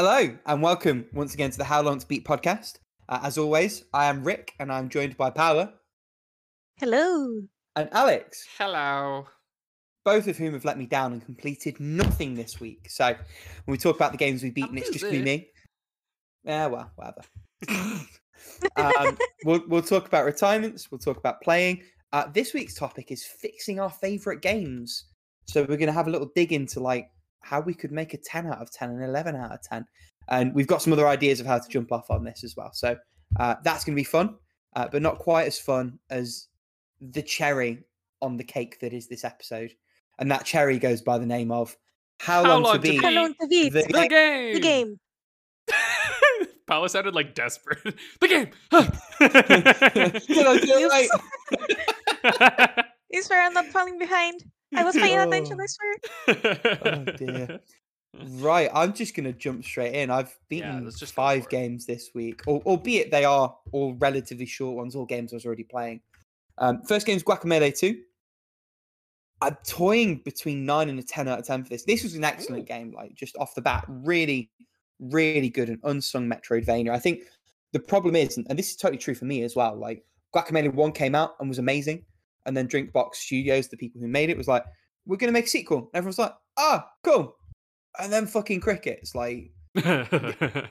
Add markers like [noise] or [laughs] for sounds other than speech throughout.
Hello and welcome once again to the How Long to Beat podcast. Uh, as always, I am Rick and I'm joined by Paula Hello. and Alex, Hello. both of whom have let me down and completed nothing this week. So when we talk about the games we've beaten, it's just gonna be me. Yeah, well, whatever. [laughs] um, we'll, we'll talk about retirements. We'll talk about playing. Uh, this week's topic is fixing our favorite games. So we're going to have a little dig into like how we could make a 10 out of 10 and 11 out of 10. And we've got some other ideas of how to jump off on this as well. So uh, that's going to be fun, uh, but not quite as fun as the cherry on the cake that is this episode. And that cherry goes by the name of How, How Long, Long to to Beat. How long to beat? The The, The game. [laughs] game. Paula sounded like desperate. [laughs] the game. [laughs] Did I do it right? I swear I'm not falling behind. I was paying attention, Oh. I swear. Oh, dear. [laughs] Right, I'm just going to jump straight in. I've beaten let's just five games this week, al- albeit they are all relatively short ones, all games I was already playing. Um, first game is Guacamelee 2. I'm toying between 9 and a 10 out of 10 for this. This was an excellent Ooh. game, like just off the bat. Really, really good and unsung Metroidvania. I think the problem is, and and this is totally true for me as well, like Guacamelee 1 came out and was amazing. And then Drinkbox Studios, the people who made it, was like, we're going to make a sequel. Everyone's like, ah, cool. And then fucking crickets. Like, [laughs] it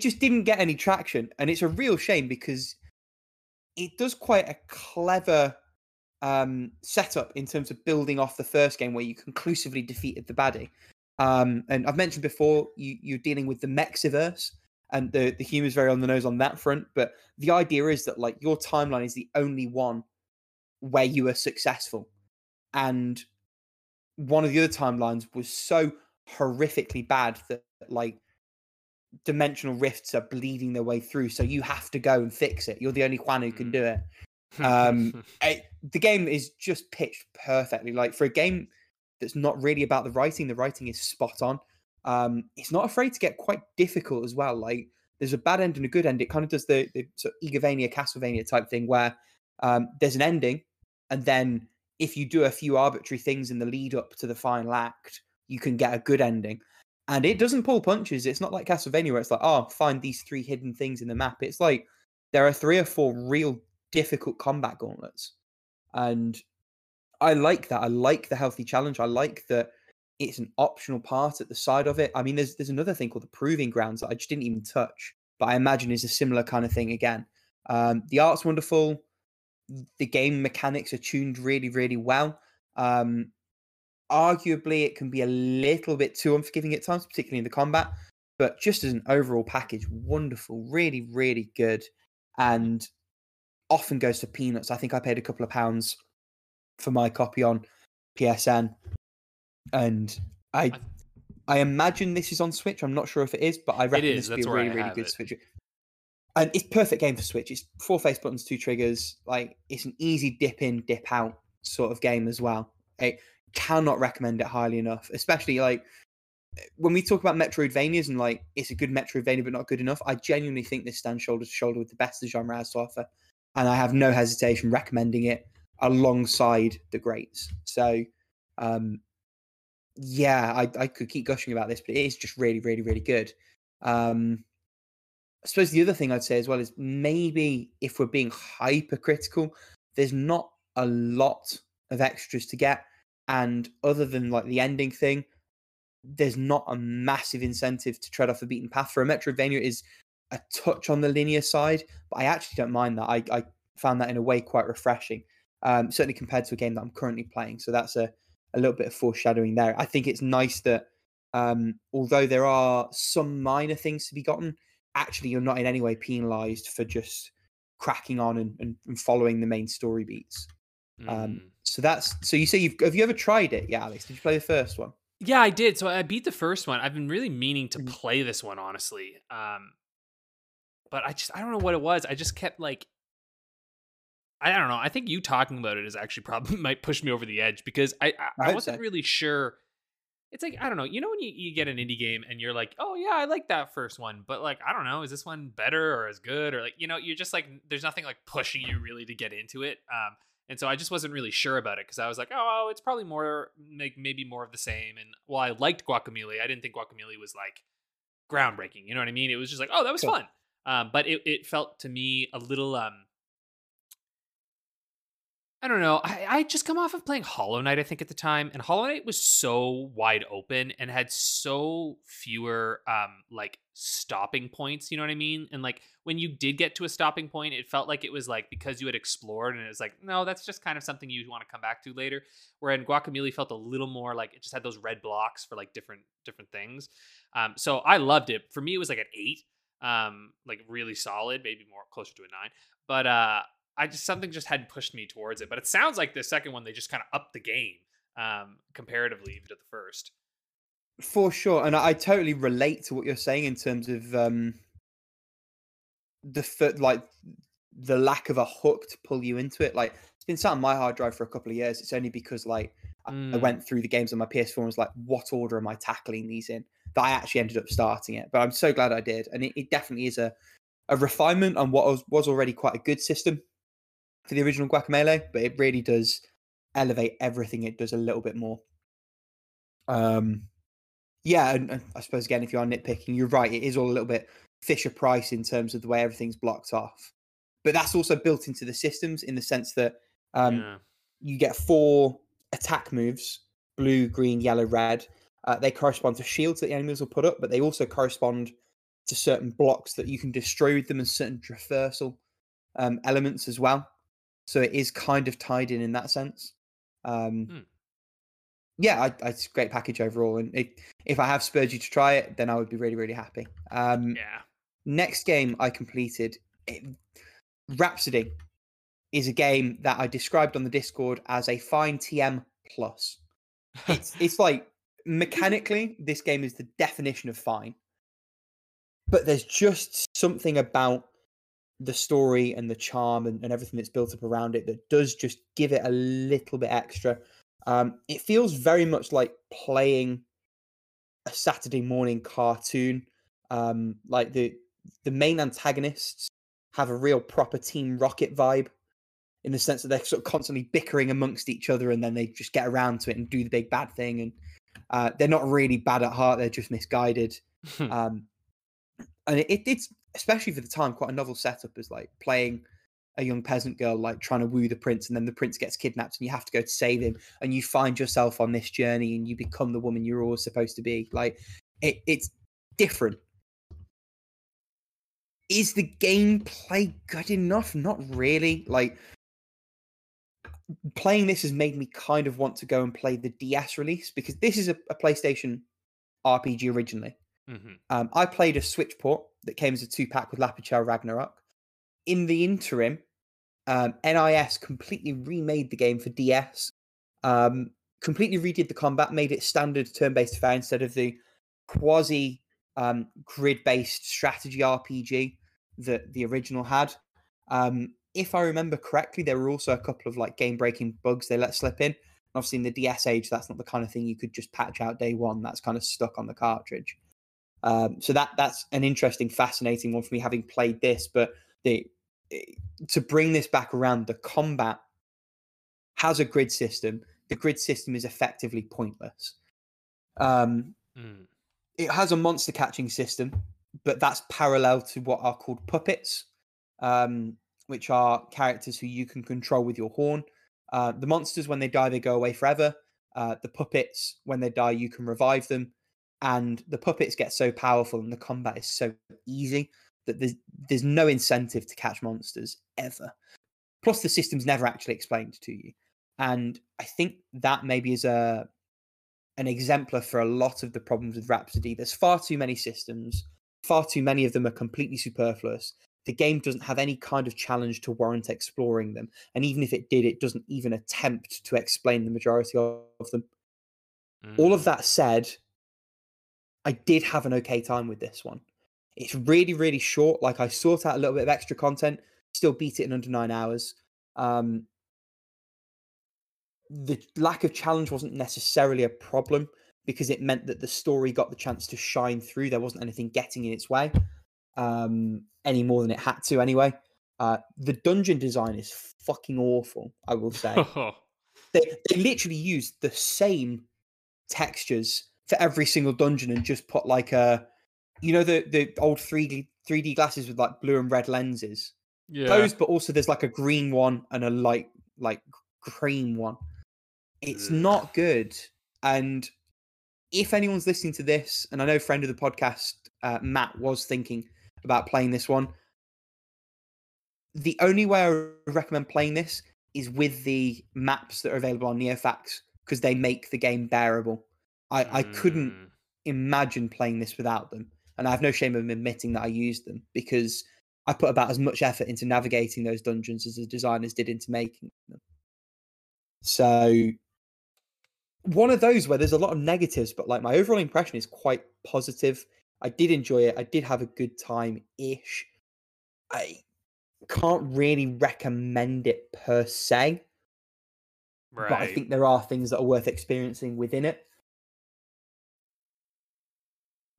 just didn't get any traction. And it's a real shame because it does quite a clever um, setup in terms of building off the first game where you conclusively defeated the baddie. Um, and I've mentioned before, you, you're dealing with the Mexiverse, and the, the humor's very on the nose on that front. But the idea is that, like, your timeline is the only one where you are successful. And one of the other timelines was so horrifically bad that, like, dimensional rifts are bleeding their way through. So you have to go and fix it. You're the only Juan who can Mm. do it. Um, I, [laughs] the game is just pitched perfectly. Like for a game that's not really about the writing, the writing is spot on. Um, it's not afraid to get quite difficult as well. Like there's a bad end and a good end. It kind of does the, the sort of Igavania, Castlevania type thing where um, there's an ending, and then if you do a few arbitrary things in the lead up to the final act, you can get a good ending. And it doesn't pull punches. It's not like Castlevania where it's like, oh, find these three hidden things in the map. It's like there are three or four real difficult combat gauntlets. And I like that. I like the healthy challenge. I like that it's an optional part at the side of it. I mean, there's there's another thing called the proving grounds that I just didn't even touch, but I imagine is a similar kind of thing again. Um, the art's wonderful. The game mechanics are tuned really, really well. Um, arguably, it can be a little bit too unforgiving at times, particularly in the combat. But just as an overall package, wonderful, really, really good, and often goes for peanuts. I think I paid a couple of pounds for my copy on PSN, and I, I imagine this is on Switch. I'm not sure if it is, but I reckon is, this would be a really, really good it. Switch. And it's perfect game for Switch. It's four face buttons, two triggers. Like it's an easy dip in, dip out sort of game as well. I cannot recommend it highly enough, especially like when we talk about Metroidvanias and like it's a good Metroidvania but not good enough. I genuinely think this stands shoulder to shoulder with the best the genre has to offer, and I have no hesitation recommending it alongside the greats. So, um, yeah, I, I could keep gushing about this, but it is just really, really, really good. Um, I suppose the other thing I'd say as well is maybe if we're being hypercritical, there's not a lot of extras to get, and other than like the ending thing, there's not a massive incentive to tread off the beaten path. For a Metroidvania, is a touch on the linear side, but I actually don't mind that. I, I found that in a way quite refreshing, um, certainly compared to a game that I'm currently playing. So that's a, a little bit of foreshadowing there. I think it's nice that um, although there are some minor things to be gotten, actually you're not in any way penalized for just cracking on and, and, and following the main story beats. Um, Mm. so that's so you say you've have you ever tried it? Yeah, Alex. Did you play the first one? Yeah, I did. So I beat the first one. I've been really meaning to Mhm. play this one, honestly. Um, but I just I don't know what it was. I just kept like I don't know. I think you talking about it is actually [laughs] probably might push me over the edge because I I, I I wasn't so. really sure. It's like I don't know. You know when you, you get an indie game and you're like, oh yeah, I like that first one, but like I don't know, is this one better or as good or like you know you're just like there's nothing like pushing you really to get into it. Um, and so I just wasn't really sure about it because I was like, oh, it's probably more like maybe more of the same. And well, I liked Guacamelee. I didn't think Guacamelee was like groundbreaking. You know what I mean? It was just like, oh, that was Sure. fun. Um, but it, it felt to me a little um I don't know. I, I just come off of playing Hollow Knight, I think, at the time, and Hollow Knight was so wide open and had so fewer um like stopping points, you know what I mean? And like when you did get to a stopping point, it felt like it was like because you had explored and it was like, no, that's just kind of something you want to come back to later. Where in Guacamelee felt a little more like it just had those red blocks for like different different things. Um, so I loved it. For me, it was like an eight, um, like really solid, maybe more closer to a nine. But uh, I just something just hadn't pushed me towards it. But it sounds like the second one they just kind of upped the game um, comparatively even to the first. For sure, and I, I totally relate to what you're saying in terms of um, the like the lack of a hook to pull you into it. Like it's been sat on my hard drive for a couple of years. It's only because like I- I Mm. went through the games on my PS4 and was like, what order am I tackling these in? That I actually ended up starting it, but I'm so glad I did, and it, it definitely is a a refinement on what was, was already quite a good system for the original Guacamelee, but it really does elevate everything it does a little bit more. Um, yeah, and, and I suppose again, if you are nitpicking, you're right. It is all a little bit Fisher Price in terms of the way everything's blocked off, but that's also built into the systems in the sense that um, yeah. you get four attack moves: blue, green, yellow, red. Uh, they correspond to shields that the enemies will put up, but they also correspond to certain blocks that you can destroy with them and certain traversal um, elements as well. So it is kind of tied in in that sense. Um, Hmm. Yeah, I, I, it's a great package overall, and it, if I have spurred you to try it, then I would be really, really happy. Um, yeah. next game I completed, it, Rhapsody, is a game that I described on the Discord as a fine TM plus. It's [laughs] it's like mechanically, this game is the definition of fine, but there's just something about the story and the charm and, and everything that's built up around it that does just give it a little bit extra. Um, it feels very much like playing a Saturday morning cartoon. Um, like the the main antagonists have a real proper Team Rocket vibe in the sense that they're sort of constantly bickering amongst each other and then they just get around to it and do the big bad thing. And uh, they're not really bad at heart; they're just misguided. [laughs] Um, and it, it's especially for the time quite a novel setup as like playing a young peasant girl like trying to woo the prince and then the prince gets kidnapped and you have to go to save him and you find yourself on this journey and you become the woman you're always supposed to be. Like it, it's different. Is the gameplay good enough? Not really. Like playing this has made me kind of want to go and play the ds release because this is a, a playstation rpg originally. Hmm um, I played a Switch port that came as a two pack with La Pucelle Ragnarok. In the interim, um, NIS completely remade the game for DS, um, completely redid the combat, made it standard turn based fare instead of the quasi um, grid based strategy RPG that the original had. Um, if I remember correctly, there were also a couple of like game breaking bugs they let slip in. Obviously, in the DS age, that's not the kind of thing you could just patch out day one. That's kind of stuck on the cartridge. Um, so that that's an interesting, fascinating one for me, having played this. But the eh, to bring this back around, the combat has a grid system. The grid system is effectively pointless. Um, Mm. it has a monster catching system, but that's parallel to what are called puppets, um, which are characters who you can control with your horn. Uh, the monsters, when they die, they go away forever. Uh, the puppets, when they die, you can revive them. And the puppets get so powerful and the combat is so easy that there's there's no incentive to catch monsters ever. Plus, the system's never actually explained to you. And I think that maybe is a an exemplar for a lot of the problems with Rhapsody. There's far too many systems, far too many of them are completely superfluous. The game doesn't have any kind of challenge to warrant exploring them. And even if it did, it doesn't even attempt to explain the majority of them. All of Mm. that said, I did have an okay time with this one. It's really, really short. Like I sought out a little bit of extra content, still beat it in under nine hours. Um, the lack of challenge wasn't necessarily a problem because it meant that the story got the chance to shine through. There wasn't anything getting in its way um, any more than it had to, anyway. Uh, the dungeon design is fucking awful, I will say [laughs] they they literally used the same textures for every single dungeon and just put like a you know the the old 3D 3D glasses with like blue and red lenses. Yeah. Those, but also there's like a green one and a light like cream one. It's Ugh. not good. And if anyone's listening to this, and I know friend of the podcast, uh, Matt was thinking about playing this one. The only way I recommend playing this is with the maps that are available on Neofax because they make the game bearable. I, I couldn't Mm. imagine playing this without them. And I have no shame in admitting that I used them because I put about as much effort into navigating those dungeons as the designers did into making them. So one of those where there's a lot of negatives, but like my overall impression is quite positive. I did enjoy it. I did have a good time ish. I can't really recommend it per se, Right. but I think there are things that are worth experiencing within it.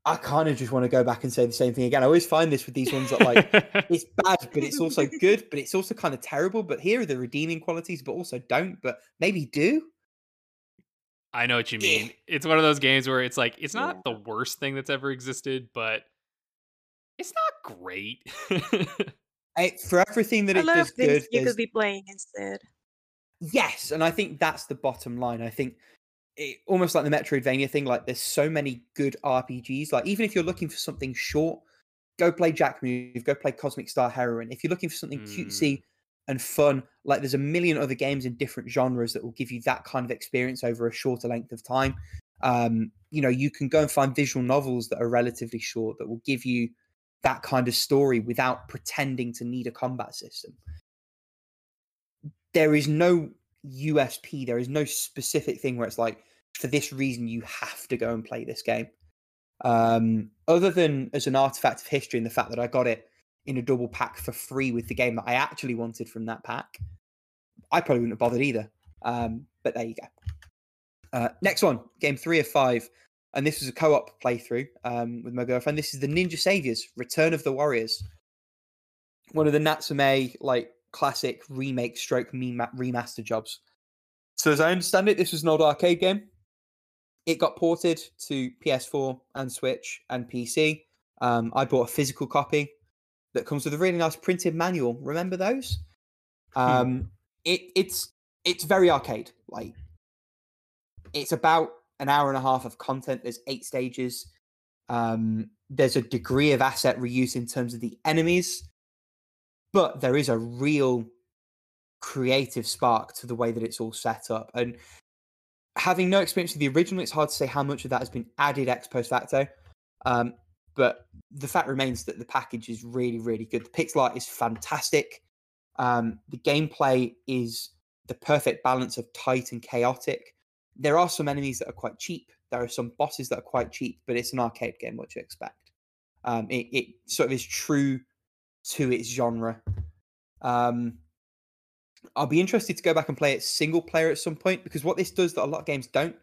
I kind of just want to go back and say the same thing again. I always find this with these ones that like [laughs] it's bad, but it's also good, but it's also kind of terrible. But here are the redeeming qualities, but also don't, but maybe do. I know what you Yeah. mean. It's one of those games where it's like it's not Yeah. the worst thing that's ever existed, but it's not great. [laughs] Eh, for everything that a it lot does things good, you there's- could be playing instead. Yes, and I think that's the bottom line. I think it, almost like the Metroidvania thing. Like, there's so many good RPGs. Like, even if you're looking for something short, go play Jack Move, go play Cosmic Star Heroine. If you're looking for something Mm. cutesy and fun, like there's a million other games in different genres that will give you that kind of experience over a shorter length of time. Um, you know, you can go and find visual novels that are relatively short that will give you that kind of story without pretending to need a combat system there is no USP. There is no specific thing where it's like, for this reason, you have to go and play this game. Um, other than as an artifact of history and the fact that I got it in a double pack for free with the game that I actually wanted from that pack, I probably wouldn't have bothered either. Um, but there you go. Uh, next one, game three of five. And this was a co op playthrough um, with my girlfriend. This is the Ninja Saviors Return of the Warriors. One of the Natsume like classic remake stroke remaster jobs. So as I understand it, this was an old arcade game. It got ported to PS4 and Switch and PC. Um, I bought a physical copy that comes with a really nice printed manual. Remember those? Um, it it's it's very arcade. Like it's about an hour and a half of content. There's eight stages. Um, there's a degree of asset reuse in terms of the enemies, but there is a real creative spark to the way that it's all set up. And having no experience with the original, it's hard to say how much of that has been added ex post facto. Um, but the fact remains that the package is really, really good. The pixel art is fantastic. Um, the gameplay is the perfect balance of tight and chaotic. There are some enemies that are quite cheap. There are some bosses that are quite cheap, but it's an arcade game. What you expect? Um, it, it sort of is true to its genre. Um, I'll be interested to go back and play it single player at some point because what this does that a lot of games don't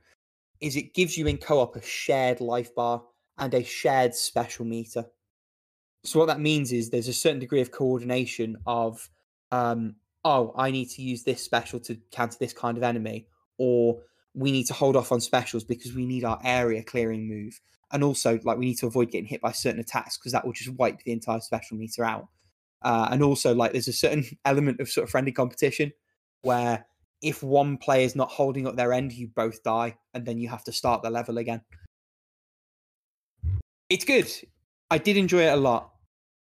is it gives you in co-op a shared life bar and a shared special meter. So what that means is there's a certain degree of coordination of um, oh, I need to use this special to counter this kind of enemy, or we need to hold off on specials because we need our area clearing move. And also, like, we need to avoid getting hit by certain attacks because that will just wipe the entire special meter out. Uh, and also, like, there's a certain [laughs] element of sort of friendly competition where if one player is not holding up their end, you both die, and then you have to start the level again. It's good. I did enjoy it a lot.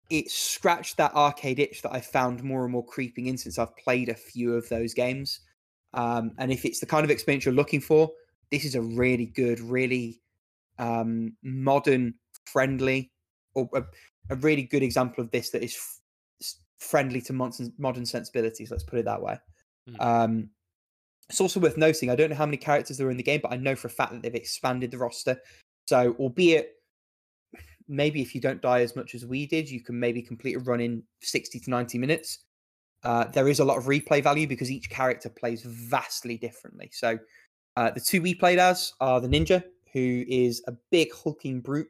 It scratched that arcade itch that I found more and more creeping in since I've played a few of those games. Um, and if it's the kind of experience you're looking for, this is a really good, really um, modern, friendly, or a, a really good example of this that is friendly to modern, sensibilities. Let's put it that way. Mm. Um, it's also worth noting. I don't know how many characters there are in the game, but I know for a fact that they've expanded the roster. So, albeit maybe if you don't die as much as we did, you can maybe complete a run in 60 to 90 minutes. Uh, there is a lot of replay value because each character plays vastly differently. So, uh, the two we played as are the ninja, who is a big hulking brute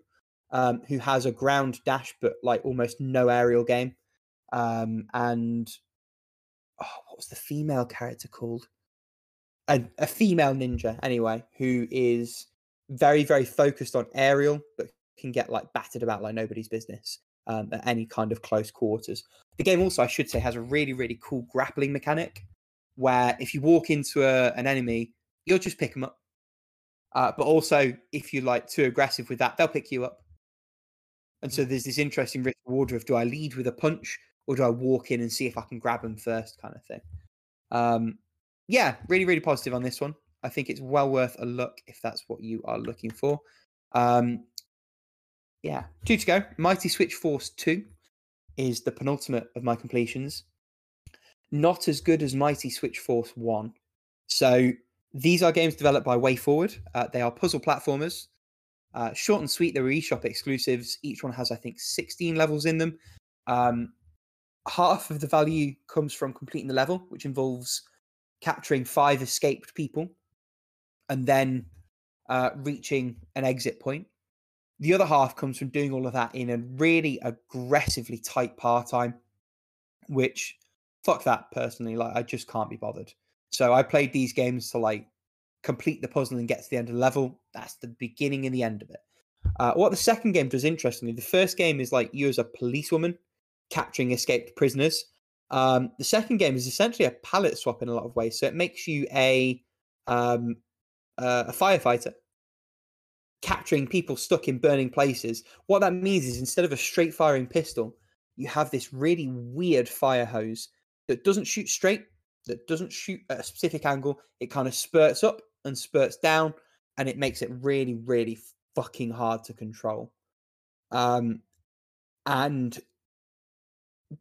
um, who has a ground dash but like almost no aerial game. Um, and oh, what was the female character called? A, a female ninja, anyway, who is very, very focused on aerial, but can get like battered about like nobody's business um, at any kind of close quarters. The game also, I should say, has a really really cool grappling mechanic where if you walk into a, an enemy, you'll just pick them up. Uh, but also, if you're like too aggressive with that, they'll pick you up. And so there's this interesting risk reward of do I lead with a punch or do I walk in and see if I can grab them first, kind of thing. Um, yeah, really, really positive on this one. I think it's well worth a look if that's what you are looking for. Um, yeah, two to go. Mighty Switch Force 2 is the penultimate of my completions. Not as good as Mighty Switch Force 1. So these are games developed by WayForward. Uh, they are puzzle platformers. Uh, short and sweet, they're eShop exclusives. Each one has, I think, 16 levels in them. Um, half of the value comes from completing the level, which involves capturing five escaped people and then uh, reaching an exit point. The other half comes from doing all of that in a really aggressively tight part time, which fuck that personally. Like I just can't be bothered. So I played these games to like complete the puzzle and get to the end of the level. That's the beginning and the end of it. Uh, what the second game does interestingly, the first game is like you as a policewoman capturing escaped prisoners. Um, the second game is essentially a palette swap in a lot of ways. So it makes you a um, uh, a firefighter capturing people stuck in burning places. What that means is instead of a straight firing pistol, you have this really weird fire hose that doesn't shoot straight, that doesn't shoot at a specific angle. It kind of spurts up and spurts down, and it makes it really, really fucking hard to control. Um, and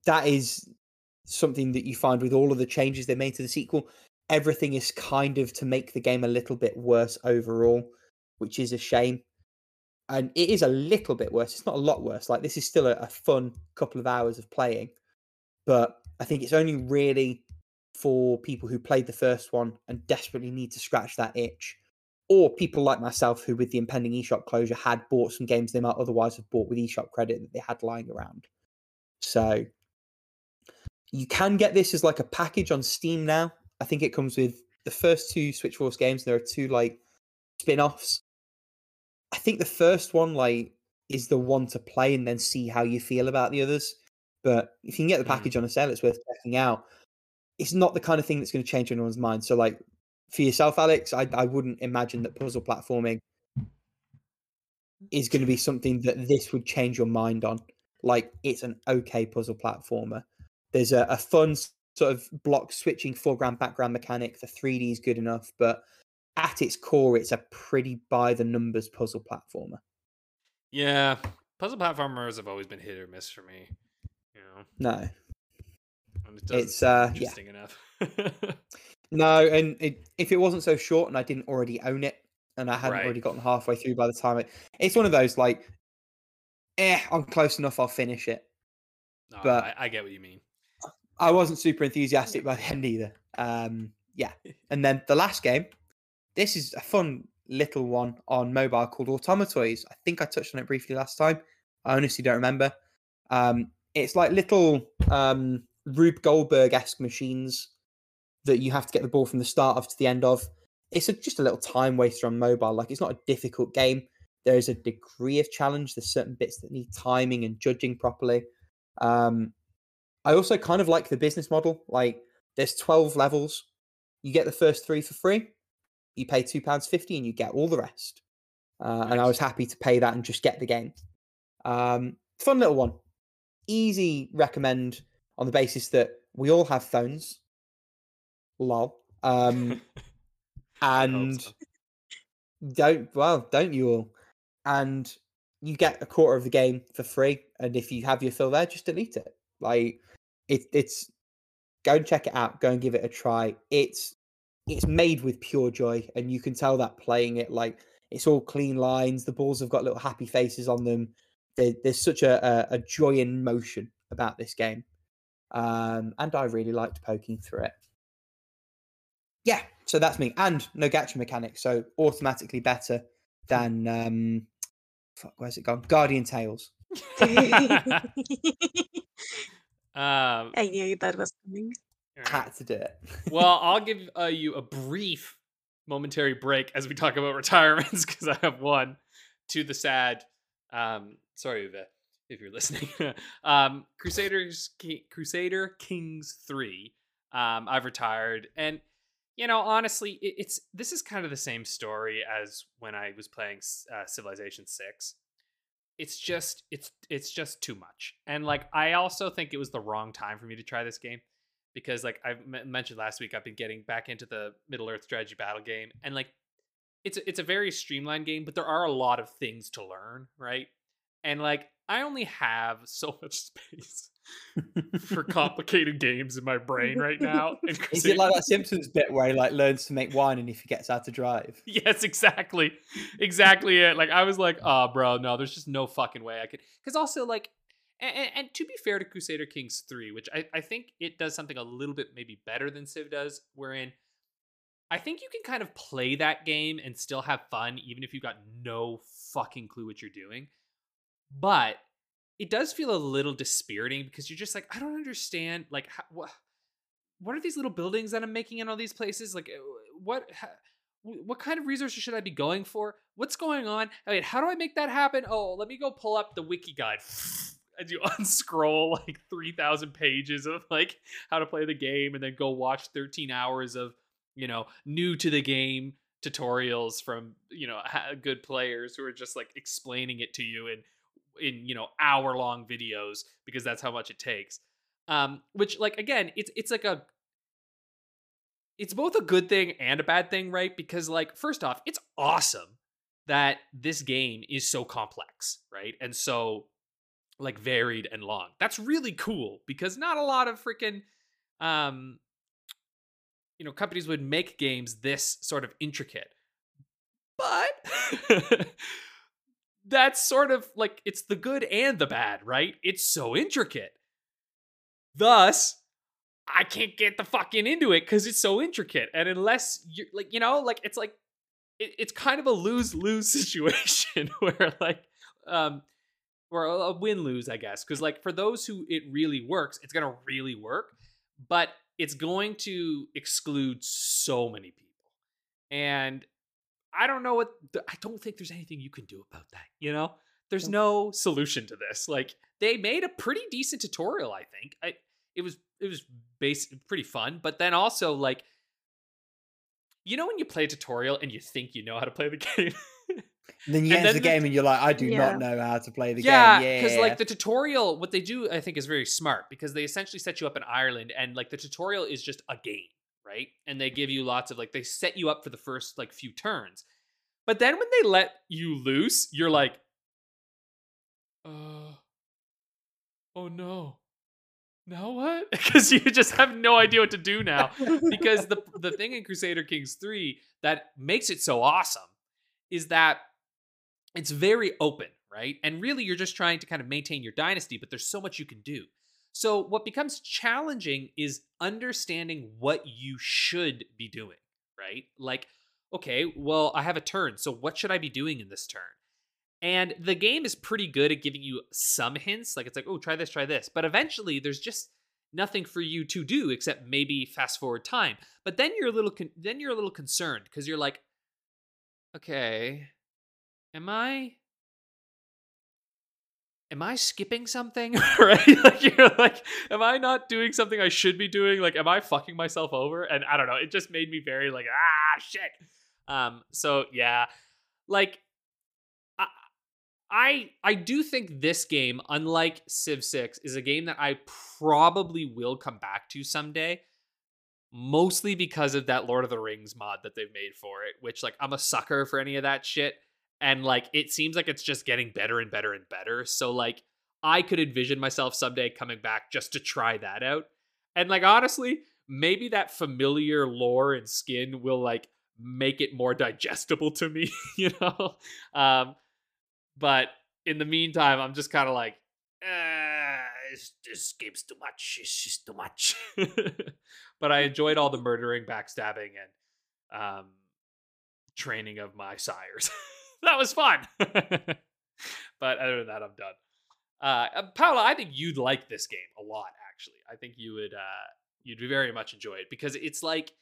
that is something that you find with all of the changes they made to the sequel. Everything is kind of to make the game a little bit worse overall, which is a shame. And it is a little bit worse. It's not a lot worse. Like this is still a, a fun couple of hours of playing, but I think it's only really for people who played the first one and desperately need to scratch that itch, or people like myself who, with the impending eShop closure, had bought some games they might otherwise have bought with eShop credit that they had lying around. So you can get this as like a package on Steam now. I think it comes with the first two Switch Force games. There are two like spin-offs. I think the first one like is the one to play and then see how you feel about the others. But if you can get the Mm. package on a sale, it's worth checking out. It's not the kind of thing that's going to change anyone's mind. So like for yourself, Alex, I I wouldn't imagine that puzzle platforming is going to be something that this would change your mind on. Like it's an okay puzzle platformer. There's a, a fun sort of block switching foreground background mechanic. The 3D is good enough, but at its core, it's a pretty by the numbers puzzle platformer. Yeah, puzzle platformers have always been hit or miss for me. You know, No, it It's, uh, yeah. interesting enough. [laughs] no, and it, if it wasn't so short and I didn't already own it, and I hadn't Right. already gotten halfway through by the time it, it's one of those like, eh, I'm close enough. I'll finish it. No, but- I, I get what you mean. I wasn't super enthusiastic by the [laughs] end either. Um, yeah. [laughs] And then the last game, this is a fun little one on mobile called Automatoys. I think I touched on it briefly last time. I honestly don't remember. Um, it's like little um, Rube Goldberg esque machines that you have to get the ball from the start of to the end of. It's a, just a little time waster on mobile. Like it's not a difficult game. There is a degree of challenge. There's certain bits that need timing and judging properly. Um, I also kind of like the business model. Like there's 12 levels. You get the first three for free. You pay £2.50 and you get all the rest. Uh, And I was happy to pay that and just get the game. Um, fun little one. Easy recommend on the basis that we all have phones. Lol. Um, [laughs] and don't well, don't you all? And you get a quarter of the game for free, and if you have your fill there, just delete it. Like it, it's go and check it out. Go and give it a try. It's it's made with pure joy, and you can tell that playing it. Like it's all clean lines. The balls have got little happy faces on them. There, there's such a, a a joy in motion about this game, um, and I really liked poking through it. Yeah, so that's me, and no gacha mechanics, so automatically better than um, fuck, where's it gone? Guardian Tales. [laughs] Um, I knew that was coming. alright. Had to do it. well, [laughs] I'll give uh, you a brief momentary break as we talk about [laughs] retirements because I have one to the sad Um, sorry, Uwe, if you're listening. um, Crusaders, Ki- Crusader Kings Three. Um, I've retired, and you know, honestly, it, it's this is kind of the same story as when I was playing uh, Civilization Six. It's just it's it's just too much, and like I also think it was the wrong time for me to try this game because, like I m- mentioned last week, I've been getting back into the Middle Earth strategy battle game, and like it's it's a very streamlined game, but there are a lot of things to learn, right? And like I only have [laughs] so much space for complicated games in my brain right [laughs] now. And Is it like that Simpsons bit where he like learns to make wine and he forgets how to drive? [laughs] Yes, exactly, exactly it. Like I was like, oh, bro, no, there's just no fucking way I could. Because also like, and, and, to be fair to Crusader Kings three, which I I think it does something a little bit maybe better than Civ does, wherein I think you can kind of play that game and still have fun, even if you've got no fucking clue what you're doing. But it does feel a little dispiriting because you're just like, I don't understand. Like, how, what, what are these little buildings that I'm making in all these places? Like, uh, what, what kind of resources should I be going for? What's going on? I mean, how do I make that happen? Oh, let me go pull up the wiki guide. [laughs] As you [laughs] unscroll like 3,000 pages of like how to play the game and then go watch 13 hours of, you know, new to the game tutorials from, you know, good players who are just like explaining it to you and in you know hour long videos because that's how much it takes. Um which like again it's it's like a it's both a good thing and a bad thing right? Because like first off it's awesome that this game is so complex right? And so like varied and long. That's really cool because not a lot of freaking um you know companies would make games this sort of intricate. But [laughs] that's sort of like it's the good and the bad, right? It's so intricate. Thus, I can't get the fucking into it because it's so intricate. And unless you're like, you know, like it's like it, it's kind of a lose lose [laughs] situation [laughs] where like um or a win lose, I guess. Because like for those who it really works, it's gonna really work, but it's going to exclude so many people. And I don't know what I don't think there's anything you can do about that, you know? There's no solution to this. Like they made a pretty decent tutorial, I think. I it was it was base pretty fun, but then also like you know when you play a tutorial and you think you know how to play the [laughs] game? then you enter the game and you're like, I do yeah. not know how to play the yeah, game. Yeah, because like the tutorial, what they do, I think, is very smart because they essentially set you up in Ireland, and like the tutorial is just a game right? And they give you lots of like they set you up for the first like few turns. But then when they let you loose, you're like uh oh no. Now what? [laughs] Because you just have no idea what to do now. because the the thing in Crusader Kings 3 that makes it so awesome is that it's very open, right? And really you're just trying to kind of maintain your dynasty, but there's so much you can do. So, what becomes challenging is understanding what you should be doing, right? Like, okay, well, I have a turn. So, what should I be doing in this turn? And the game is pretty good at giving you some hints. Like, it's like, oh, try this, try this. But eventually, there's just nothing for you to do except maybe fast forward time. But then you're a little, con- then you're a little concerned because you're like, okay, am I am I skipping something? [laughs] right? [laughs] Like you're like, am I not doing something I should be doing? Like, am I fucking myself over? And I don't know. It just made me very like, ah, shit. Um. So yeah, like, I, I I do think this game, unlike Civ Six, is a game that I probably will come back to someday. Mostly because of that Lord of the Rings mod that they've made for it, which like I'm a sucker for any of that shit and like it seems like it's just getting better and better and better. So like i could envision myself someday coming back just to try that out. And like honestly maybe that familiar lore and skin will like make it more digestible to me [laughs] you know? Um but in the meantime i'm just kind of like this, this game's too much. It's just too much. [laughs] But i enjoyed all the murdering backstabbing and um training of my sires [laughs] that was fun. [laughs] but other than that, I'm done. Uh, uh, Paula, I think you'd like this game a lot. Actually, I think you would. Uh, you'd very much enjoy it because it's like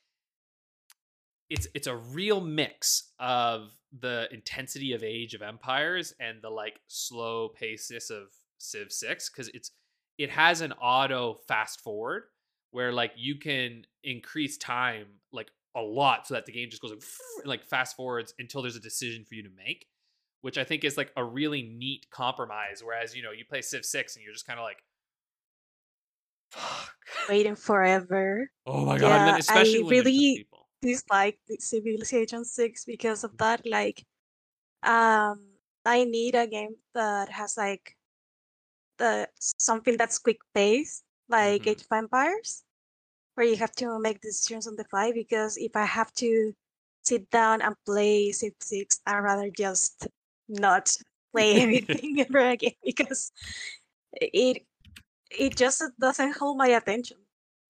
it's it's a real mix of the intensity of Age of Empires and the like slow paceness of Civ 6 cuz it's it has an auto fast forward where like you can increase time like a lot so that the game just goes like, like fast forwards until there's a decision for you to make which i think is like a really neat compromise whereas you know you play civ 6 and you're just kind of like fuck Waiting forever. [laughs] oh my god and then especially I really- people dislike Civilization 6 because of that. Like, um, I need a game that has like the something that's quick paced, like Mhm. Age of Empires, where you have to make decisions on the fly. Because if I have to sit down and play Civ 6, I'd rather just not play [laughs] anything [laughs] ever again because it it just doesn't hold my attention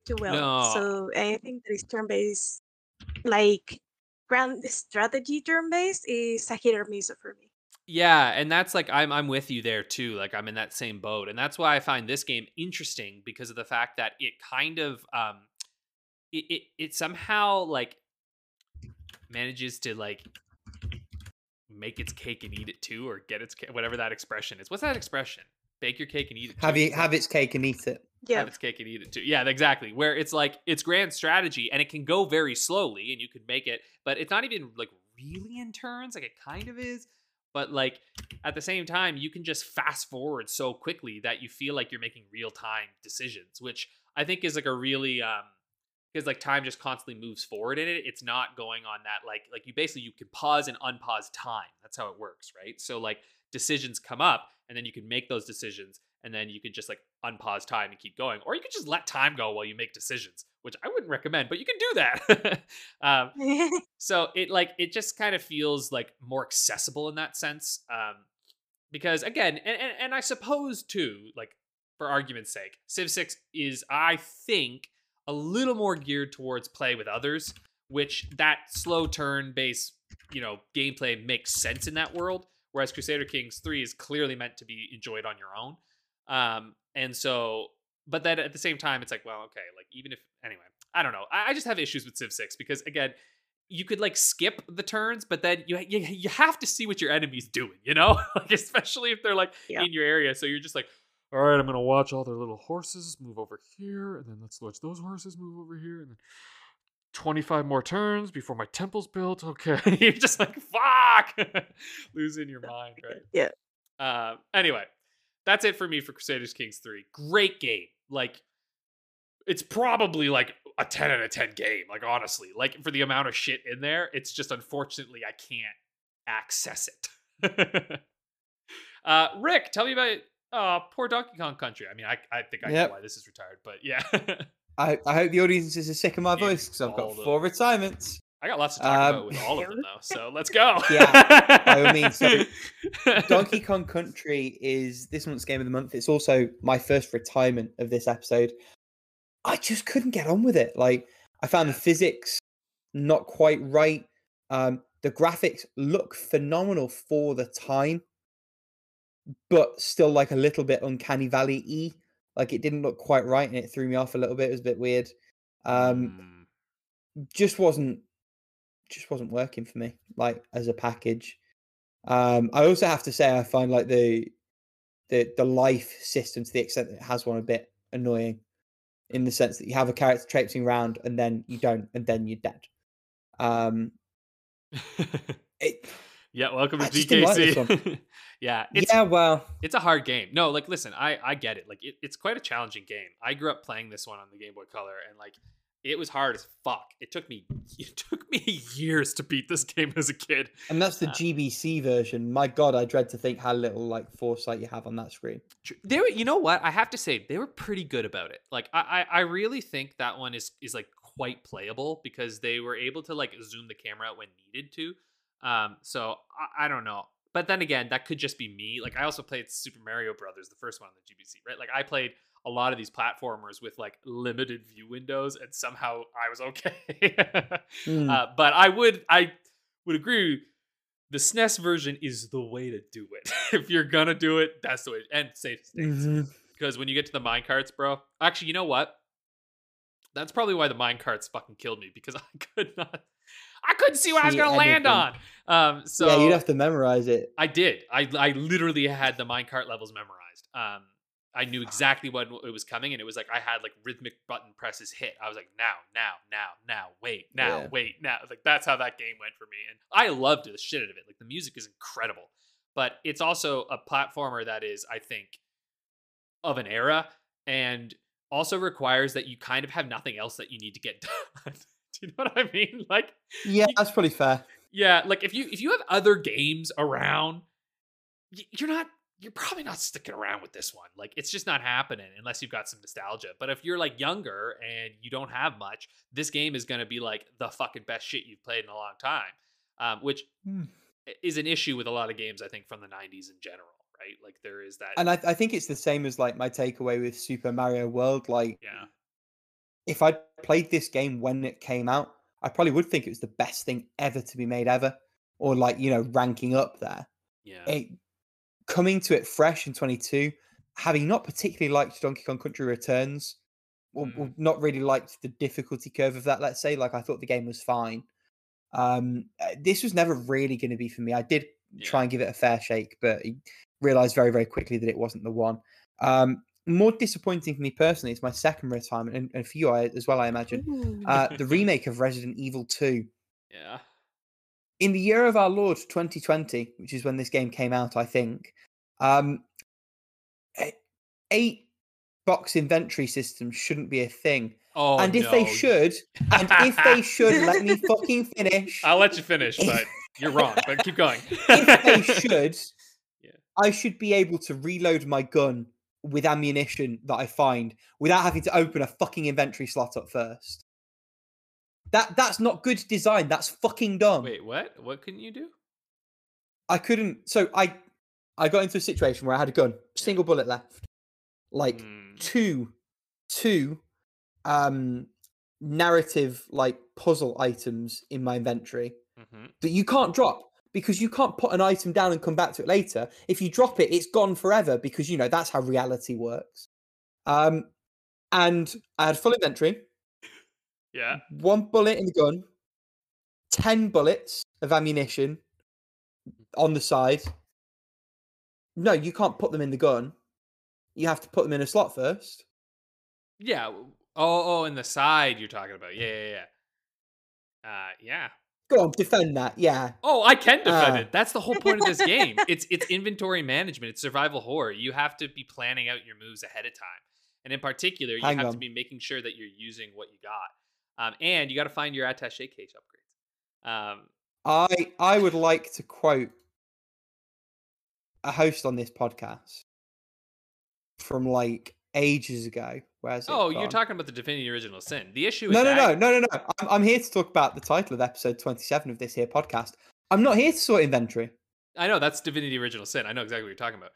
too well. No. So anything that is turn based, like grand strategy turn based, is a hit or miss for me. Yeah, and that's like I'm I'm with you there too. Like I'm in that same boat. And that's why I find this game interesting because of the fact that it kind of um it it, it somehow like manages to like make its cake and eat it too or get its ca- whatever that expression is. What's that expression? Bake your cake and eat it. Have you have its cake and eat it? Yeah. have its cake and eat it too. Yeah, exactly. Where it's like it's grand strategy and it can go very slowly and you could make it, but it's not even like really in turns. Like it kind of is, but like at the same time, you can just fast forward so quickly that you feel like you're making real time decisions, which I think is like a really um because like time just constantly moves forward in it. It's not going on that like like you basically you can pause and unpause time. That's how it works, right? So like decisions come up and then you can make those decisions and then you can just like unpause time and keep going or you can just let time go while you make decisions which i wouldn't recommend but you can do that [laughs] um, [laughs] so it like it just kind of feels like more accessible in that sense um, because again and, and, and i suppose too like for argument's sake civ 6 is i think a little more geared towards play with others which that slow turn based you know gameplay makes sense in that world whereas crusader kings 3 is clearly meant to be enjoyed on your own. Um and so but then at the same time it's like well okay like even if anyway i don't know. I, I just have issues with civ 6 because again you could like skip the turns but then you you, you have to see what your enemy's doing you know? [laughs] Like especially if they're like Yeah. in your area so you're just like all right i'm gonna watch all their little horses move over here and then let's watch those horses move over here and then 25 more turns before my temple's built. Okay [laughs] you're just like fuck! [laughs] Losing your mind right? [laughs] Yeah. uh, anyway that's it for me for crusaders kings 3 great game. Like it's probably like a 10 out of 10 game like honestly. Like for the amount of shit in there it's just unfortunately i can't access it. Uh rick tell me about uh poor donkey kong country i mean i, I think i Yep. know why this is retired but yeah [laughs] I, I hope the audience is sick of my Yeah, voice because I've got four retirements. i got lots to talk Um, about with all of them though so let's go [laughs] Yeah, by all means. So, [laughs] Donkey Kong Country is this month's game of the month. It's also my first retirement of this episode. I just couldn't get on with it. Like I found the physics not quite right. Um, the graphics look phenomenal for the time, but still like a little bit uncanny valley y. Like it didn't look quite right, and it threw me off a little bit. It was a bit weird. Um, Mm. just wasn't just wasn't working for me like as a package um i also have to say i find like the the the life system to the extent that it has one a bit annoying in the sense that you have a character traipsing around and then you don't and then you're dead um [laughs] it, yeah, welcome to I just like DKC. [laughs] yeah, it's yeah well it's a hard game. No, like listen, I I get it. Like it, it's quite a challenging game. I grew up playing this one on the Game Boy Color, and like it was hard as fuck. It took me [laughs] it took me years to beat this game as a kid. and that's the Uh, gbc version my god i dread to think how little like foresight you have on that screen They were, you know what? I have to say they were pretty good about it. Like I, I, I really think that one is is like quite playable because they were able to like zoom the camera out when needed to. Um, so I, I don't know, but then again, that could just be me. Like I also played Super Mario Brothers, the first one on the GBC, right? Like I played a lot of these platformers with like limited view windows, and somehow I was okay. [laughs] Hmm. uh, but I would, I would agree. The SNES version is the way to do it. [laughs] if you're gonna do it, that's the way. And safe states Mhm. because when you get to the mine carts, bro. Actually, you know what? That's probably why the mine carts fucking killed me because [laughs] I could not. I couldn't see what I was gonna land on. Um, so yeah, you'd have to memorize it. I did. I I literally had the minecart levels memorized. Um, I knew exactly when it was coming, and it was like I had like rhythmic button presses hit. I was like, now, now, now, now, wait, now, Yeah. wait, now. Like that's how that game went for me, and I loved the shit out of it. Like the music is incredible, but it's also a platformer that is, I think, of an era, and also requires that you kind of have nothing else that you need to get [laughs] done. You know what I mean? [laughs] Like Yeah, that's probably fair. yeah, like if you if you have other games around, you're not you're probably not sticking around with this one. Like it's just not happening unless you've got some nostalgia. But if you're like younger and you don't have much, this game is going to be like the fucking best shit you've played in a long time. Um, which i- is an issue with a lot of games I think from the 90s in general, right? Like there is that And I, I think it's the same as like my takeaway with Super Mario World. Like, yeah. If I played this game when it came out, I probably would think it was the best thing ever to be made ever, or like you know ranking up there. Yeah. It coming to it fresh in 22, having not particularly liked Donkey Kong Country Returns, or, or not really liked the difficulty curve of that. Let's say, like I thought the game was fine. Um, uh, this was never really going to be for me. I did try and give it a fair shake, but realized very, very quickly that it wasn't the one. Um, more disappointing for me personally, it's my second retirement, and, and for you I, as well, I imagine. Uh, the remake of Resident Evil 2. Yeah. In the year of our Lord 2020, which is when this game came out, I think, um, eight box inventory systems shouldn't be a thing. Oh, and if they [laughs] should, and if they should, let me [laughs] fucking finish. I'll let you finish, but you're wrong. But keep going. if they [laughs] should, Yeah. I should be able to reload my gun with ammunition that I find without having to open a fucking inventory slot up first. That that's not good design. That's fucking dumb. Wait, what? What couldn't you do? I couldn't. So I I got into a situation where I had a gun, single bullet left, like Hmm. two two um narrative like puzzle items in my inventory Mhm. that you can't drop because you can't put an item down and come back to it later. If you drop it, it's gone forever because you know that's how reality works. Um, and I had full inventory, Yeah. one bullet in the gun, ten bullets of ammunition on the side. No, you can't put them in the gun. You have to put them in a slot first. Yeah. Oh, oh, in the side you're talking about. Yeah, yeah, yeah. Uh, yeah. Go on, defend that. Yeah. Oh, I can defend Ah. it. That's the whole point of this game. It's it's inventory management. It's survival horror. You have to be planning out your moves ahead of time, and in particular, you Hang have to be making sure that you're using what you got, um, and you got to find your attaché case upgrades. Um, I I would like to quote a host on this podcast from like ages ago. Where's oh, you're talking about the Divinity Original Sin. The issue. Is no, no, no, no, no, no. I'm, I'm here to talk about the title of episode 27 of this here podcast. I'm not here to sort inventory. I know that's Divinity Original Sin. I know exactly what you're talking about.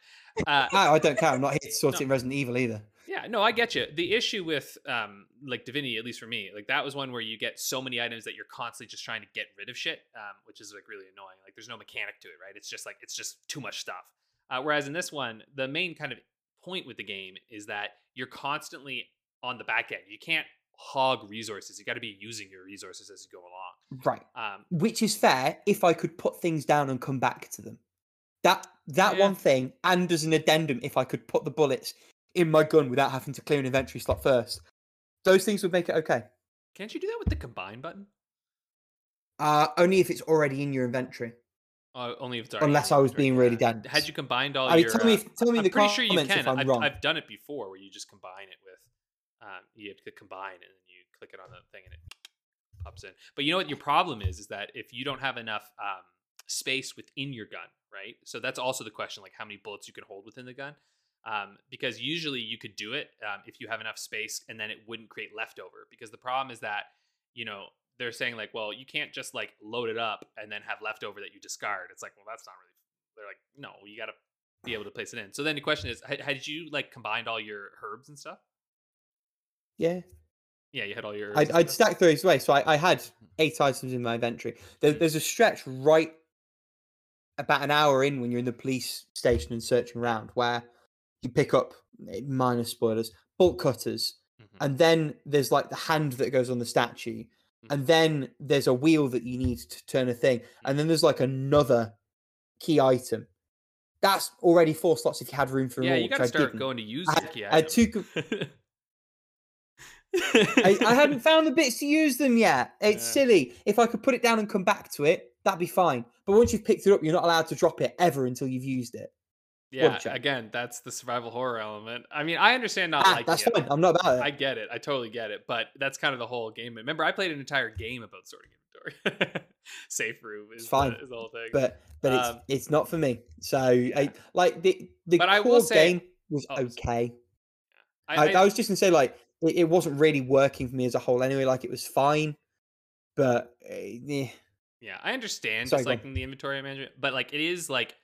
Uh, [laughs] I, I don't care. I'm not here to sort No. it in Resident Evil either. Yeah, no, I get you. The issue with um like Divinity, at least for me, like that was one where you get so many items that you're constantly just trying to get rid of shit, um, which is like really annoying. Like there's no mechanic to it, right? It's just like it's just too much stuff. Uh, whereas in this one, the main kind of point with the game is that you're constantly on the back end. You can't hog resources. You got to be using your resources as you go along. Right. Um, Which is fair if I could put things down and come back to them. That that Yeah. one thing, and as an addendum, if I could put the bullets in my gun without having to clear an inventory slot first, those things would make it okay. can't you do that with the combine button? Uh, only if it's already in your inventory. Uh, only if it's Unless I was being really dense. Had you combined all I mean, your, tell me, uh, tell me I'm the pretty comments sure you if can. I'm I've, wrong. I've done it before where you just combine it with, um, you have to combine and then you click it on the thing and it pops in. But you know what your problem is? Is that if you don't have enough um, space within your gun, right? So that's also the question, like how many bullets you can hold within the gun. Um, because usually you could do it um, if you have enough space and then it wouldn't create leftover. Because the problem is that, you know, they're saying like, well, you can't just like load it up and then have leftover that you discard. It's like, well, that's not really. They're like, no, you got to be able to place it in. So then the question is, had, had you like combined all your herbs and stuff? yeah, Yeah, you had all your. herbs I'd, I'd stuff? stack those away. So I, I had eight items in my inventory. There, Mm. there's a stretch right about an hour in when you're in the police station and searching around where you pick up eh, minor spoilers, bolt cutters, Mhm, and then there's like the hand that goes on the statue, Mm. and then there's a wheel that you need to turn a thing, mm. and then there's like another key item. That's already four slots if you had room for yeah, more. you got to I start going to use I the had- key I had two items. I, I [laughs] hadn't found the bits to use them yet. It's Yeah. silly. If I could put it down and come back to it, that'd be fine. But once you've picked it up, you're not allowed to drop it ever until you've used it. Yeah, again, that's the survival horror element. I mean, I understand not Ah, liking that's it. fine. I'm not about it. I get it. I totally get it. But that's kind of the whole game. Remember, I played an entire game about sorting inventory. [laughs] Safe room is, It's fine, The, is the whole thing. but but it's Um, it's not for me. So I like the the But core say- game was Oh, okay. I, I, I- was just gonna say like it, it wasn't really working for me as a whole anyway. Like it was fine, but eh, eh. yeah, I understand Sorry, just on. liking the inventory management, but like it is like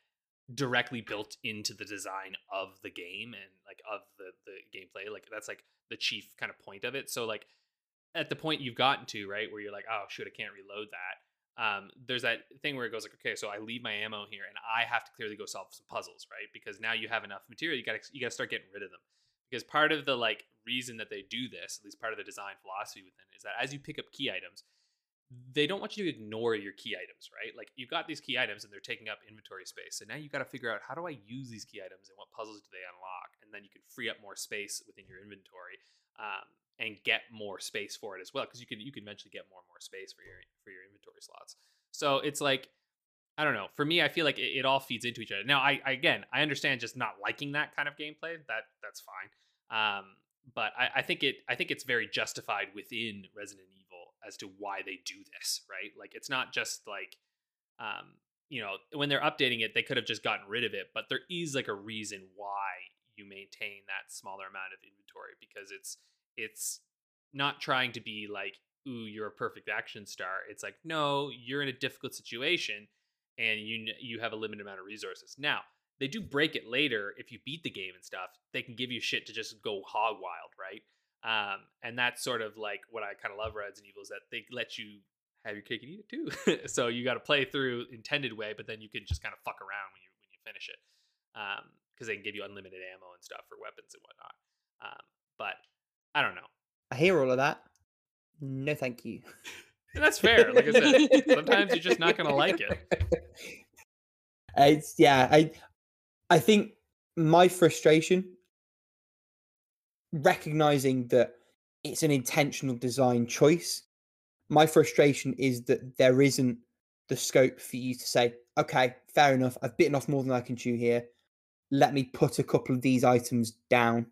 directly built into the design of the game and like of the the gameplay. Like that's like the chief kind of point of it. So like at the point you've gotten to, right, where you're like, oh shoot, I can't reload that. Um, there's that thing where it goes like, okay, so I leave my ammo here and I have to clearly go solve some puzzles, right? Because now you have enough material, you gotta you gotta start getting rid of them. Because part of the like reason that they do this, at least part of the design philosophy within it, is that as you pick up key items, they don't want you to ignore your key items, right? Like you've got these key items and they're taking up inventory space. So now you've got to figure out how do I use these key items and what puzzles do they unlock? And then you can free up more space within your inventory um, and get more space for it as well, because you can you can eventually get more and more space for your for your inventory slots. So it's like I don't know. For me, I feel like it, it all feeds into each other. Now, I, I again, I understand just not liking that kind of gameplay. That that's fine. Um, but I, I think it I think it's very justified within Resident Evil as to why they do this, right? Like it's not just like um, you know, when they're updating it, they could have just gotten rid of it, but there is like a reason why you maintain that smaller amount of inventory because it's it's not trying to be like, ooh, you're a perfect action star. It's like, no, you're in a difficult situation and you you have a limited amount of resources. Now, they do break it later if you beat the game and stuff. They can give you shit to just go hog wild, right? Um, and that's sort of like what I kind of love Resident Evil is that they let you have your cake and eat it too. [laughs] so you got to play through intended way, but then you can just kind of fuck around when you when you finish it, because they can give you unlimited ammo and stuff for weapons and whatnot. Um, but I don't know. I hear all of that. No, thank you. And [laughs] that's fair. Like I said, sometimes you're just not gonna like it. [laughs] It's yeah. I I think my frustration, recognizing that it's an intentional design choice, my frustration is that there isn't the scope for you to say, okay, fair enough. I've bitten off more than I can chew here. Let me put a couple of these items down.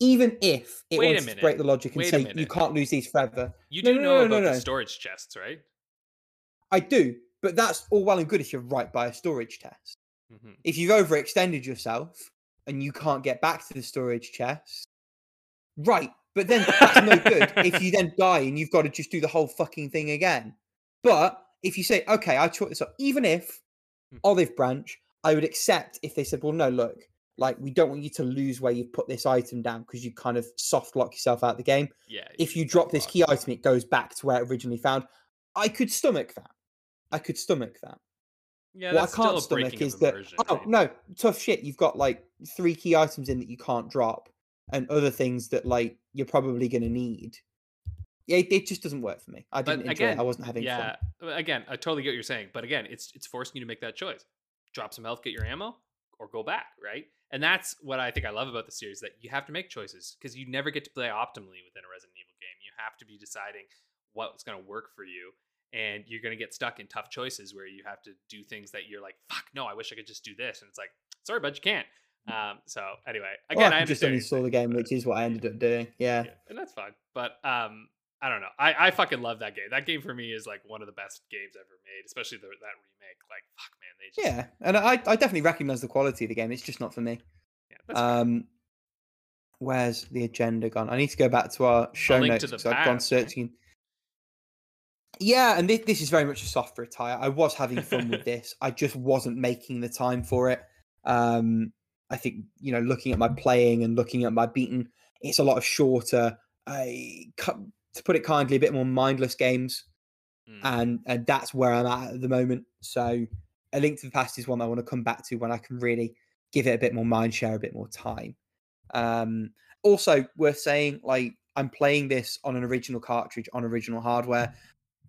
Even if it Wait wants to break the logic and Wait say you can't lose these forever, You No, do no, know no, about the storage chests, right? I do. But that's all well and good if you're right by a storage test. Mm-hmm. if you've overextended yourself and you can't get back to the storage chest, right? But then that's no good if you then [laughs] die and you've got to just do the whole fucking thing again. But if you say, okay, I chalk this up, even if Hmm. Olive Branch, I would accept if they said, well, no, look, like we don't want you to lose where you've put this item down because you kind of soft lock yourself out of the game. Yeah. If you drop this key item, it goes back to where it originally found. I could stomach that. I could stomach that yeah, what I can't stomach is that oh right? no, tough shit. You've got like three key items in that you can't drop, and other things that like you're probably gonna need. Yeah, it, it just doesn't work for me. I didn't enjoy again, it. I wasn't having yeah, fun. again, I totally get what you're saying, but again, it's it's forcing you to make that choice: drop some health, get your ammo, or go back, right? And that's what I think I love about the series that you have to make choices because you never get to play optimally within a Resident Evil game. You have to be deciding what's going to work for you, and you're going to get stuck in tough choices where you have to do things that you're like, "Fuck, no, I wish I could just do this," and it's like, "Sorry, but you can't." Um, so anyway, Well, again, I I just understand. what you're uninstall the game, which is what I ended up doing. Yeah. yeah, and that's fine. But um, I don't know. I, I fucking love that game. That game for me is like one of the best games ever made, especially the, that remake. Like, fuck, man, they just Yeah, and I, I definitely recognize the quality of the game. It's just not for me. yeah. Um, where's the agenda gone? I need to go back to our show notes because I've gone searching. Yeah, and this, this is very much a soft retire. I was having fun with [laughs] this. I just wasn't making the time for it. Um, I think you know, looking at my playing and looking at my beaten, it's a lot of shorter. I to put it kindly, a bit more mindless games Mm. and and that's where I'm at at the moment. So, a link to the past is one I want to come back to when I can really give it a bit more mind share, a bit more time. Um, also worth saying, like I'm playing this on an original cartridge on original hardware.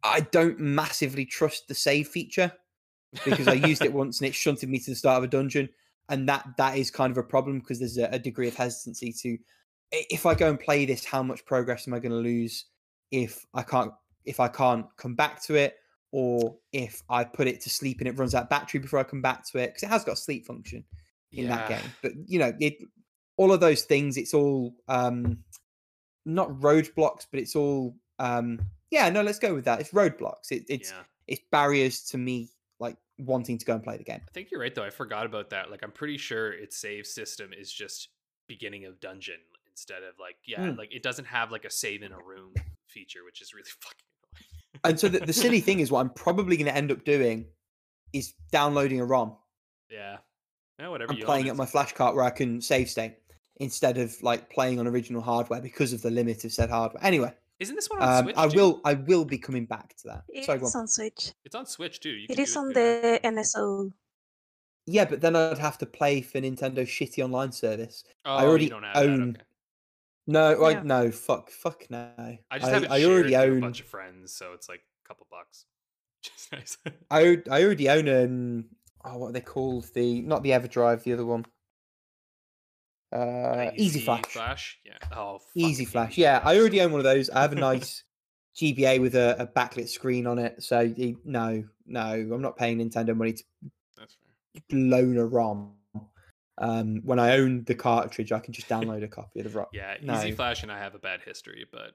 I don't massively trust the save feature because I used it once and it shunted me to the start of a dungeon, and that that is kind of a problem because there's a, a degree of hesitancy to if I go and play this, how much progress am I going to lose if I can't if I can't come back to it, or if I put it to sleep and it runs out battery before I come back to it because it has got sleep function in that game. But you know, it all of those things, it's all um not roadblocks, but it's all um yeah, no, let's go with that. It's roadblocks. It, it's yeah. it's barriers to me like wanting to go and play the game. I think you're right though. I forgot about that. Like I'm pretty sure its save system is just beginning of dungeon instead of like yeah, Mm. like it doesn't have like a save in a room feature, which is really [laughs] fucking annoying. And so the, the silly thing is what I'm probably going to end up doing is downloading a ROM Yeah. Yeah, whatever you playing it my flash cart where I can save state instead of like playing on original hardware because of the limit of said hardware. Anyway, Isn't this one on um, Switch? I too? will I will be coming back to that. It's Sorry, on. on Switch. It's on Switch too. You It can is do on through that. the NSO. Yeah, but then I'd have to play for Nintendo's shitty online service. Oh, I already you don't have own- that. Okay. No, I Yeah. no, fuck, fuck no. I just have it I already through own. a bunch of friends, so it's like a couple bucks. [laughs] Just nice. I I already own um. Oh, what are they called? The not the EverDrive, the other one. Uh, EZ-Flash. Flash. Yeah. Oh. EZ fucking Flash. Yeah, I already own one of those. I have a [laughs] nice GBA with a, a backlit screen on it. So y- no, no, I'm not paying Nintendo money to That's fair. loan a ROM. Um, when I own the cartridge, I can just [laughs] download a copy of the ROM. Yeah, No. Easy Flash and I have a bad history, but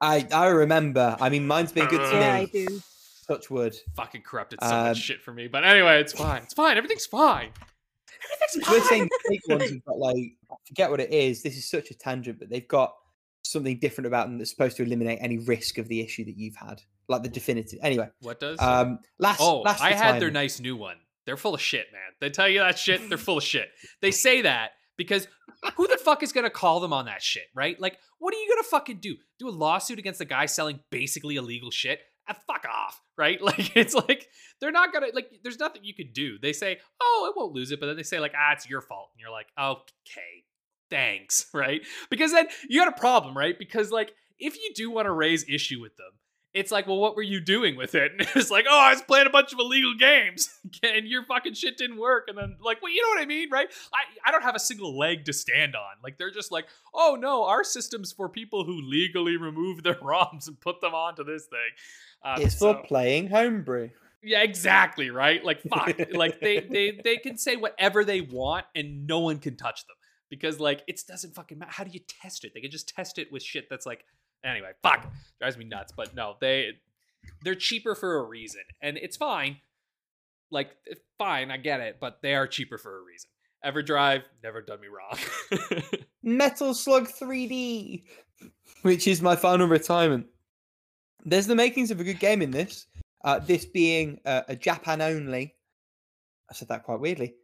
I I remember. I mean, mine's been good to Yeah, me. I do. Touch wood. fucking corrupted so Um, much shit for me. But anyway, it's fine. It's fine. Everything's fine. Everything's We're saying the big ones [laughs] have got like I forget what it is. This is such a tangent, but they've got something different about them that's supposed to eliminate any risk of the issue that you've had, like the definitive. Anyway, What does? um, last oh, last I had their nice new one. They're full of shit, man. They tell you that shit. They're full of shit. They say that because who the fuck is gonna call them on that shit, right? Like, what are you gonna fucking do? Do a lawsuit against the guy selling basically illegal shit? Ah, fuck off, right? [laughs] Like, it's like they're not gonna like. There's nothing you could do. They say, oh, it won't lose it, but then they say like, ah, it's your fault, and you're like, okay, thanks, [laughs] right? Because then you got a problem, right? Because like, if you do want to raise issue with them, it's like, well, what were you doing with it? [laughs] And it's like, oh, I was playing a bunch of illegal games, [laughs] and your fucking shit didn't work. And then, like, well, you know what I mean, right? I, I don't have a single leg to stand on. Like, they're just like, oh no, our system's for people who legally remove their [laughs] ROMs and put them onto this thing. Um, It's for playing homebrew. yeah, exactly, right? Like, fuck, like they they they can say whatever they want, and no one can touch them because like it doesn't fucking matter. How do you test it? They can just test it with shit that's like anyway. Fuck, drives me nuts. But no, they they're cheaper for a reason, and it's fine. Like, fine, I get it, but they are cheaper for a reason. EverDrive never done me wrong. [laughs] Metal Slug 3D, which is my final retirement. There's the makings of a good game in this. Uh, this being a, a Japan only. I said that quite weirdly.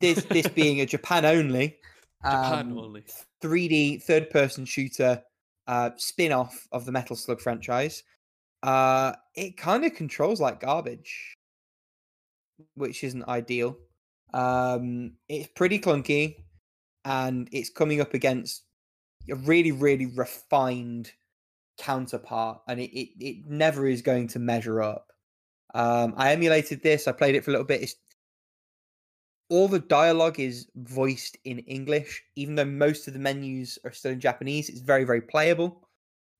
This this being a [laughs] Japan only. Japan um, only. 3D third person shooter uh, spin off of the Metal Slug franchise. Uh, it kind of controls like garbage, which isn't ideal. Um, it's pretty clunky and it's coming up against a really, really refined counterpart, and it, it, it never is going to measure up. Um, I emulated this, I played it for a little bit. It's, all the dialogue is voiced in English, even though most of the menus are still in Japanese. It's very, very playable.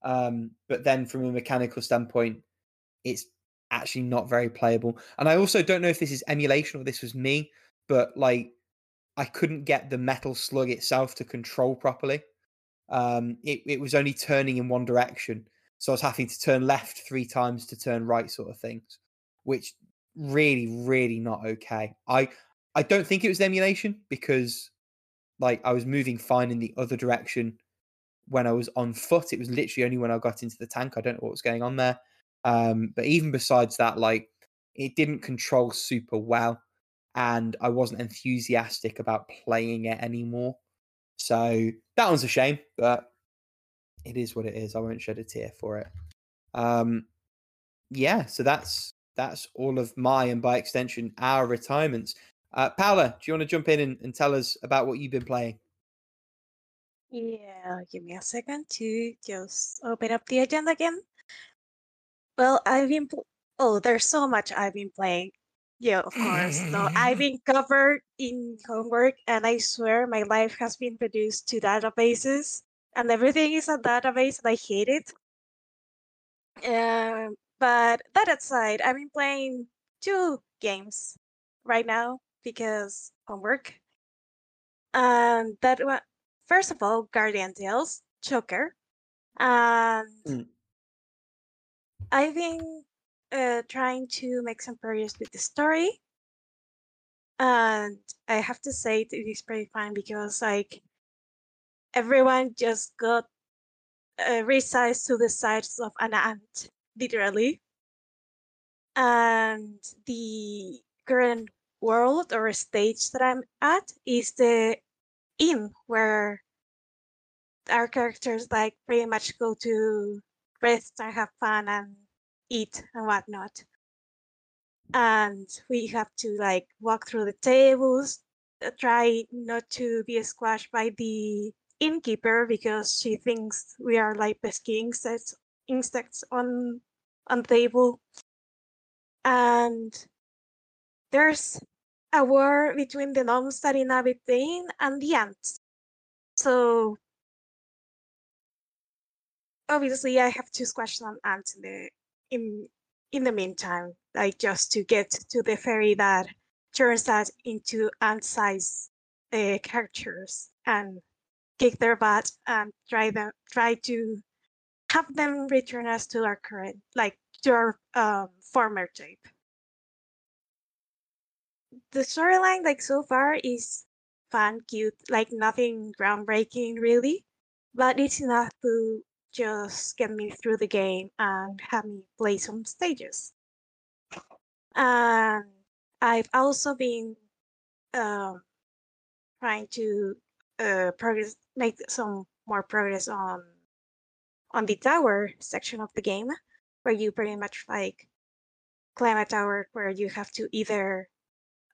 Um, but then from a mechanical standpoint, it's actually not very playable. And I also don't know if this is emulation or this was me, but like I couldn't get the metal slug itself to control properly. Um, it, it was only turning in one direction. So I was having to turn left three times to turn right, sort of things, which really, really not okay. I I don't think it was emulation because like I was moving fine in the other direction when I was on foot. It was literally only when I got into the tank. I don't know what was going on there. Um, but even besides that, like it didn't control super well, and I wasn't enthusiastic about playing it anymore. So that one's a shame, but it is what it is. I won't shed a tear for it. Um, yeah, so that's that's all of my and by extension our retirements. Uh, Paula, do you want to jump in and, and tell us about what you've been playing? Yeah, give me a second to just open up the agenda again. Well, I've been. Oh, there's so much I've been playing. Yeah, of course. So I've [laughs] been covered in homework, and I swear my life has been reduced to databases, and everything is a database, and I hate it. Um, but that aside, I've been playing two games right now because homework. And that one, first of all, Guardian Tales, Choker, and Mm. I've been uh, trying to make some progress with the story, and I have to say it is pretty fun because like everyone just got uh, resized to the size of an ant, literally, and the current world or stage that I'm at is the inn where our characters like pretty much go to rest and have fun and eat and whatnot. And we have to like walk through the tables, uh, try not to be squashed by the innkeeper because she thinks we are like pesky insects insects on on the table. And there's a war between the gnomes that inhabit the and the ants. So obviously I have to squash some ants in the in in the meantime, like just to get to the fairy that turns that into ant-sized uh, characters and kick their butt and try them try to have them return us to our current like to our um, former shape. The storyline like so far is fun, cute, like nothing groundbreaking really, but it's enough to just get me through the game and have me play some stages. And I've also been um, trying to uh, progress, make some more progress on on the tower section of the game, where you pretty much like climb a tower where you have to either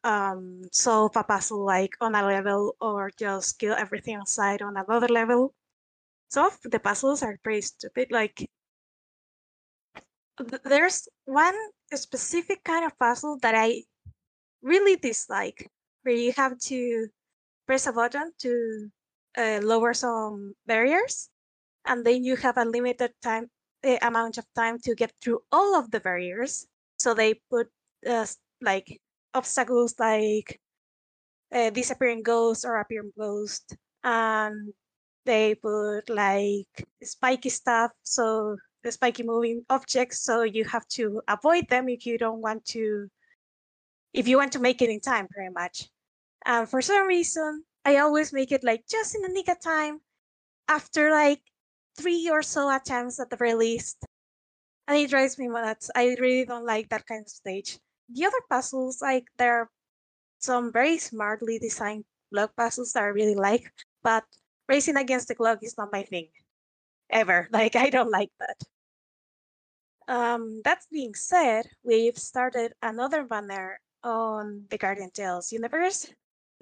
um, a puzzle like on a level or just kill everything outside on another level some of the puzzles are pretty stupid. Like th- there's one specific kind of puzzle that I really dislike, where you have to press a button to uh, lower some barriers, and then you have a limited time uh, amount of time to get through all of the barriers. So they put uh, like obstacles like uh, disappearing ghosts or appearing ghosts, and they put like spiky stuff, so the spiky moving objects, so you have to avoid them if you don't want to, if you want to make it in time, pretty much. And for some reason, I always make it like just in the nick of time, after like three or so attempts at the very least. And it drives me nuts. I really don't like that kind of stage. The other puzzles, like there are some very smartly designed block puzzles that I really like, but racing against the clock is not my thing ever. [laughs] Like I don't like that. Um, that being said, we've started another banner on the Guardian Tales universe.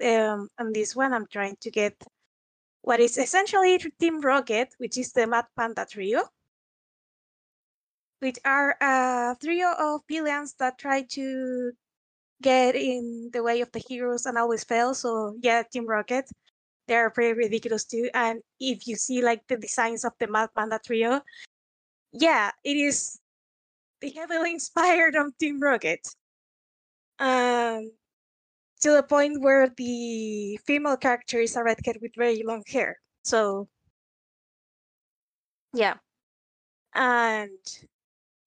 Um, on this one, I'm trying to get what is essentially Team Rocket, which is the Mad Panda trio, which are a trio of villains that try to get in the way of the heroes and always fail. So yeah, Team Rocket they're pretty ridiculous too. And if you see like the designs of the Mad Panda trio, yeah, it is [laughs] heavily inspired on Team Rocket. Um, to the point where the female character is a redhead with very long hair. So, yeah, and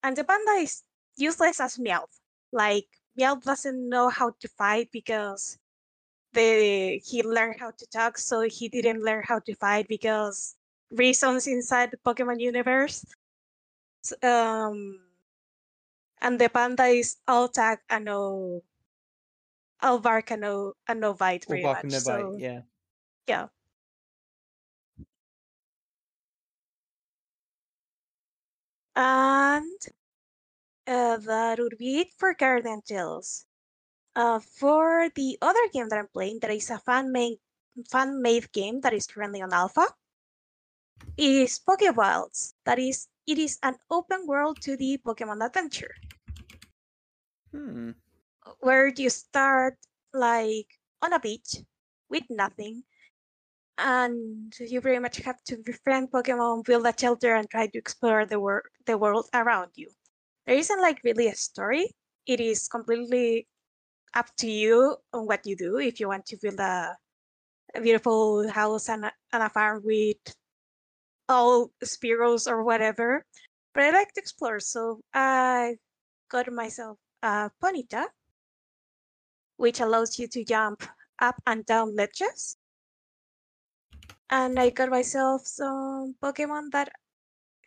and the panda is useless as Meowth. Like Meowth doesn't know how to fight because the he learned how to talk, so he didn't learn how to fight because reasons inside the Pokemon universe. Um, and the panda is all tag and no, all bark and no and no bite, All pretty much. bite, So yeah. yeah. And uh, that would be it for Guardian Tales. Uh, for the other game that I'm playing, that is a fan made fan made game that is currently on alpha. is Pokewilds. That is, it is an open world 2D Pokemon adventure Hmm. where you start like on a beach with nothing and you very much have to befriend pokemon build a shelter and try to explore the world the world around you. There isn't like really a story. It is completely up to you on what you do. If you want to build a, a beautiful house and a, and a farm with all sparrows or whatever. But i like to explore so i got myself a Ponyta, which allows you to jump up and down ledges. And I got myself some Pokemon that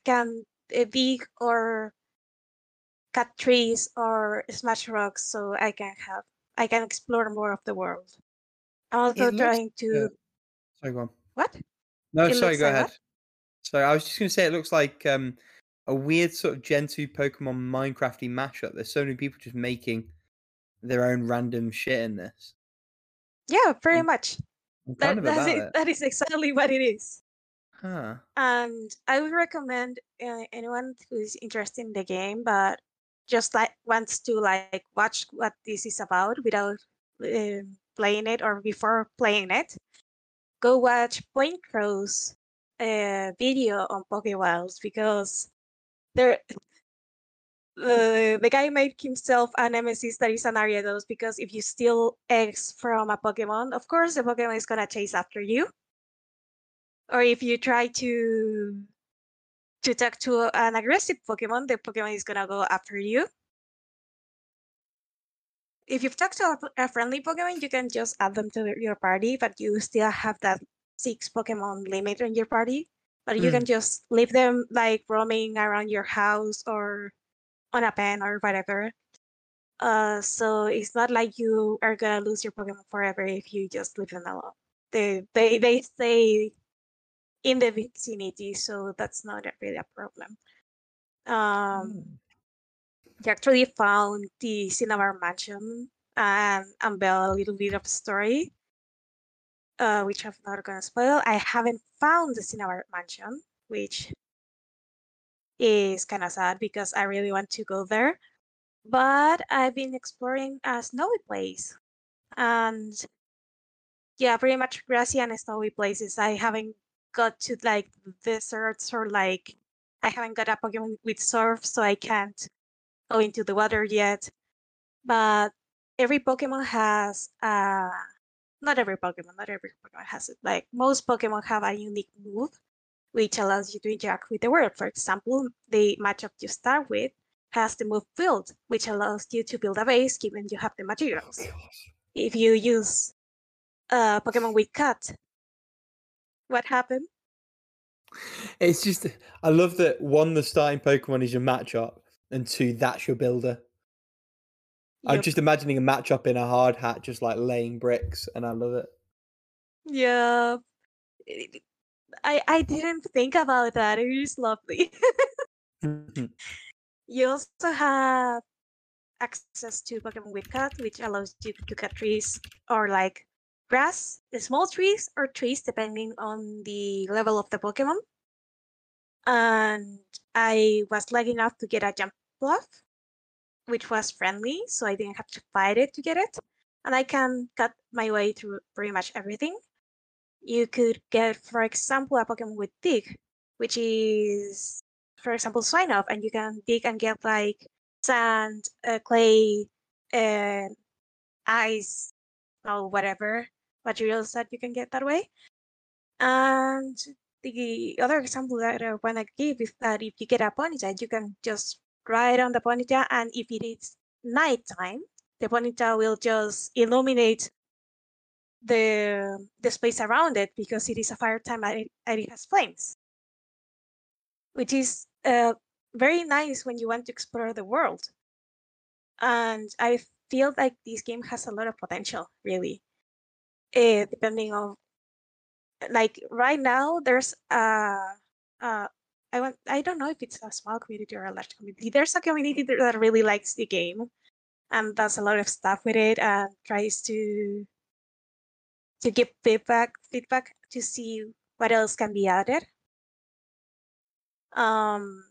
can uh, dig or cut trees or smash rocks, so I can have I can explore more of the world. I'm also trying to Sorry, go on. what? No, It sorry, go like ahead. what? So I was just going to say it looks like um, a weird sort of Gen 2 Pokemon Minecrafty mashup. There's so many people just making their own random shit in this. Yeah, pretty Um, much. That, it. it. That is exactly what it is. Huh. and I would recommend uh, anyone who's interested in the game but just like wants to like watch what this is about without um, playing it or before playing it. Go watch Point Crow's uh, video on Pokewilds because there. The, the guy made himself a nemesis that is an Ariados because if you steal eggs from a Pokemon, of course the Pokemon is gonna chase after you or if you try to to talk to an aggressive Pokemon, the Pokemon is gonna go after you. If you've talked to a friendly Pokemon, you can just add them to your party, but you still have that six Pokemon limit in your party. But you hmm. can just leave them like roaming around your house or on a pen or whatever. Uh, so it's not like you are gonna lose your Pokemon forever if you just leave them alone. They they they stay in the vicinity, so that's not really a problem. Um, Hmm. he actually found the Cinnabar Mansion and unveiled a little bit of story, uh, which I'm not gonna spoil. I haven't found the Cinnabar Mansion, which is kind of sad because I really want to go there. But I've been exploring a snowy place, and yeah, pretty much grassy and snowy places. I haven't got to like deserts or like I haven't got a Pokemon with surf, so I can't go into the water yet. But every Pokemon has uh not every Pokemon, not every Pokemon has it. Like most Pokemon have a unique move which allows you to interact with the world. For example, the Machop you start with has the move build, which allows you to build a base given you have the materials. If you use uh Pokemon with cut, what happened? It's just, I love that one, the starting Pokemon is your Machop, and two, that's your builder. I'm just imagining a Machop in a hard hat, just like laying bricks, and I love it. Yeah. I I didn't think about that. It is lovely. Mm-hmm. [laughs] you also have access to Pokemon with cut, which allows you to cut trees or like grass, the small trees or trees depending on the level of the Pokemon. And I was lucky enough to get a jump bluff, which was friendly, so I didn't have to fight it to get it. And I can cut my way through pretty much everything. You could get, for example, a Pokemon with dig, which is, for example, sign and you can dig and get like sand, uh, clay, uh, ice, or whatever materials that you can get that way. And the other example that I want to give is that if you get a ponyta, you can just ride on the ponyta, and if it is nighttime, the ponyta will just illuminate the the space around it because it is a fire time and it, and it has flames, which is uh, very nice when you want to explore the world. And I feel like this game has a lot of potential, really. Uh, depending on like right now, there's a uh, I want I don't know if it's a small community or a large community. There's a community that really likes the game and does a lot of stuff with it and tries to to give feedback feedback to see what else can be added. Um,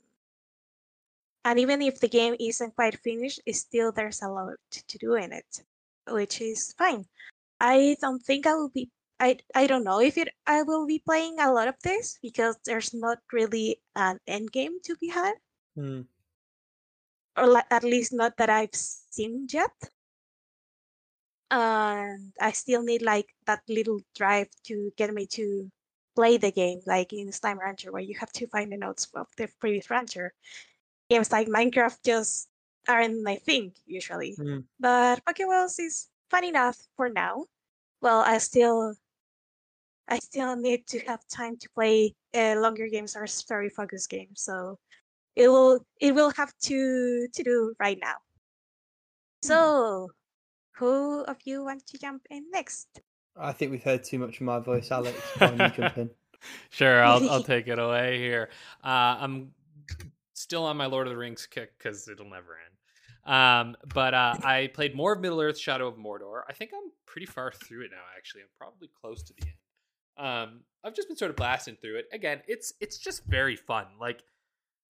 and even if the game isn't quite finished, it's still there's a lot to do in it, which is fine. I don't think I will be. I I don't know if it I will be playing a lot of this because there's not really an end game to be had, Hmm. or at least not that I've seen yet. And I still need like that little drive to get me to play the game, like in Slime Rancher, where you have to find the notes of the previous rancher. Games like Minecraft just aren't my thing usually. Hmm. But Pokewilds is fun enough for now. Well, I still, I still need to have time to play uh, longer games or story focused games. So it will, it will have to to do right now. So, who of you want to jump in next? I think we've heard too much of my voice, Alex. Why don't you jump [laughs] in? Sure, I'll I'll [laughs] take it away here. Uh, I'm still on my Lord of the Rings kick because it'll never end. Um, but uh, I played more of Middle Earth: Shadow of Mordor. I think I'm pretty far through it now. Actually, I'm probably close to the end. Um, I've just been sort of blasting through it. Again, it's it's just very fun. Like,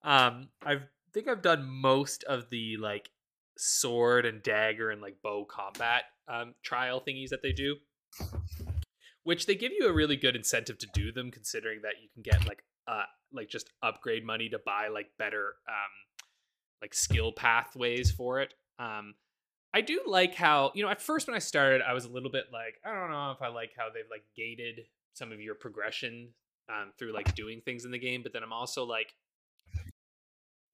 um, I think I've done most of the like sword and dagger and like bow combat um, trial thingies that they do which they give you a really good incentive to do them considering that you can get like uh like just upgrade money to buy like better um like skill pathways for it. Um i do like how you know at first when i started i was a little bit like i don't know if i like how they've like gated some of your progression um through like doing things in the game but then i'm also like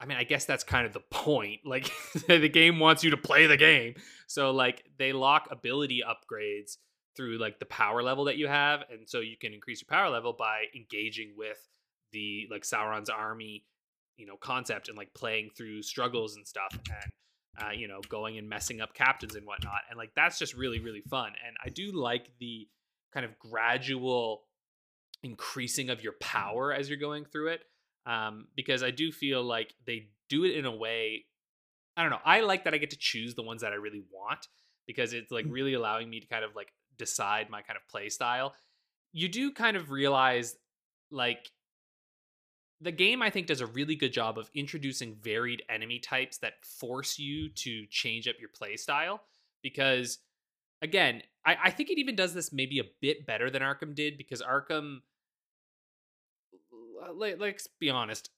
I mean, I guess that's kind of the point. [laughs] Like, the game wants you to play the game. So, like, they lock ability upgrades through like the power level that you have and so you can increase your power level by engaging with the like Sauron's army you know concept and like playing through struggles and stuff and uh, you know going and messing up captains and whatnot and like that's just really really fun and I do like the kind of gradual increasing of your power as you're going through it um, because I do feel like they do it in a way I don't know I like that I get to choose the ones that I really want because it's like really allowing me to kind of like decide my kind of play style. You do kind of realize like the game I think does a really good job of introducing varied enemy types that force you to change up your play style because again, I, I think it even does this maybe a bit better than Arkham did because Arkham Uh, let's be honest,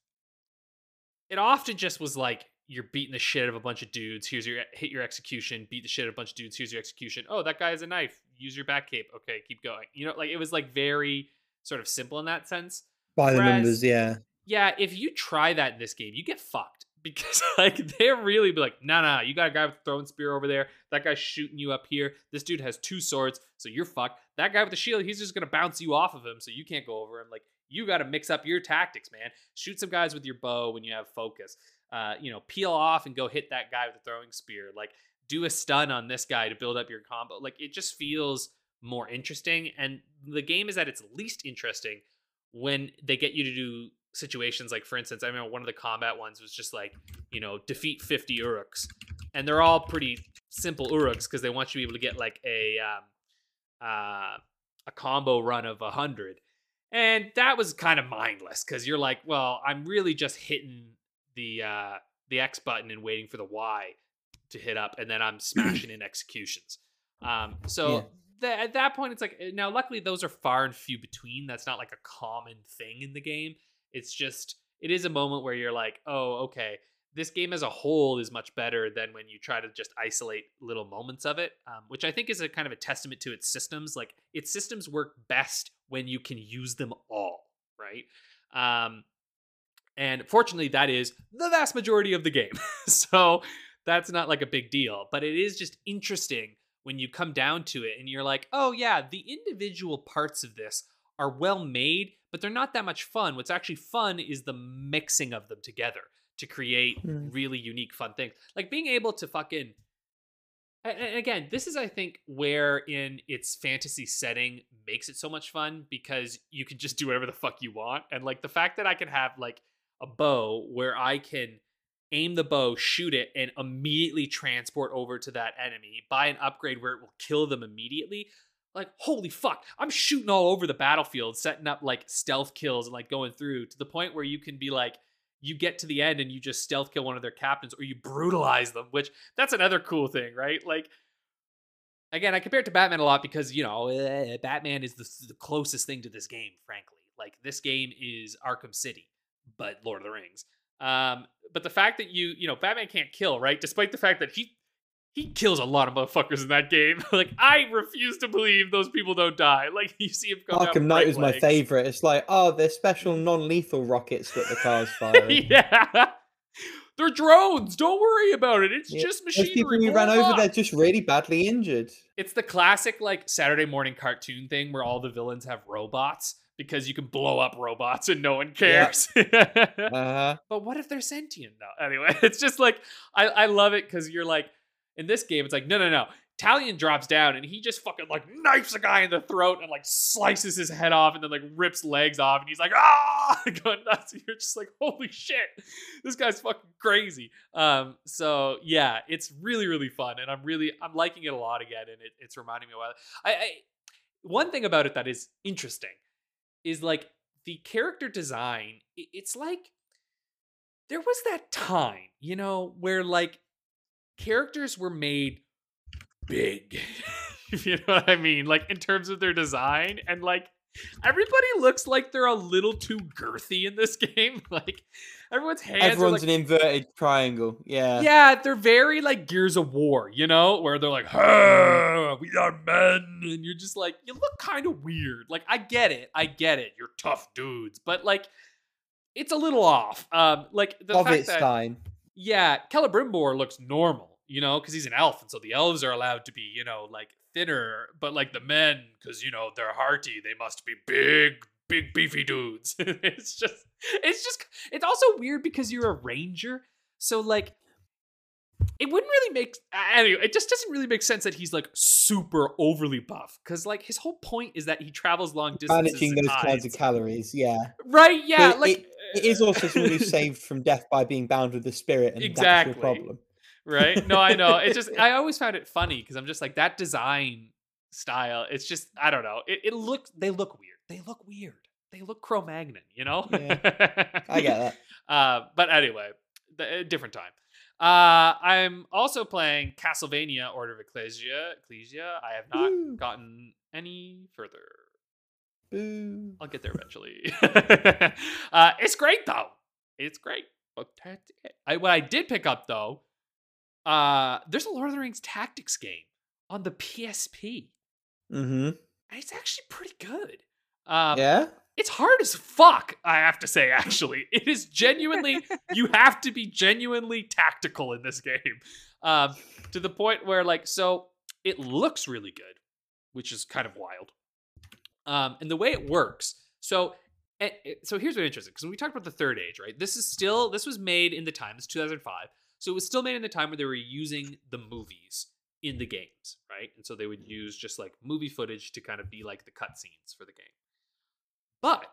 it often just was like you're beating the shit out of a bunch of dudes. Here's your hit your execution. Beat the shit out of a bunch of dudes. Here's your execution. Oh, that guy has a knife. Use your back cape. Okay, keep going. You know, like it was like very sort of simple in that sense. By the Whereas- numbers, yeah. Yeah, if you try that in this game, you get fucked because [laughs] like they're really be like, nah, nah, you got a guy with a throwing spear over there. That guy's shooting you up here. This dude has two swords, so you're fucked. That guy with the shield, he's just gonna bounce you off of him, so you can't go over him. Like you got to mix up your tactics, man. Shoot some guys with your bow when you have focus. Uh, you know, peel off and go hit that guy with the throwing spear. Like do a stun on this guy to build up your combo. Like it just feels more interesting, and the game is at its least interesting when they get you to do situations like for instance i remember one of the combat ones was just like you know defeat 50 uruks. And they're all pretty simple uruks because they want you to be able to get like a um uh a combo run of 100 and that was kind of mindless because you're like well i'm really just hitting the uh the x button and waiting for the y to hit up and then i'm [clears throat] smashing in executions. Um so Yeah. at that point it's like eh, now luckily those are far and few between. That's not like a common thing in the game it's just it is a moment where you're like oh okay this game as a whole is much better than when you try to just isolate little moments of it um, which i think is a kind of a testament to its systems like its systems work best when you can use them all right? Um, and fortunately that is the vast majority of the game [laughs] so that's not like a big deal but it is just interesting when you come down to it and you're like oh yeah the individual parts of this are well made but they're not that much fun. What's actually fun is the mixing of them together to create Hmm. really unique fun things. Like being able to fucking and and again this is i think where in its fantasy setting makes it so much fun because you can just do whatever the fuck you want. And like the fact that i can have like a bow where i can aim the bow shoot it and immediately transport over to that enemy buy an upgrade where it will kill them immediately like holy fuck i'm shooting all over the battlefield setting up like stealth kills and like going through to the point where you can be like you get to the end and you just stealth kill one of their captains or you brutalize them, which that's another cool thing, right? Like again, I compare it to Batman a lot because you know uh, Batman is the, the, closest thing to this game, frankly. Like this game is Arkham City, but Lord of the Rings. Um, but the fact that you, you know, Batman can't kill, right? Despite the fact that he he kills a lot of motherfuckers in that game. [laughs] like I refuse to believe those people don't die. [laughs] Like you see him go Arkham Knight is my favorite. It's like, oh, they're special [laughs] non-lethal rockets that the car's fire. yeah. They're drones. Don't worry about it. It's yeah. just machinery. Those people you ran over, they're just really badly injured. It's the classic like Saturday morning cartoon thing where all the villains have robots because you can blow up robots and no one cares. uh-huh. But what if they're sentient though? Anyway, it's just like I, I love it because you're like in this game, it's like, no, no, no. Talion drops down and he just fucking like knifes a guy in the throat and like slices his head off and then like rips legs off and he's like ah [laughs] going nuts. [laughs] You're just like holy shit, this guy's fucking crazy. Um, so yeah, it's really really fun and I'm really I'm liking it a lot again and it, it's reminding me of I, I one thing about it that is interesting is like the character design. It's like there was that time, you know, where like characters were made big. [laughs] you know what I mean? Like in terms of their design and like everybody looks like they're a little too girthy in this [laughs] game. like everyone's hands Everyone's like, an inverted triangle. Yeah. Yeah, they're very like Gears of War, you know, where they're like, hey, we are men. And you're just like, you look kind of weird. Like, I get it. I get it. You're tough dudes. But like it's a little off. Um, like the of fact that. Yeah, Celebrimbor looks normal you know, because he's an elf, and so the elves are allowed to be, you know, like thinner, but like the men, because you know they're hearty, they must be big, big beefy dudes. [laughs] it's just, it's just, it's also weird because you're a ranger, so like. It wouldn't really make anyway. It just doesn't really make sense that he's like super overly buff because like his whole point is that he travels long distances. Managing those kinds of calories, yeah. Right, yeah. But like it, it is also someone who's [laughs] saved from death by being bound with the spirit, and exactly. that's your problem right? No, I know. It just [laughs] I always found it funny because I'm just like that design style. It's just I don't know. It, it looks they look weird. They look weird. They look Cro-Magnon, you know. Yeah, [laughs] I get that. Uh, but anyway, the, a different time. Uh, I'm also playing Castlevania Order of Ecclesia. Ecclesia. I have not Woo. gotten any further. Boo. I'll get there eventually. [laughs] uh, it's great though. It's great. But I, what I did pick up though uh, there's a Lord of the Rings tactics game on the PSP. Mm-hmm. And it's actually pretty good. Um, yeah. It's hard as fuck, I have to say, actually. It is genuinely, [laughs] you have to be genuinely tactical in this game. Um, to the point where, like, so it looks really good, which is kind of wild. Um, and the way it works, so eh, eh, so here's what's interesting because when we talked about the third age, right? This is still this was made in the time, this 2005. So it was still made in the time where they were using the movies in the games, right? And so they would use just like movie footage to kind of be like the cutscenes for the game. But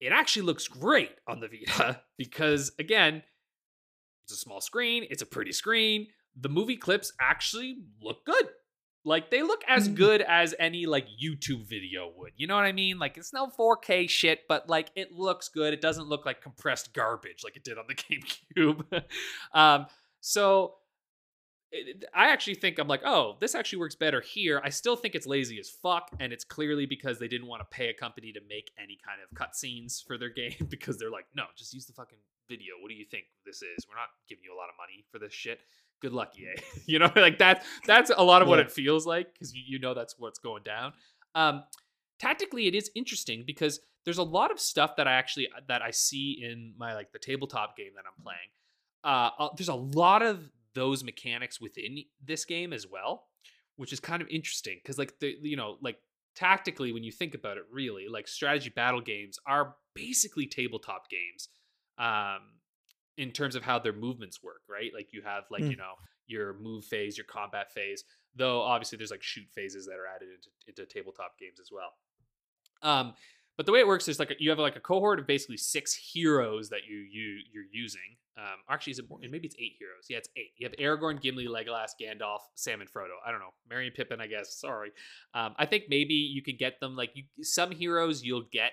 it actually looks great on the Vita [laughs] because, again, it's a small screen, it's a pretty screen. The movie clips actually look good. Like they look as mm. good as any like YouTube video would. You know what I mean? Like it's no 4K shit, but like it looks good. It doesn't look like compressed garbage like it did on the [laughs] GameCube. [laughs] um, so I actually think I'm like, oh, this actually works better here. I still think it's lazy as fuck, and it's clearly because they didn't want to pay a company to make any kind of cutscenes for their [laughs] game because they're like, no, just use the fucking video. What do you think this is? We're not giving you a lot of money for this shit good luck, EA. [laughs] you know, [laughs] like that. That's a lot of what it feels like because you, you know that's what's going down. Um, tactically, it is interesting because there's a lot of stuff that I actually that I see in my like the tabletop game that I'm playing. Uh, uh, there's a lot of those mechanics within this game as well, which is kind of interesting because like the you know like tactically when you think about it really like strategy battle games are basically tabletop games um in terms of how their movements work, right? Like you have like, mm. you know, your move phase, your combat phase, though obviously there's like shoot phases that are added into, into tabletop games as well. Um, but the way it works is like you have like a cohort of basically six heroes that you you you're using. Um, actually, is it more, maybe it's eight heroes? Yeah, it's eight. You have Aragorn, Gimli, Legolas, Gandalf, Sam, and Frodo. I don't know, Merry and Pippin, I guess. Sorry. Um, I think maybe you can get them like you. Some heroes you'll get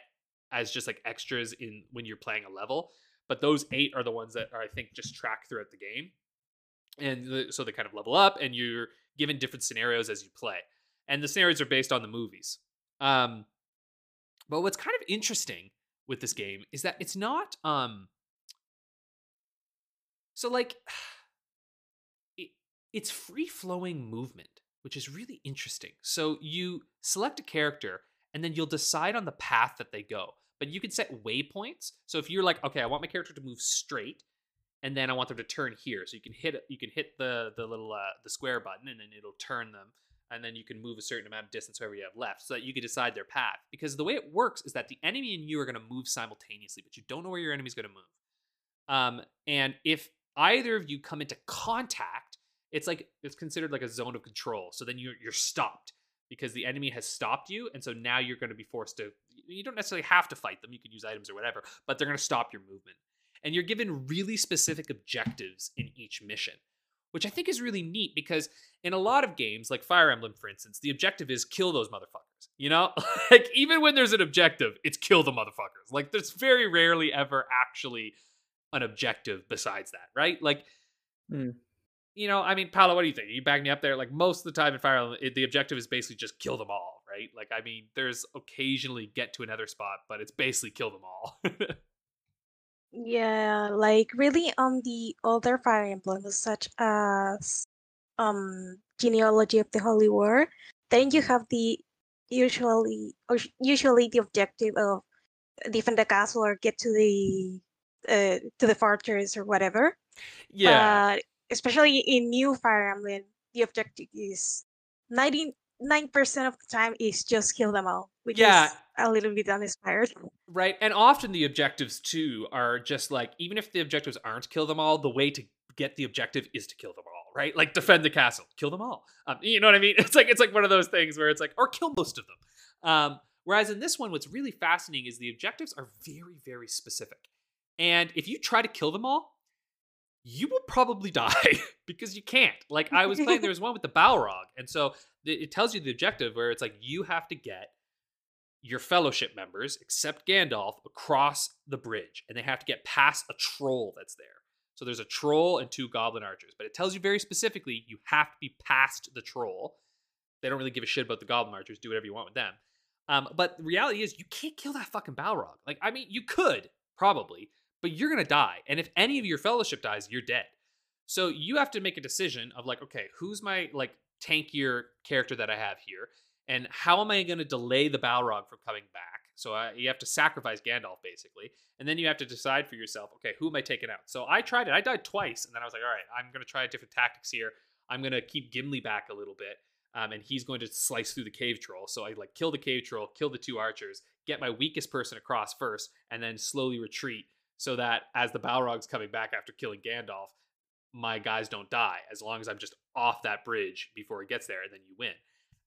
as just like extras in when you're playing a level but those eight are the ones that are, I think, just track throughout the game. And the, so they kind of level up, and you're given different scenarios as you play. And the scenarios are based on the movies. Um, but what's kind of interesting with this game is that it's not um so like [sighs] it, it's free flowing movement, which is really interesting. So you select a character and then you'll decide on the path that they go. But you can set waypoints. So if you're like, okay, I want my character to move straight, and then I want them to turn here. So you can hit you can hit the the little uh, the square button, and then it'll turn them. And then you can move a certain amount of distance wherever you have left, so that you can decide their path. Because the way it works is that the enemy and you are going to move simultaneously, but you don't know where your enemy's going to move. Um, and if either of you come into contact, it's like it's considered like a zone of control. So then you're you're stopped because the enemy has stopped you, and so now you're going to be forced to. You don't necessarily have to fight them; you can use items or whatever, but they're going to stop your movement. And you're given really specific objectives in each mission, which I think is really neat because in a lot of games, like Fire Emblem, for instance, the objective is kill those motherfuckers. You know, [laughs] like even when there's an objective, it's kill the motherfuckers. Like there's very rarely ever actually an objective besides that, right? Like. Mm you know, I mean, Paolo, what do you think? You back me up there? Like most of the time in Fire Emblem, it, the objective is basically just kill them all, right? Like, I mean, there's occasionally get to another spot, but it's basically kill them all. [laughs] Yeah, like really on the older Fire Emblems, such as um Genealogy of the Holy War, then you have the usually usually the objective of defend the castle or get to the uh, to the fortress or whatever. yeah. But especially in new Fire Emblem, the objective is ninety nine percent of the time is just kill them all, which Yeah. is a little bit uninspired. Right. And often the objectives too are just like even if the objectives aren't kill them all, the way to get the objective is to kill them all, right? Like defend the castle, kill them all. Um, you know what I mean? [laughs] It's like it's like one of those things where it's like or kill most of them. Um, whereas in this one, what's really fascinating is the objectives are very very specific, and if you try to kill them all, you will probably [laughs] die because you can't. Like I was playing, [laughs] there was one with the Balrog, and so it it tells you the objective where it's like you have to get your fellowship members, except Gandalf, across the bridge, and they have to get past a troll that's there. So there's a troll and two goblin archers, but it tells you very specifically you have to be past the troll. They don't really give a shit about the goblin archers. Do whatever you want with them. Um, but the reality is, you can't kill that fucking Balrog. Like, I mean, you could probably, but you're gonna die. And if any of your fellowship dies, you're dead. So you have to make a decision of like, okay, who's my like tankier character that I have here, and how am I going to delay the Balrog from coming back? So uh, you have to sacrifice Gandalf basically, and then you have to decide for yourself, okay, who am I taking out? So I tried it. I died twice, and then I was like, all right, I'm going to try different tactics here. I'm going to keep Gimli back a little bit, um, and he's going to slice through the cave troll. So I like kill the cave troll, kill the two archers, get my weakest person across first, and then slowly retreat so that as the Balrog's coming back after killing Gandalf, my guys don't die as long as I'm just off that bridge before it gets there, and then you win.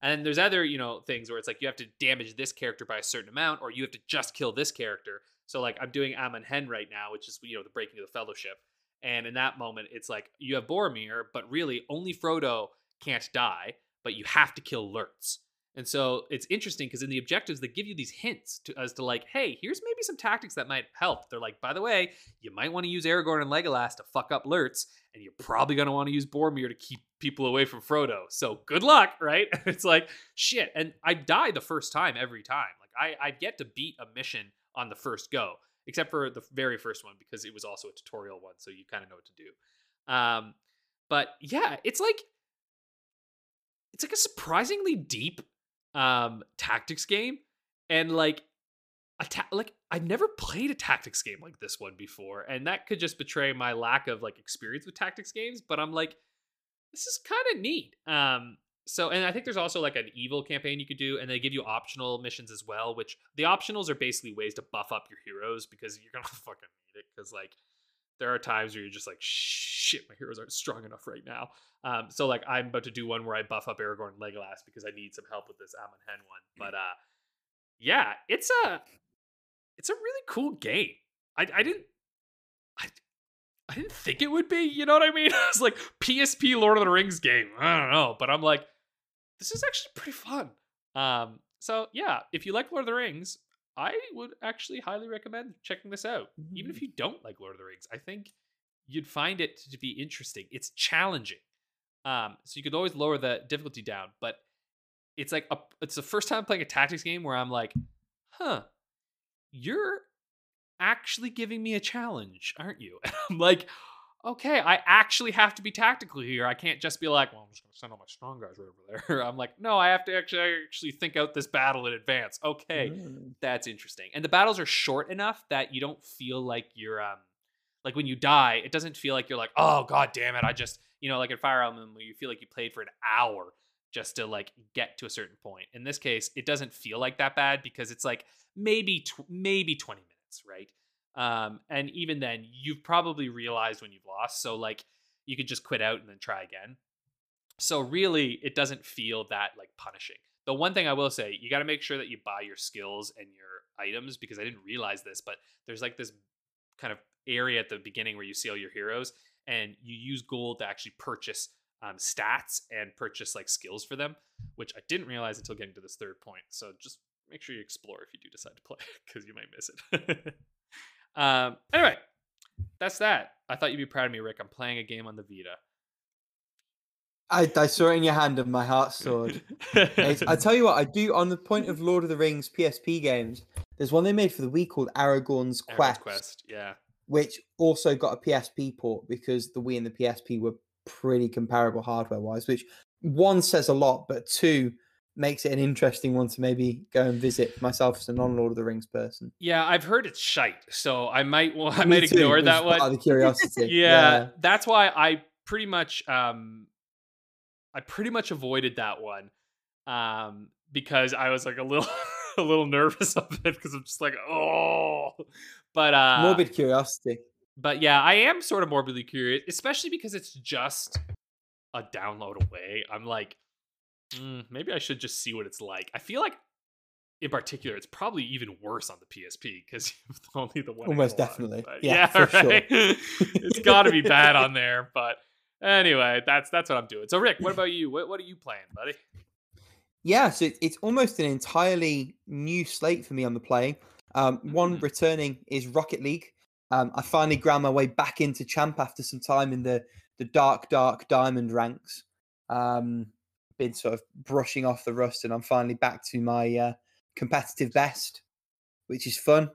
And then there's other, you know, things where it's like you have to damage this character by a certain amount, or you have to just kill this character. So like I'm doing Amon Hen right now, which is you know the breaking of the Fellowship, and in that moment it's like you have Boromir, but really only Frodo can't die, but you have to kill Lurtz. And so it's interesting because in the objectives they give you these hints to, as to like, hey, here's maybe some tactics that might help. They're like, by the way, you might want to use Aragorn and Legolas to fuck up Lurtz, and you're probably gonna want to use Boromir to keep people away from Frodo. So good luck, [laughs] right? [laughs] it's like shit. And I die the first time every time. Like I I get to beat a mission on the first go, except for the very first one because it was also a tutorial one, so you kind of know what to do. Um, but yeah, it's like it's like a surprisingly deep um tactics game and like a ta- like I've never played a tactics game like this one before and that could just betray my lack of like experience with tactics games but I'm like this is kind of neat um so and I think there's also like an evil campaign you could do and they give you optional missions as well which the optionals are basically ways to buff up your heroes because you're gonna [laughs] fucking need it because like there are times where you're just like shit my heroes aren't strong enough right now um, so like I'm about to do one where I buff up Aragorn and Legolas because I need some help with this Amon Hen one. But uh, yeah, it's a it's a really cool game. I I didn't I I didn't think it would be. You know what I mean? [laughs] It's like PSP Lord of the Rings game. I don't know, but I'm like, this is actually pretty fun. Um, so yeah, if you like Lord of the Rings, I would actually highly recommend checking this out. Even Mm. if you don't like Lord of the Rings, I think you'd find it to be interesting. It's challenging. Um, so you could always lower the difficulty down, but it's like a, it's the first time playing a tactics game where I'm like, huh, you're actually giving me a challenge, aren't you? [laughs] And I'm like, okay, I actually have to be tactical here. I can't just be like, well, I'm just gonna send all my strong guys right over there. [laughs] I'm like, no, I have to actually actually think out this battle in advance. Okay, Mm. that's interesting. And the battles are short enough that you don't feel like you're um like when you die, it doesn't feel like you're like, oh god damn it, I just you know, like in Fire Emblem where you feel like you played for an hour just to like get to a certain point. In this case, it doesn't feel like that bad because it's like maybe tw- maybe 20 minutes, right? Um, and even then, you've probably realized when you've lost, so like you could just quit out and then try again. So really, it doesn't feel that like punishing. The one thing I will say, you got to make sure that you buy your skills and your items because I didn't realize this, but there's like this kind of area at the beginning where you see all your heroes, and you use gold to actually purchase um, stats and purchase like skills for them, which I didn't realize until getting to this third point. So just make sure you explore if you do decide to play [laughs] because you might miss it. [laughs] um, anyway, that's that. I thought you'd be proud of me, Rick. I'm playing a game on the Vita. I, I saw it in your hand and my heart [laughs] soared. I tell you what, I do on the point of Lord of the Rings PSP games. There's one they made for the Wii called Aragorn's Aragorn's Quest, Quest, yeah. which also got a PSP port because the Wii and the PSP were pretty comparable hardware wise. Which one says a lot, but two makes it an interesting one to maybe go and visit myself as a non Lord of the Rings person. Yeah, I've heard it's shite, so I might well, [laughs] I Me might too, ignore that one. Of the curiosity. [laughs] yeah, that's why I pretty much um I pretty much avoided that one um because I was like a little [laughs] a little nervous of it because I'm just like oh but uh morbid curiosity. but yeah I am sort of morbidly curious especially because it's just a download away I'm like mm, maybe I should just see what it's like I feel like in particular it's probably even worse on the PSP because [laughs] only the one Almost definitely. but Yeah, [laughs] for sure. it's got to be bad on [laughs] there but anyway that's that's what I'm doing so Rick what about you what, what are you playing buddy Yeah, so it's almost an entirely new slate for me on the playing. Um, one Mm. returning is Rocket League. Um, I finally ground my way back into champ after some time in the the dark, dark diamond ranks. Um, been sort of brushing off the rust, and I'm finally back to my uh, competitive best, which is fun.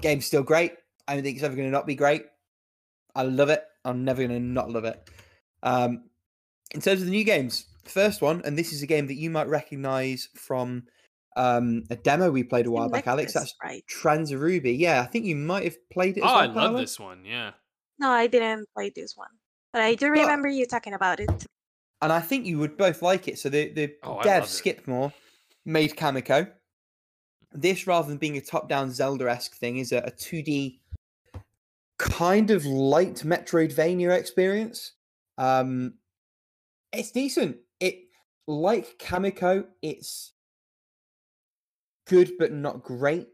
Game's still great. I don't think it's ever going to not be great. I love it. I'm never going to not love it. Um, in terms of the new games, first one, and this is a game that you might recognize from um, a demo we played a while back, Alex. That's right? Trans Ruby. Yeah, I think you might have played it. oh As I love Paolo. this one yeah No, I didn't play this one, but I do But- remember you talking about it. And I think you would both like it. So the the Oh, dev. Skipmore made Kamiko. This, rather than being a top-down Zelda-esque thing, is a, a 2D kind of light Metroidvania experience. Um, it's decent. It like Kamiko, it's good but not great.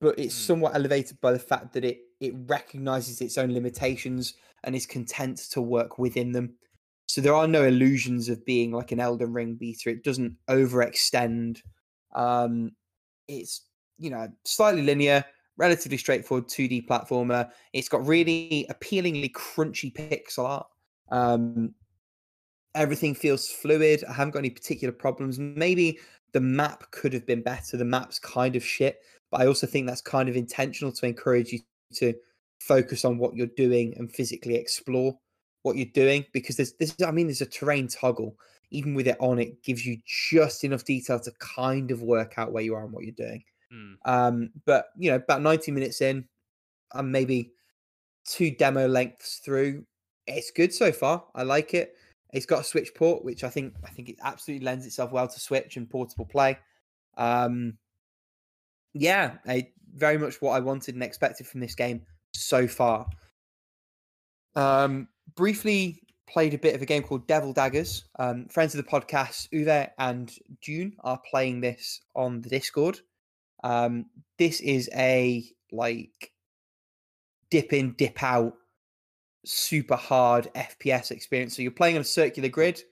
But it's Hmm. somewhat elevated by the fact that it it recognizes its own limitations and is content to work within them. So there are no illusions of being like an Elden Ring beta. It doesn't overextend. Um, it's you know slightly linear, relatively straightforward 2D platformer. It's got really appealingly crunchy pixel art. Um, everything feels fluid. I haven't got any particular problems. Maybe the map could have been better. The map's kind of shit, but I also think that's kind of intentional to encourage you to focus on what you're doing and physically explore what you're doing because there's this I mean there's a terrain toggle. Even with it on it gives you just enough detail to kind of work out where you are and what you're doing. Hmm. um but you know about 90 minutes in and maybe two demo lengths through. It's good so far. I like it. It's got a switch port which i think i think it absolutely lends itself well to switch and portable play. Um yeah I, very much what i wanted and expected from this game so far. Um briefly played a bit of a game called devil daggers. Um friends of the podcast uwe and june are playing this on the discord. Um this is a like dip in dip out super hard fps experience. So you're playing on a circular grid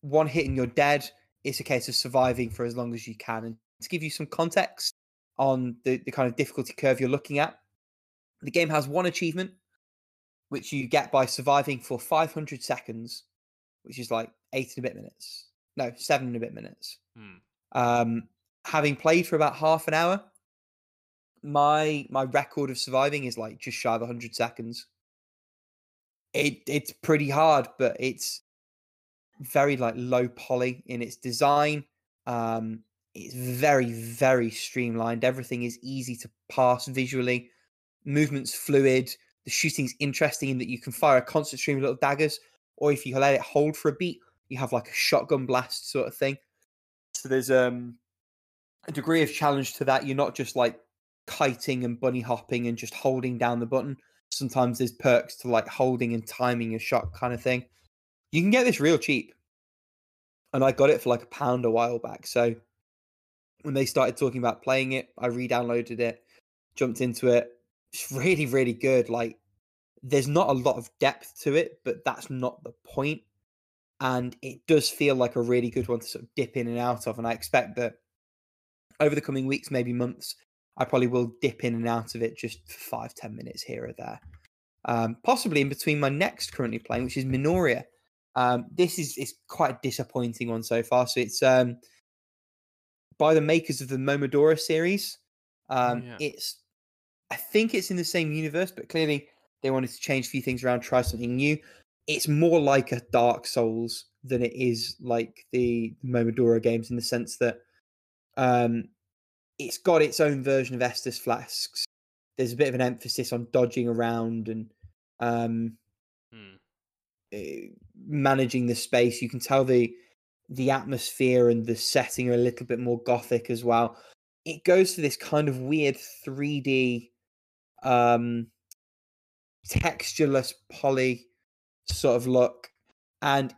one hit and you're dead. It's a case of surviving for as long as you can. And to give you some context on the, the kind of difficulty curve you're looking at. The game has one achievement, which you get by surviving for 500 seconds, which is like eight and a bit minutes. No, seven and a bit minutes. Hmm. Um, having played for about half an hour, my my record of surviving is like just shy of 100 seconds. It it's pretty hard, but it's very like low poly in its design. Um, it's very very streamlined. Everything is easy to pass visually. Movement's fluid. The shooting's interesting in that you can fire a constant stream of little daggers, or if you let it hold for a beat, you have like a shotgun blast sort of thing. So there's um a degree of challenge to that. You're not just like kiting and bunny hopping and just holding down the button. Sometimes there's perks to like holding and timing a shot kind of thing. You can get this real cheap. And I got it for like a pound a while back. So when they started talking about playing it, I re-downloaded it, jumped into it. It's really, really good. Like there's not a lot of depth to it, but that's not the point. And it does feel like a really good one to sort of dip in and out of. And I expect that over the coming weeks, maybe months, I probably will dip in and out of it just for five, ten minutes here or there. Um, possibly in between my next currently playing, which is Minoria. Um, this is is quite a disappointing one so far. So it's um, by the makers of the Momodora series. Um, yeah. It's I think it's in the same universe, but clearly they wanted to change a few things around, try something new. It's more like a Dark Souls than it is like the Momodora games in the sense that um, it's got its own version of Estus flasks. There's a bit of an emphasis on dodging around and um, Hmm. eh, managing the space. You can tell the the atmosphere and the setting are a little bit more gothic as well. It goes for this kind of weird 3D um textureless poly sort of look and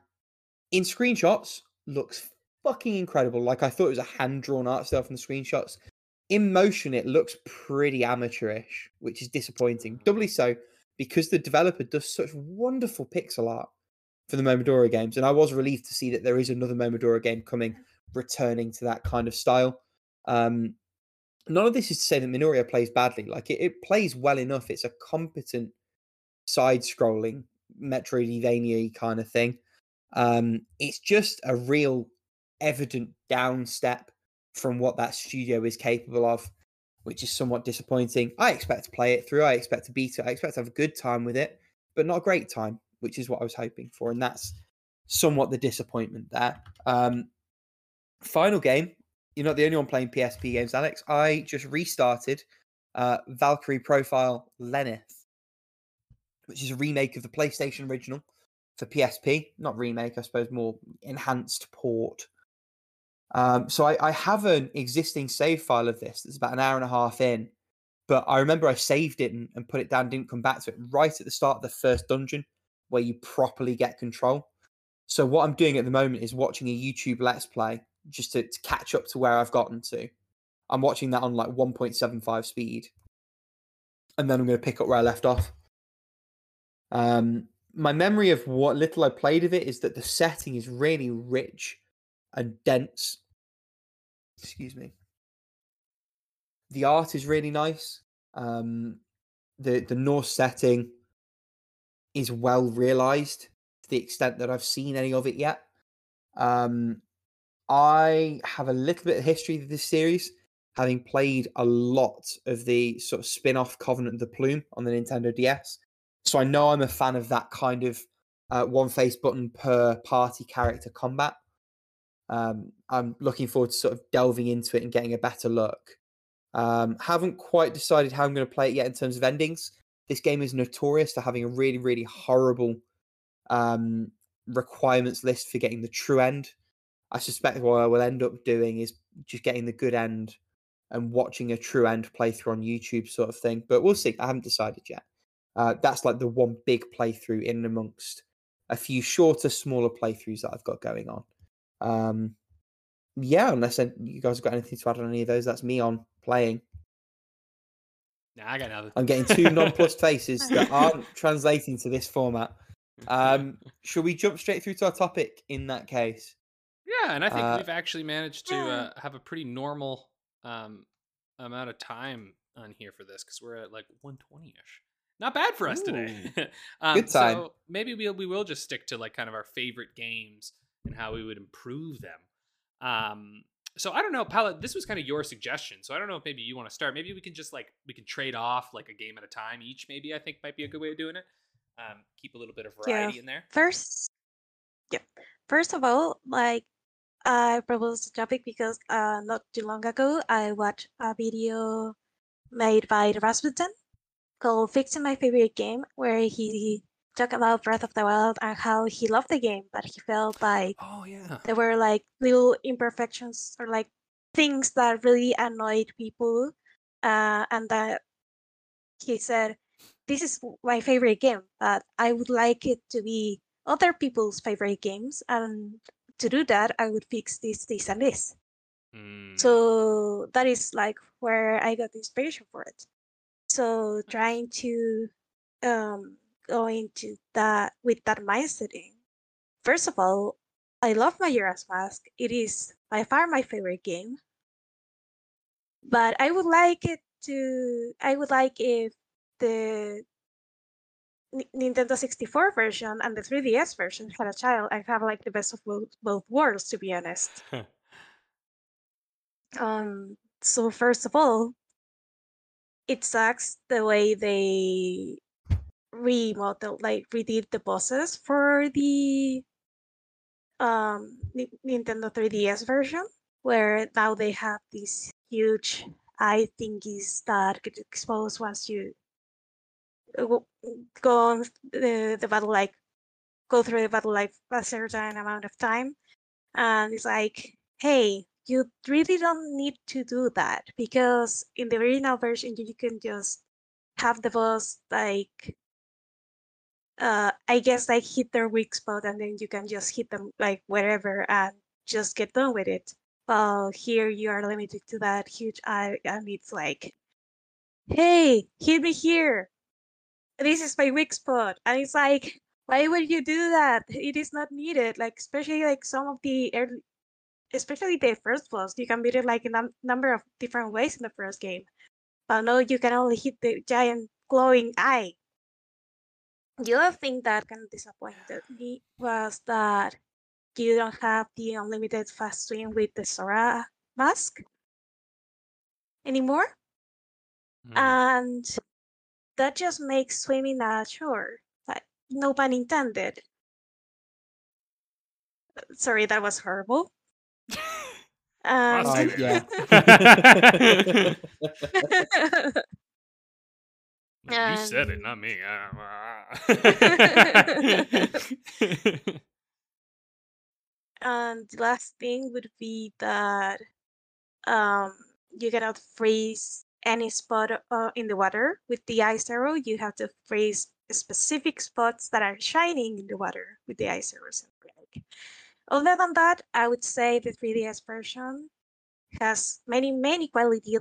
in screenshots looks fucking incredible. Like I thought it was a hand drawn art style from the screenshots. In motion, it looks pretty amateurish, which is disappointing. Doubly so because the developer does such wonderful pixel art for the Momodora games, and I was relieved to see that there is another Momodora game coming, returning to that kind of style. Um, none of this is to say that Minoria plays badly. Like it, it plays well enough. It's a competent side-scrolling Metroidvania kind of thing. Um, it's just a real evident downstep from what that studio is capable of, which is somewhat disappointing. I expect to play it through. I expect to beat it. I expect to have a good time with it, but not a great time, which is what I was hoping for. And that's somewhat the disappointment there. Um, final game. You're not the only one playing PSP games, Alex. I just restarted uh, Valkyrie Profile Lenneth, which is a remake of the PlayStation original for PSP. Not remake, I suppose, more enhanced port. Um, so I, I have an existing save file of this that's about an hour and a half in, but I remember I saved it and, and put it down, didn't come back to it right at the start of the first dungeon where you properly get control. So what I'm doing at the moment is watching a YouTube Let's Play just to, to catch up to where I've gotten to. I'm watching that on like 1.75 speed, and then I'm going to pick up where I left off. Um, my memory of what little I played of it is that the setting is really rich and dense. Excuse me. The art is really nice. Um, the the Norse setting is well realized to the extent that I've seen any of it yet. Um, I have a little bit of history with this series, having played a lot of the sort of spin-off Covenant of the Plume on the Nintendo DS. So I know I'm a fan of that kind of uh, one face button per party character combat. Um, I'm looking forward to sort of delving into it and getting a better look. Um, haven't quite decided how I'm going to play it yet in terms of endings. This game is notorious for having a really, really horrible um, requirements list for getting the true end. I suspect what I will end up doing is just getting the good end and watching a true end playthrough on YouTube, sort of thing. But we'll see. I haven't decided yet. Uh, that's like the one big playthrough in amongst a few shorter, smaller playthroughs that I've got going on. Um, yeah, unless you guys have got anything to add on any of those, that's me on playing. Nah, I got nothing. I'm getting two nonplussed [laughs] faces that aren't translating to this format. [laughs] Um, should we jump straight through to our topic in that case? Yeah, and I think uh, we've actually managed to Yeah. uh, have a pretty normal um, amount of time on here for this because we're at like 120 ish. Not bad for us today. [laughs] um, Good time. So maybe we we will just stick to like kind of our favorite games and how we would improve them. Um, so I don't know, Paolo. This was kind of your suggestion, so I don't know if maybe you want to start. Maybe we can just like we can trade off like a game at a time each. Maybe I think might be a good way of doing it. Um, keep a little bit of Yeah. variety in there. First, yeah. First of all, like I proposed the topic because uh, not too long ago I watched a video made by Razbuten called "Fixing My Favorite Game," where he talked about Breath of the Wild and how he loved the game, but he felt like Oh yeah. there were like little imperfections or like things that really annoyed people uh, and that he said this is my favorite game but i would like it to be other people's favorite games and to do that i would fix this this and this. Mm, so that is like where i got the inspiration for it. So trying to um go into that with that mindset in first of all i love majora's mask. It is by far my favorite game. But i would like it to i would like if the Nintendo 64 version and the 3DS version had a child. And have like the best of both, both worlds to be honest. [laughs] Um, so first of all, it sucks the way they remodeled, like redid the bosses for the um Ni- Nintendo 3DS version, where now they have these huge eye thingies that get exposed once you go on the, the battle like go through the battle like a certain amount of time, and it's like, hey, you really don't need to do that because in the original version you can just have the boss like uh i guess like hit their weak spot and then you can just hit them like wherever and just get done with it. Well here you are limited to that huge eye and it's like hey hit me here this is my weak spot and it's like why would you do that it is not needed like especially like some of the early especially the first boss, you can beat it like a num- number of different ways in the first game. But no, you can only hit the giant glowing eye. The other thing that kind of disappointed me was that you don't have the unlimited fast swing with the Zora mask anymore. Mm. And that just makes swimming a chore. Like, no pun intended. Sorry, that was horrible. Um, Must yeah. [laughs] [laughs] you said it, not me. [laughs] and the last thing would be that um you cannot freeze any spot uh, in the water with the ice arrow you have to freeze specific spots that are shining in the water with the ice arrows other than that i would say the 3ds version has many many quality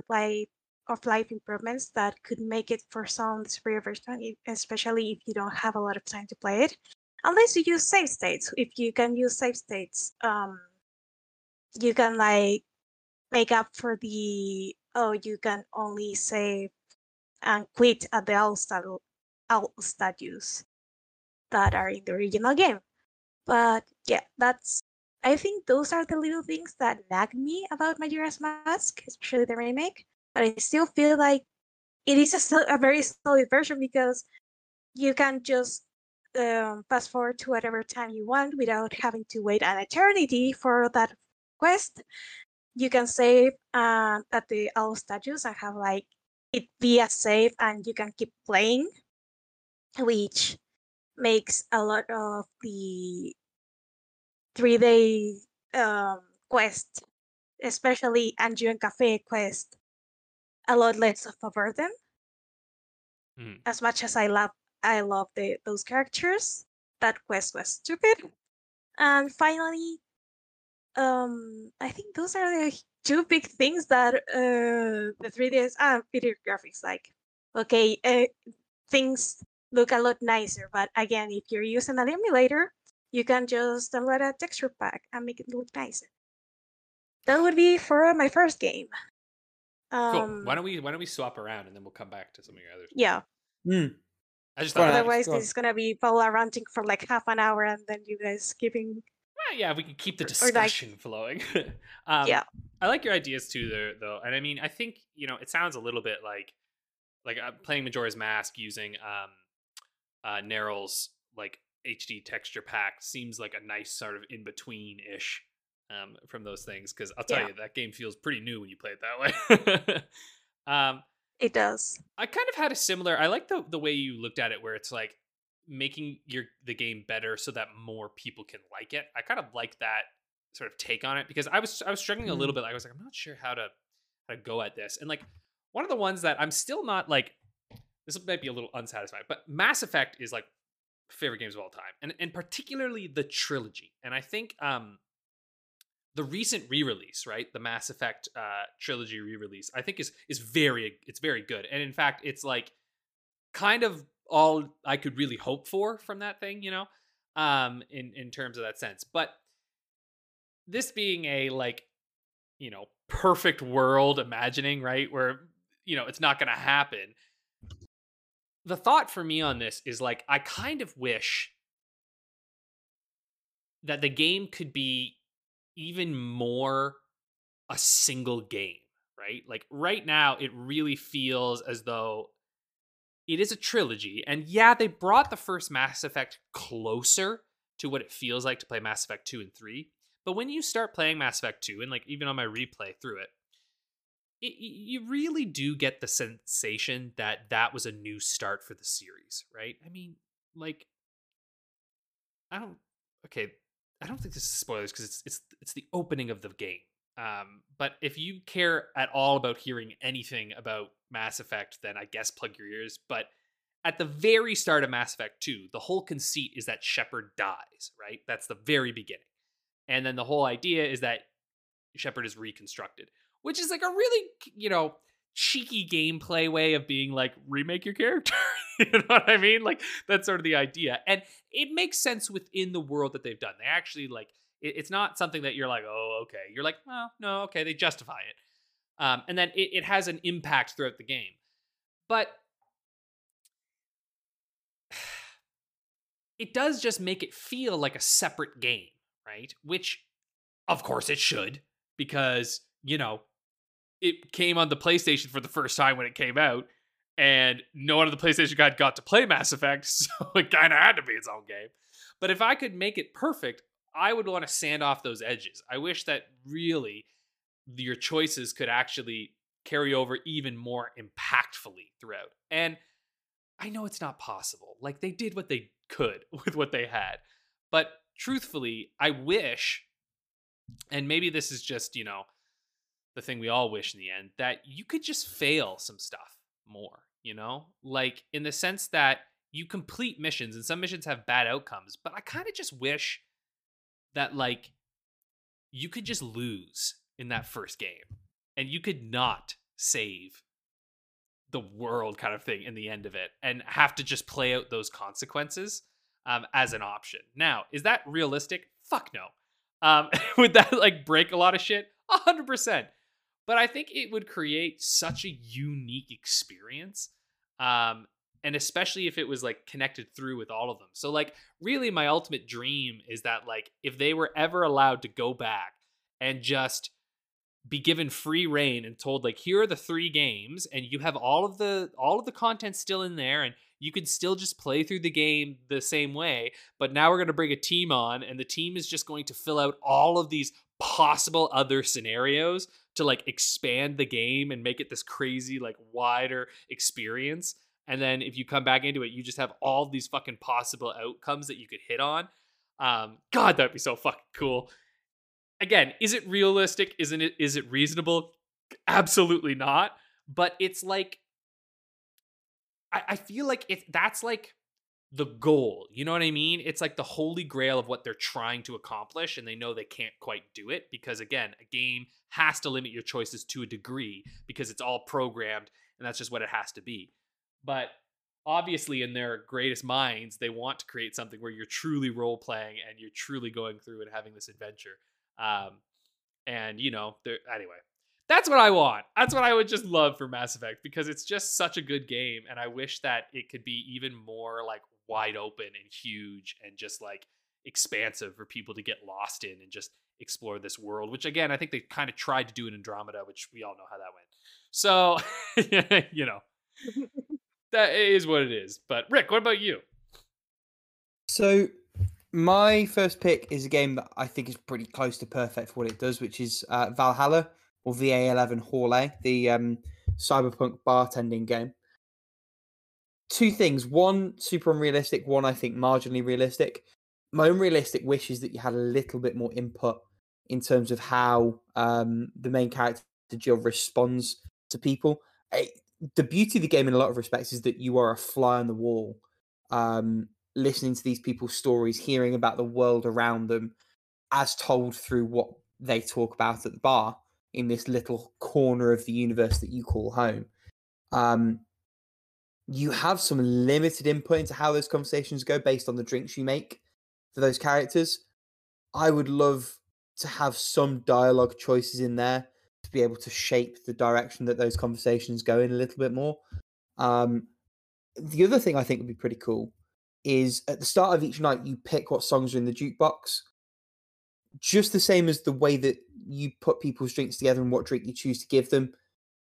of life improvements that could make it for some the superior version especially if you don't have a lot of time to play it. Unless you use save states. If you can use save states um you can like make up for the oh you can only save and quit at the owl stat- owl statues that are in the original game but yeah that's i think those are the little things that nag me about majora's mask especially the remake but i still feel like it is a, a very solid version because you can just um, fast forward to whatever time you want without having to wait an eternity for that quest. You can save uh, at the owl statues and have like it be a save, and you can keep playing, which makes a lot of the three day um, quest, especially Anju and Kafei quest, a lot less of a burden. Mm. As much as I love I love the those characters, that quest was stupid. And finally, um, I think those are the two big things that uh, the 3ds ah video graphics like. Okay, uh, things look a lot nicer, but again, if you're using an emulator, you can just download a texture pack and make it look nicer. That would be for my first game. Cool. Um, Why don't we why don't we swap around and then we'll come back to some of your others. yeah. Hmm. I just thought on, that Alex, was- Otherwise, go this is gonna be Paolo ranting for like half an hour, and then you guys keeping. Well, yeah, we can keep the or, like- discussion flowing. [laughs] um, Yeah. I like your ideas too, there, though, and I mean, I think you know, it sounds a little bit like like uh, playing Majora's Mask using um, uh, Nerrel's like HD texture pack seems like a nice sort of in between ish um, from those things. Because I'll tell Yeah. you, that game feels pretty new when you play it that way. [laughs] um, It does. I kind of had a similar. I like the the way you looked at it, where it's like making your the game better so that more people can like it. I kind of like that sort of take on it because I was I was struggling a little bit. Like I was like, I'm not sure how to how to go at this, and like one of the ones that I'm still not like. This might be a little unsatisfied, but Mass Effect is like favorite games of all time, and and particularly the trilogy. And I think um the recent re-release, right, the Mass Effect uh, trilogy re-release, I think is is very it's very good, and in fact, it's like kind of all I could really hope for from that thing, you know, um, in in terms of that sense. But this being a like, you know, perfect world imagining, right, where you know it's not going to happen. The thought for me on this is like I kind of wish that the game could be even more a single game, right? Like right now, it really feels as though it is a trilogy. And yeah, they brought the first Mass Effect closer to what it feels like to play Mass Effect 2 and 3. But when you start playing Mass Effect 2, and like even on my replay through it, it, you really do get the sensation that that was a new start for the series, right? I mean, like, I don't. Okay, I don't think this is spoilers because it's it's it's the opening of the game. Um, but if you care at all about hearing anything about Mass Effect, then I guess plug your ears. But at the very start of Mass Effect 2, the whole conceit is that Shepard dies, right? That's the very beginning. And then the whole idea is that Shepard is reconstructed, which is like a really, you know, cheeky gameplay way of being like remake your character. [laughs] you know what I mean? Like that's sort of the idea. And it makes sense within the world that they've done. They actually like it, it's not something that you're like, oh, okay. You're like, well, no, okay. They justify it, um, and then it, it has an impact throughout the game. But [sighs] it does just make it feel like a separate game, right? Which, of course, it should because you know it came on the PlayStation for the first time when it came out, and no one on the PlayStation guy got to play Mass Effect, [laughs] so it kind of had to be its own game. But if I could make it perfect, I would want to sand off those edges. I wish that really your choices could actually carry over even more impactfully throughout. And I know it's not possible. Like they did what they could [laughs] with what they had. But truthfully, I wish, and maybe this is just, you know, the thing we all wish in the end, that you could just fail some stuff more, you know? Like in the sense that you complete missions and some missions have bad outcomes, but I kind of just wish that like you could just lose in that first game and you could not save the world kind of thing in the end of it and have to just play out those consequences um, as an option. Now, is that realistic? Fuck no. Um, [laughs] would that like break a lot of shit? A hundred percent. But I think it would create such a unique experience. Um, and especially if it was like connected through with all of them. So like really my ultimate dream is that like if they were ever allowed to go back and just be given free reign and told like here are the three games and you have all of the all of the content still in there and you can still just play through the game the same way but now we're going to bring a team on and the team is just going to fill out all of these possible other scenarios to like expand the game and make it this crazy like wider experience and then if you come back into it you just have all these fucking possible outcomes that you could hit on um god that'd be so fucking cool again, is it realistic? Isn't it? Is it reasonable? Absolutely not. But it's like, I, I feel like it. That's like the goal. You know what I mean? It's like the holy grail of what they're trying to accomplish, and they know they can't quite do it because, again, a game has to limit your choices to a degree because it's all programmed, and that's just what it has to be. But obviously in their greatest minds they want to create something where you're truly role playing and you're truly going through and having this adventure um and you know anyway That's what I want. That's what I would just love for Mass Effect because it's just such a good game, and I wish that it could be even more like wide open and huge and just like expansive for people to get lost in and just explore this world. Which again, I think they kind of tried to do in Andromeda, which we all know how that went. So, [laughs] you know, [laughs] that is what it is. But Rick, what about you? So, my first pick is a game that I think is pretty close to perfect for what it does, which is uh, Valhalla or VA11 Hall the um, cyberpunk bartending game. Two things. One, super unrealistic. One, I think, marginally realistic. My unrealistic wish is that you had a little bit more input in terms of how um, the main character, Jill, responds to people. I, the beauty of the game, in a lot of respects, is that you are a fly on the wall. Um, listening to these people's stories, hearing about the world around them as told through what they talk about at the bar in this little corner of the universe that you call home. Um, you have some limited input into how those conversations go based on the drinks you make for those characters. I would love to have some dialogue choices in there to be able to shape the direction that those conversations go in a little bit more. Um, the other thing I think would be pretty cool is at the start of each night you pick what songs are in the jukebox. Just the same as the way that you put people's drinks together and what drink you choose to give them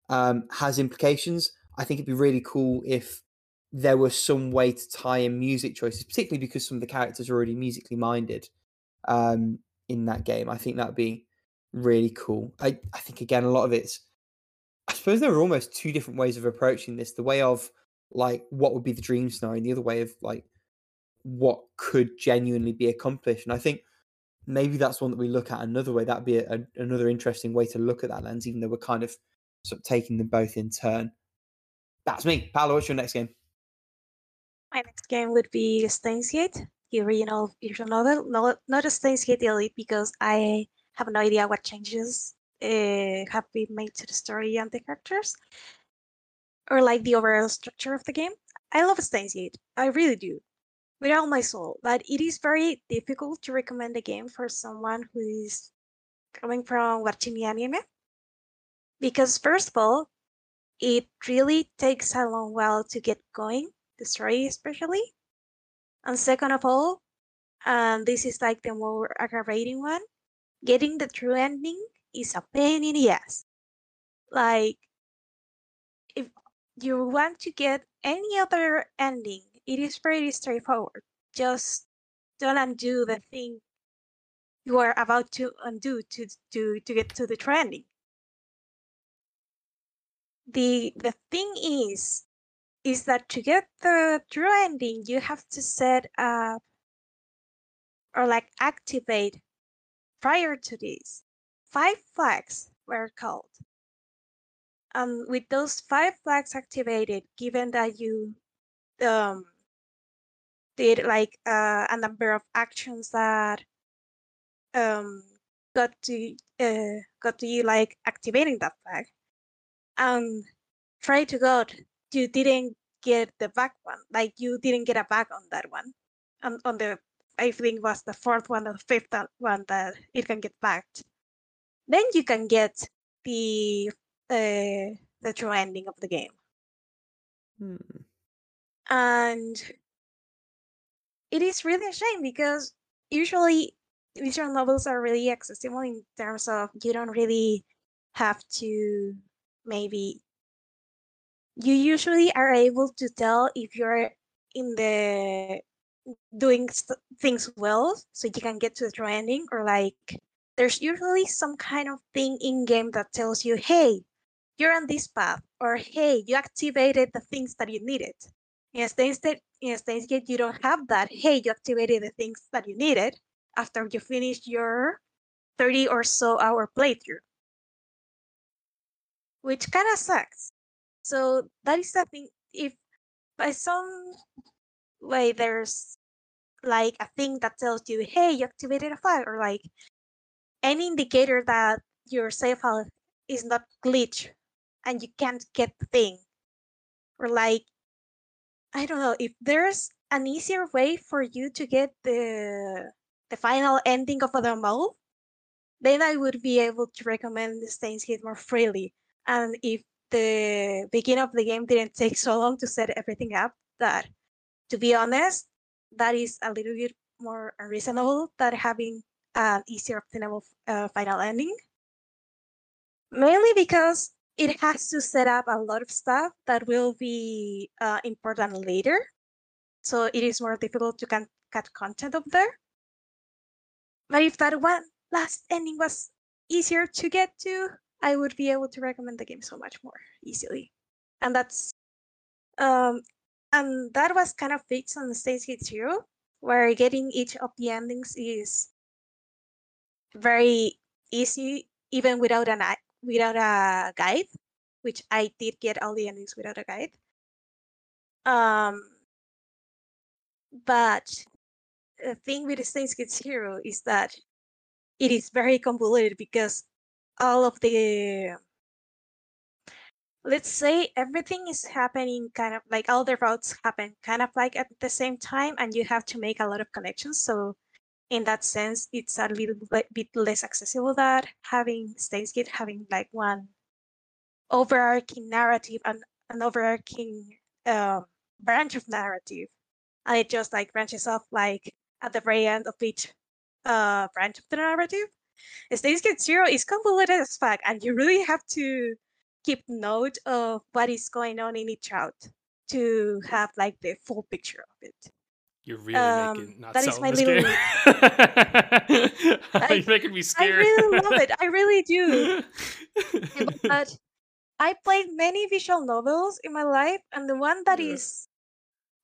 um, has implications. I think it'd be really cool if there was some way to tie in music choices particularly because some of the characters are already musically minded um, in that game. I think that would be really cool I, I think again a lot of it's i suppose there are almost two different ways of approaching this the way of like what would be the dream scenario and the other way of like what could genuinely be accomplished. And I think maybe that's one that we look at another way. That'd be a, a, another interesting way to look at that lens, even though we're kind of sort of taking them both in turn. That's me. Paolo, what's your next game? My next game would be Steins the original visual novel. not, not Steins Gate Elite because I have no idea what changes uh, have been made to the story and the characters, or like the overall structure of the game. I love Steins Gate. I really do with all my soul, but it is very difficult to recommend a game for someone who is coming from watching the anime. Because first of all, it really takes a long while to get going, the story especially. And second of all, and this is like the more aggravating one, getting the true ending is a pain in the ass. Like, if you want to get any other ending it is pretty straightforward. Just don't undo the thing you are about to undo to to to get to the trending. The the thing is is that to get the true ending you have to set up or like activate prior to this five flags were called and with those five flags activated given that you um did like uh, a number of actions that um, got to uh, got to you like activating that flag. And try to God, you didn't get the back one. Like you didn't get a back on that one. On on the I think was the fourth one or the fifth one that it can get backed. Then you can get the uh, the true ending of the game. Hmm. And it is really a shame because usually visual novels are really accessible in terms of you don't really have to maybe you usually are able to tell if you're in the doing st- things well so you can get to the true ending or like there's usually some kind of thing in game that tells you hey you're on this path or hey you activated the things that you needed instead in Gate, you don't have that. Hey, you activated the things that you needed after you finished your 30 or so hour playthrough, which kind of sucks. So that is the thing. If by some way there's like a thing that tells you, hey, you activated a file, or like any indicator that your save file is not glitch and you can't get the thing, or like I don't know if there's an easier way for you to get the the final ending of the mode, then I would be able to recommend the Steins Gate more freely. And if the beginning of the game didn't take so long to set everything up, that to be honest, that is a little bit more reasonable than having an easier obtainable uh, final ending. Mainly because it has to set up a lot of stuff that will be uh, important later. So it is more difficult to can- cut content up there. But if that one last ending was easier to get to, I would be able to recommend the game so much more easily. And that's um and that was kind of fixed on Gate Zero, where getting each of the endings is very easy, even without an without a guide, which I did get all the endings without a guide. Um, but the thing with Steins Gate Zero is that it is very convoluted because all of the let's say everything is happening kind of like all the routes happen kind of like at the same time and you have to make a lot of connections so in that sense it's a little bit less accessible that having Gate having like one overarching narrative and an overarching um, branch of narrative. And it just like branches off like at the very end of each uh, branch of the narrative. Gate Zero is convoluted as fuck and you really have to keep note of what is going on in each out to have like the full picture of it. You're really Um, making not that is my little-. [laughs] I- You're making me I really love it. I really do. [laughs] But I played many visual novels in my life, and the one that is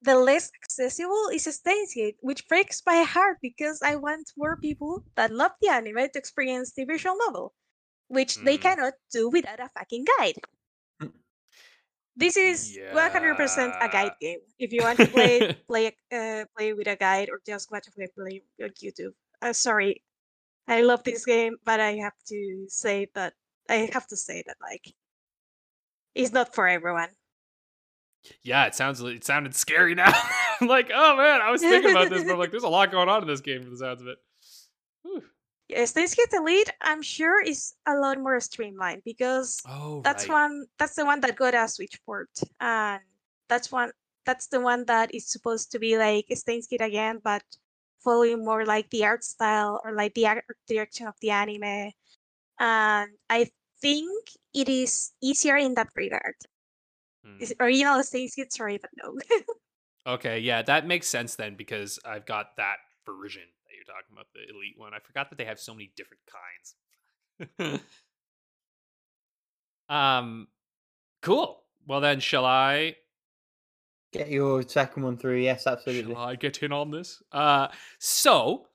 Yeah. the less accessible is Steins Gate, which breaks my heart because I want more people that love the anime to experience the visual novel, which they Mm. cannot do without a fucking guide. Mm. This is 100% a guide game. If you want to play, [laughs] play uh, play with a guide or just watch a play on YouTube. Uh, sorry, I love this game, but I have to say that I have to say that like it's not for everyone. Yeah, it sounds it sounded scary now. I'm [laughs] like, oh man, I was thinking about this, but I'm like, there's a lot going on in this game for the sounds of it. Whew. Yeah, Steins Gate Elite, I'm sure is a lot more streamlined because Oh, that's right. one that's the one that got a Switch port, and that's one that's the one that is supposed to be like Steins Gate again, but following more like the art style or like the art direction of the anime. And I think it is easier in that regard. Hmm. Is original Steins Gate, sorry, but no. [laughs] Okay, yeah, that makes sense then because I've got that version talking about, the elite one. I forgot that they have so many different kinds. [laughs] um, cool. Well then, shall I? Get your second one through. Yes, absolutely. Shall I get in on this? Uh, so,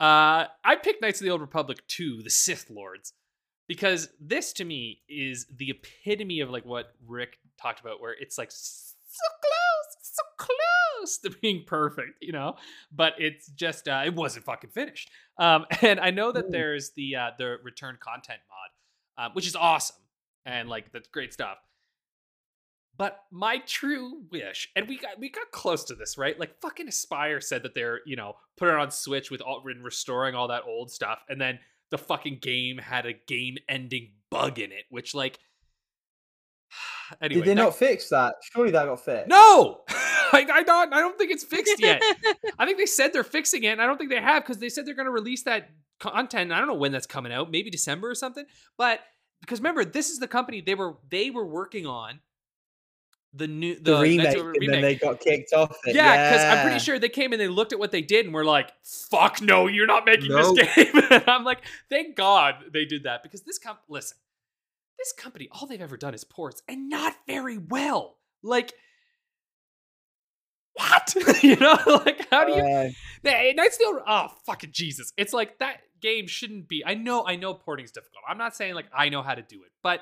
uh, I picked Knights of the Old Republic 2, the Sith Lords, because this to me is the epitome of like what Rick talked about, where it's like so close, so close to being perfect, you know. But it's just uh, it wasn't fucking finished. Um, [laughs] and I know that there's the uh, the return content mod, uh, which is awesome, and like that's great stuff. But my true wish, and we got we got close to this, right? Like fucking Aspyr said that they're you know put it on Switch with all and restoring all that old stuff, and then the fucking game had a game-ending bug in it, which like anyway. Did they that- not fix that? Surely that got fixed. No, [laughs] I, I don't. I don't think it's fixed yet. [laughs] I think they said they're fixing it, and I don't think they have because they said they're going to release that content. I don't know when that's coming out, maybe December or something. But because remember, this is the company they were they were working on the new the, the, remake, Knights of- and then they got kicked off. It. yeah, because I'm pretty sure they came and they looked at what they did and were like, "Fuck no, you're not making No. this [laughs] game." and I'm like, "Thank God they did that," because this comp, listen, this company, all they've ever done is ports, and not very well. Like, what? [laughs] you know, [laughs] like how do you? Uh, Hey, Knights of the Old- Oh, fucking Jesus! It's like that game shouldn't be. I know, I know, porting's difficult. I'm not saying like I know how to do it, but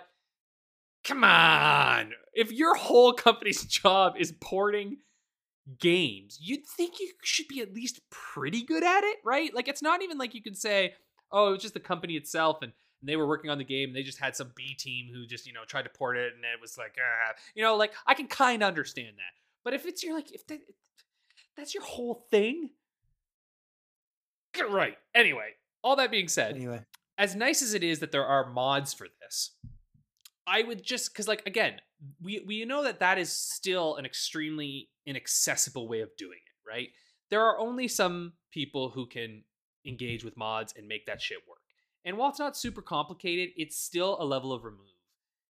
come on. If your whole company's [laughs] job is porting games, you'd think you should be at least pretty good at it, right? Like it's not even like you can say, "Oh, it was just the company itself," and, and they were working on the game. And they just had some B team who just you know tried to port it, and it was like, ah. you know, like I can kind of understand that. But if it's your like, if that, that's your whole thing, get right. Anyway, all that being said, anyway, as nice as it is that there are mods for this, I would just because like again, we we know that that is still an extremely inaccessible way of doing it, right? There are only some people who can engage with mods and make that shit work. And while it's not super complicated, it's still a level of remove.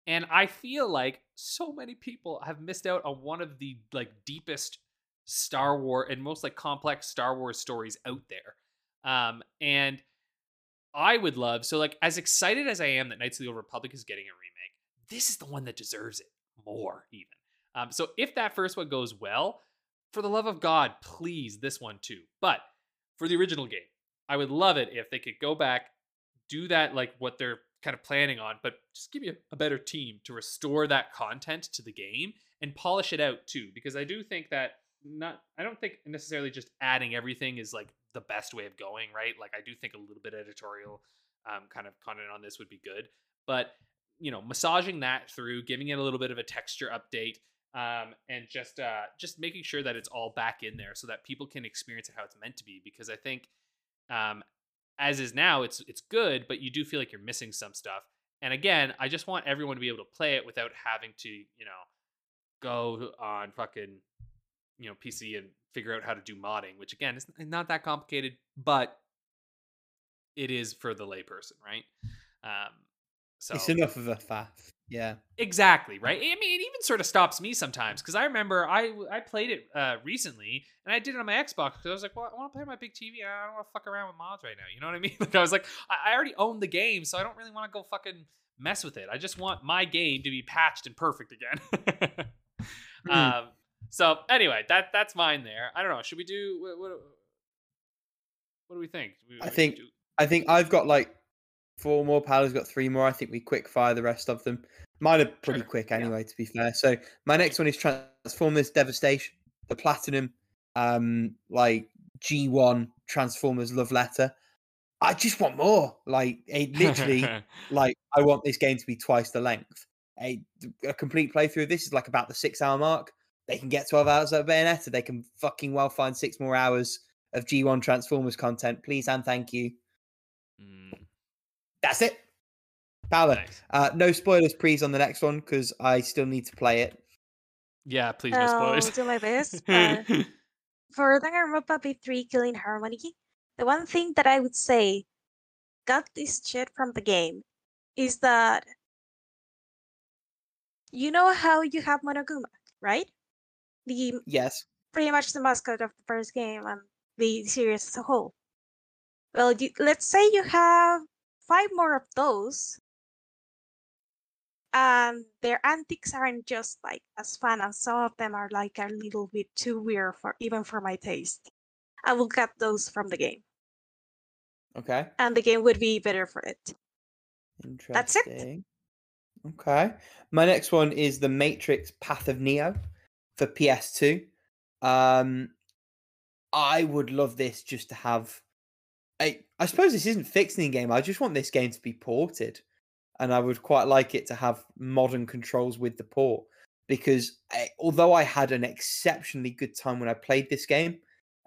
And I feel like so many people have missed out on one of the like deepest Star Wars and most like complex Star Wars stories out there. Um, and I would love so like as excited as I am that Knights of the Old Republic is getting a remake, this is the one that deserves it more even. Um, so if that first one goes well, for the love of God, please this one too. But for the original game, I would love it if they could go back, do that like what they're kind of planning on, but just give you a better team to restore that content to the game and polish it out too. Because I do think that not I don't think necessarily just adding everything is like the best way of going, right? Like I do think a little bit editorial um, kind of content on this would be good, but you know, massaging that through, giving it a little bit of a texture update, um, and just uh, just making sure that it's all back in there so that people can experience it how it's meant to be. Because I think, um, as is now, it's it's good, but you do feel like you're missing some stuff. And again, I just want everyone to be able to play it without having to, you know, go on fucking you know PC and figure out how to do modding, which again is not that complicated, but it is for the layperson, right? Um, so It's enough of a faff. Yeah. exactly right. I mean, it even sort of stops me sometimes because I remember I I played it uh, recently and I did it on my Xbox because I was like, well, I want to play on my big TV. And I don't want to fuck around with mods right now. You know what I mean? [laughs] Like I was like, I, I already own the game, so I don't really want to go fucking mess with it. I just want my game to be patched and perfect again. [laughs] Hmm. um, so anyway, that that's mine there. I don't know. Should we do what? What, what do we think? We- I we think- do- I think I've got like four more. Paolo's got three more. I think we quick fire the rest of them. Mine are pretty Sure, quick yeah. anyway, to be fair. So my next one is Transformers Devastation, the Platinum, um, like G1 Transformers Love Letter. I just want more. Like it literally, [laughs] like I want this game to be twice the length. A, a complete playthrough of this is like about the six hour mark. They can get 12 hours of Bayonetta. They can fucking well find six more hours of G1 Transformers content. Please and thank you. Mm, That's it. Paolo, nice. uh, no spoilers, please, on the next one because I still need to play it. Yeah, please no spoilers. I'll spoilers. do my best. [laughs] Uh, for Danganronpa 3 Killing Harmony, the one thing that I would say got this shit from the game is that you know how you have Monokuma, right? The Yes. pretty much the mascot of the first game and the series as a whole. Well, you, let's say you have five more of those, and their antics aren't just like as fun, and some of them are like a little bit too weird for even for my taste. I will cut those from the game, Okay. and the game would be better for it. Interesting. That's it. Okay. My next one is The Matrix Path of Neo for PS2. Um, I would love this just to have. I, I suppose this isn't fixing the game. I just want this game to be ported. And I would quite like it to have modern controls with the port. Because I, although I had an exceptionally good time when I played this game,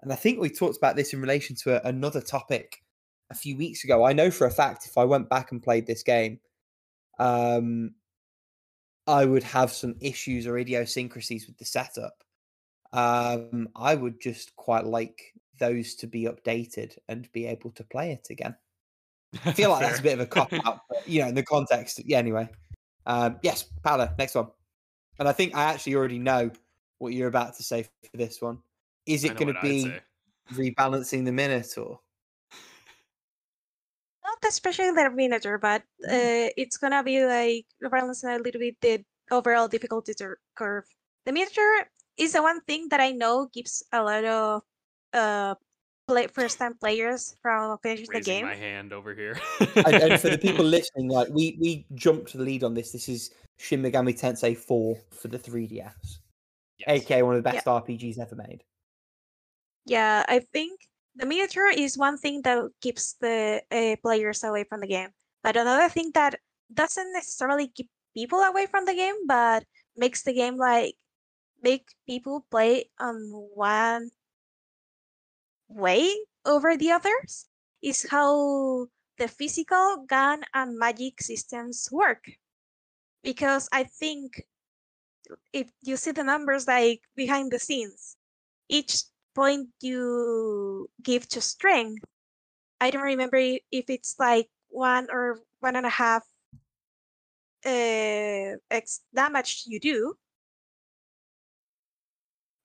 and I think we talked about this in relation to a, another topic a few weeks ago, I know for a fact if I went back and played this game, um, I would have some issues or idiosyncrasies with the setup. Um, I would just quite like those to be updated and be able to play it again. I feel like that's a bit of a cop [laughs] out, but, you know, in the context. Yeah, anyway. Um, yes, Paolo, next one. And I think I actually already know what you're about to say for this one. Is it going to be rebalancing the Minotaur? Not especially the Minotaur, but uh, it's gonna be like balancing a little bit the overall difficulty tur- curve. The Minotaur is the one thing that I know keeps a lot of uh play first time players from finishing the game. my hand over here. and, and for the people [laughs] listening, like we we jumped to the lead on this. This is Shin Megami Tensei 4 for the 3DS, Yes. aka one of the Yeah. best RPGs ever made. Yeah, I think the Minotaur is one thing that keeps the uh, players away from the game. But another thing that doesn't necessarily keep people away from the game, but makes the game like make people play on one way over the others is how the physical gun and magic systems work. Because I think if you see the numbers like behind the scenes, each point you give to strength, I don't remember if it's like one or one and a half uh, X damage you do.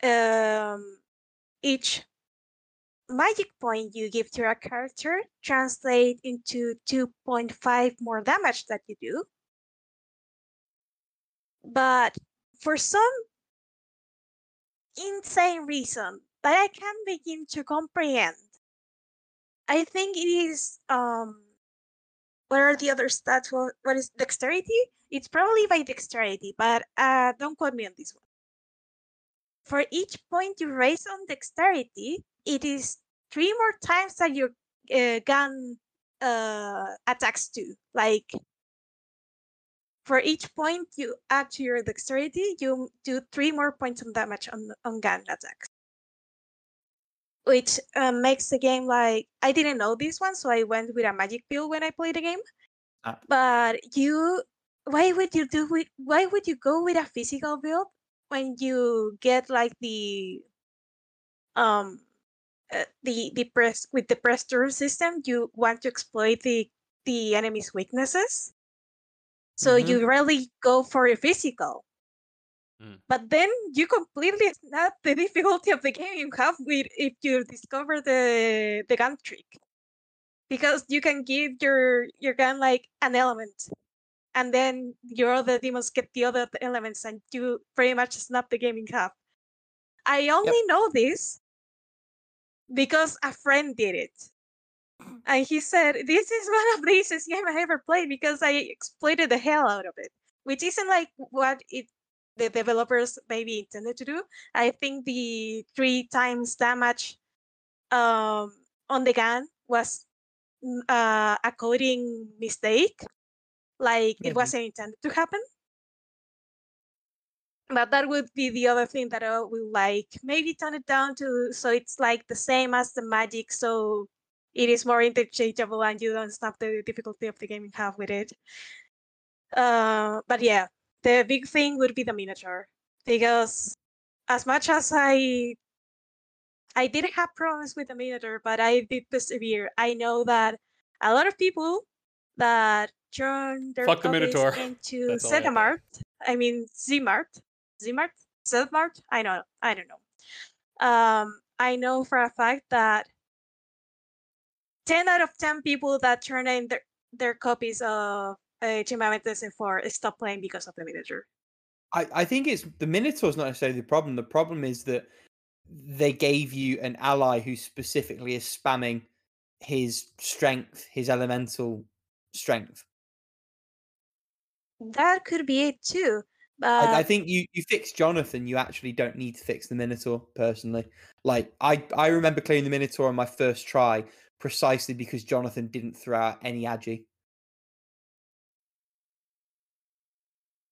Um, each magic point you give to a character translate into 2.5 more damage that you do. But for some insane reason that I can't begin to comprehend, I think it is um what are the other stats? What, is dexterity? It's probably by dexterity, but uh, don't quote me on this one. For each point you raise on dexterity, it is three more times that your uh, gun uh, attacks to. Like for each point you add to your dexterity, you do three more points of damage on on gun attacks, which uh, makes the game like I didn't know this one, so I went with a magic build when I played the game. Ah. But you, why would you do with? Why would you go with a physical build when you get like the um uh, the the press with the press turn system? You want to exploit the the enemy's weaknesses. So Mhm. you really go for a physical. Mm. But then you completely snap the [laughs] difficulty of the game you have with if you discover the the gun trick. Because you can give your your gun like an element. And then your other demons get the other elements and you pretty much snap the game in half. I only know this because a friend did it. And he said, This is one of the easiest game I ever played because I exploited the hell out of it. Which isn't like what it the developers maybe intended to do. I think the three times damage um, on the gun was mm, uh, a coding mistake. Like it Mhm. wasn't intended to happen. But that would be the other thing that I would like maybe tone it down to so it's like the same as the magic, so it is more interchangeable and you don't snap the difficulty of the game in half with it. Uh, but yeah, the big thing would be the Minotaur because as much as I I did have problems with the Minotaur, but I did persevere. I know that a lot of people that turn their Fuck the into [laughs] That's I have to Zmart, I mean Zmart, Zmart, Zmart. I know, I don't know. Um, I know for a fact that ten out of ten people that turn in their their copies of uh, Team Amethyst 4 stop playing because of the Minotaur. I, I think it's the Minotaur's not necessarily the problem. The problem is that they gave you an ally who specifically is spamming his strength, his elemental strength. That could be it too. But I, I think you you fix Jonathan. You actually don't need to fix the Minotaur personally. Like I I remember clearing the Minotaur on my first try precisely because Jonathan didn't throw out any agi.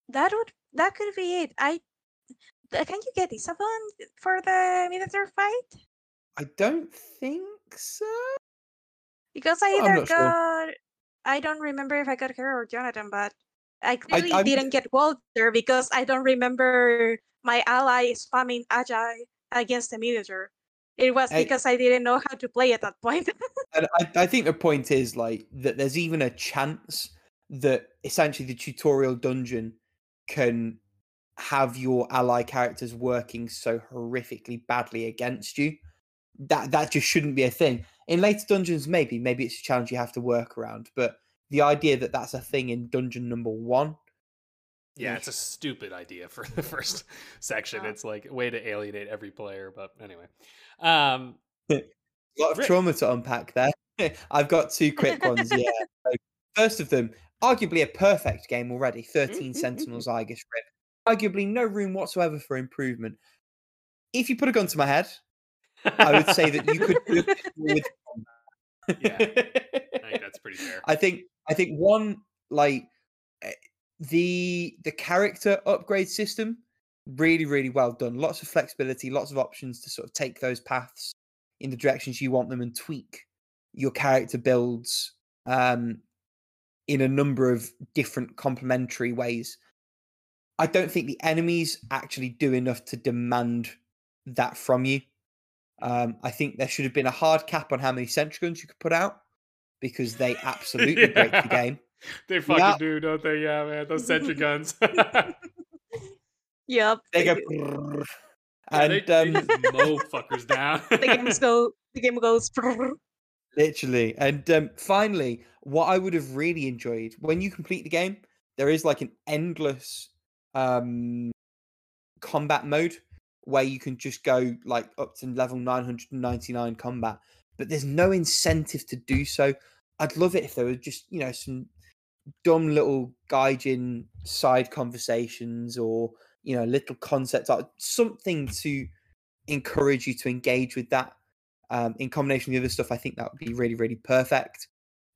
that would that could be it. I uh, can you get Isabeau for the Minotaur fight? I don't think so. Because I either not sure. got I don't remember if I got her or Jonathan, but I clearly I'm- didn't get Walter because I don't remember my ally spamming Agi against the Minotaur. It was because I didn't know how to play at that point. [laughs] And I, I think the point is like that there's even a chance that essentially the tutorial dungeon can have your ally characters working so horrifically badly against you. That that just shouldn't be a thing. In later dungeons, maybe, maybe it's a challenge you have to work around. But the idea that that's a thing in dungeon number one, Yeah, it's a stupid idea for the [laughs] first section. Yeah. It's like a way to alienate every player. But anyway, um, [laughs] a lot of Rick. trauma to unpack there. [laughs] I've got two quick ones. Yeah. So, first of them, arguably a perfect game already. Mm, 13 mm, mm, Sentinels Aegis Rim. Arguably no room whatsoever for improvement. If you put a gun to my head, I would say that you could do it with Yeah. I think that's pretty fair. I think I think one like eh, the the character upgrade system really really well done. Lots of flexibility, lots of options to sort of take those paths in the directions you want them and tweak your character builds um, in a number of different complementary ways. I don't think the enemies actually do enough to demand that from you. Um, I think there should have been a hard cap on how many sentry guns you could put out because they [laughs] absolutely break the game. They fucking Yeah. do, don't they? Yeah, man. Those sentry guns. [laughs] Yep. They go, do. brrrr, [laughs] Yeah, and they, they um, just mow fuckers down. the games go. The game goes. brrr. Literally. And um, finally, what I would have really enjoyed when you complete the game, there is like an endless um, combat mode where you can just go like up to level 999 combat, but there's no incentive to do so. I'd love it if there were just, you know, some dumb little gaijin side conversations or, you know, little concepts, art, something to encourage you to engage with that um, in combination with the other stuff, I think that would be really, really perfect.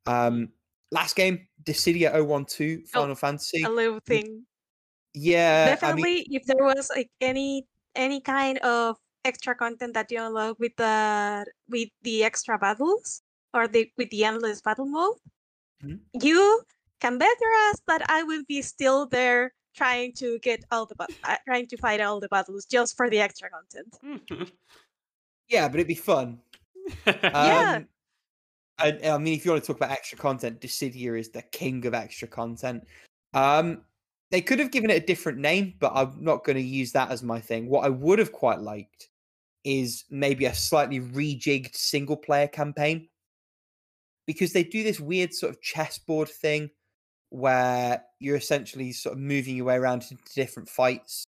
Um, last game, Dissidia 012 Final Fantasy. A little thing. Yeah, Definitely, I mean, if there was like any any kind of extra content that you unlock with the with the extra battles or the with the endless battle mode, Mhm. you can bet your ass that I will be still there trying to get all the bat- uh, trying to fight all the battles just for the extra content. [laughs] yeah, but it'd be fun. [laughs] Yeah. Um, I, I mean, if you want to talk about extra content, Dissidia is the king of extra content. Um, they could have given it a different name, but I'm not going to use that as my thing. What I would have quite liked is maybe a slightly rejigged single player campaign because they do this weird sort of chessboard thing where you're essentially sort of moving your way around into different fights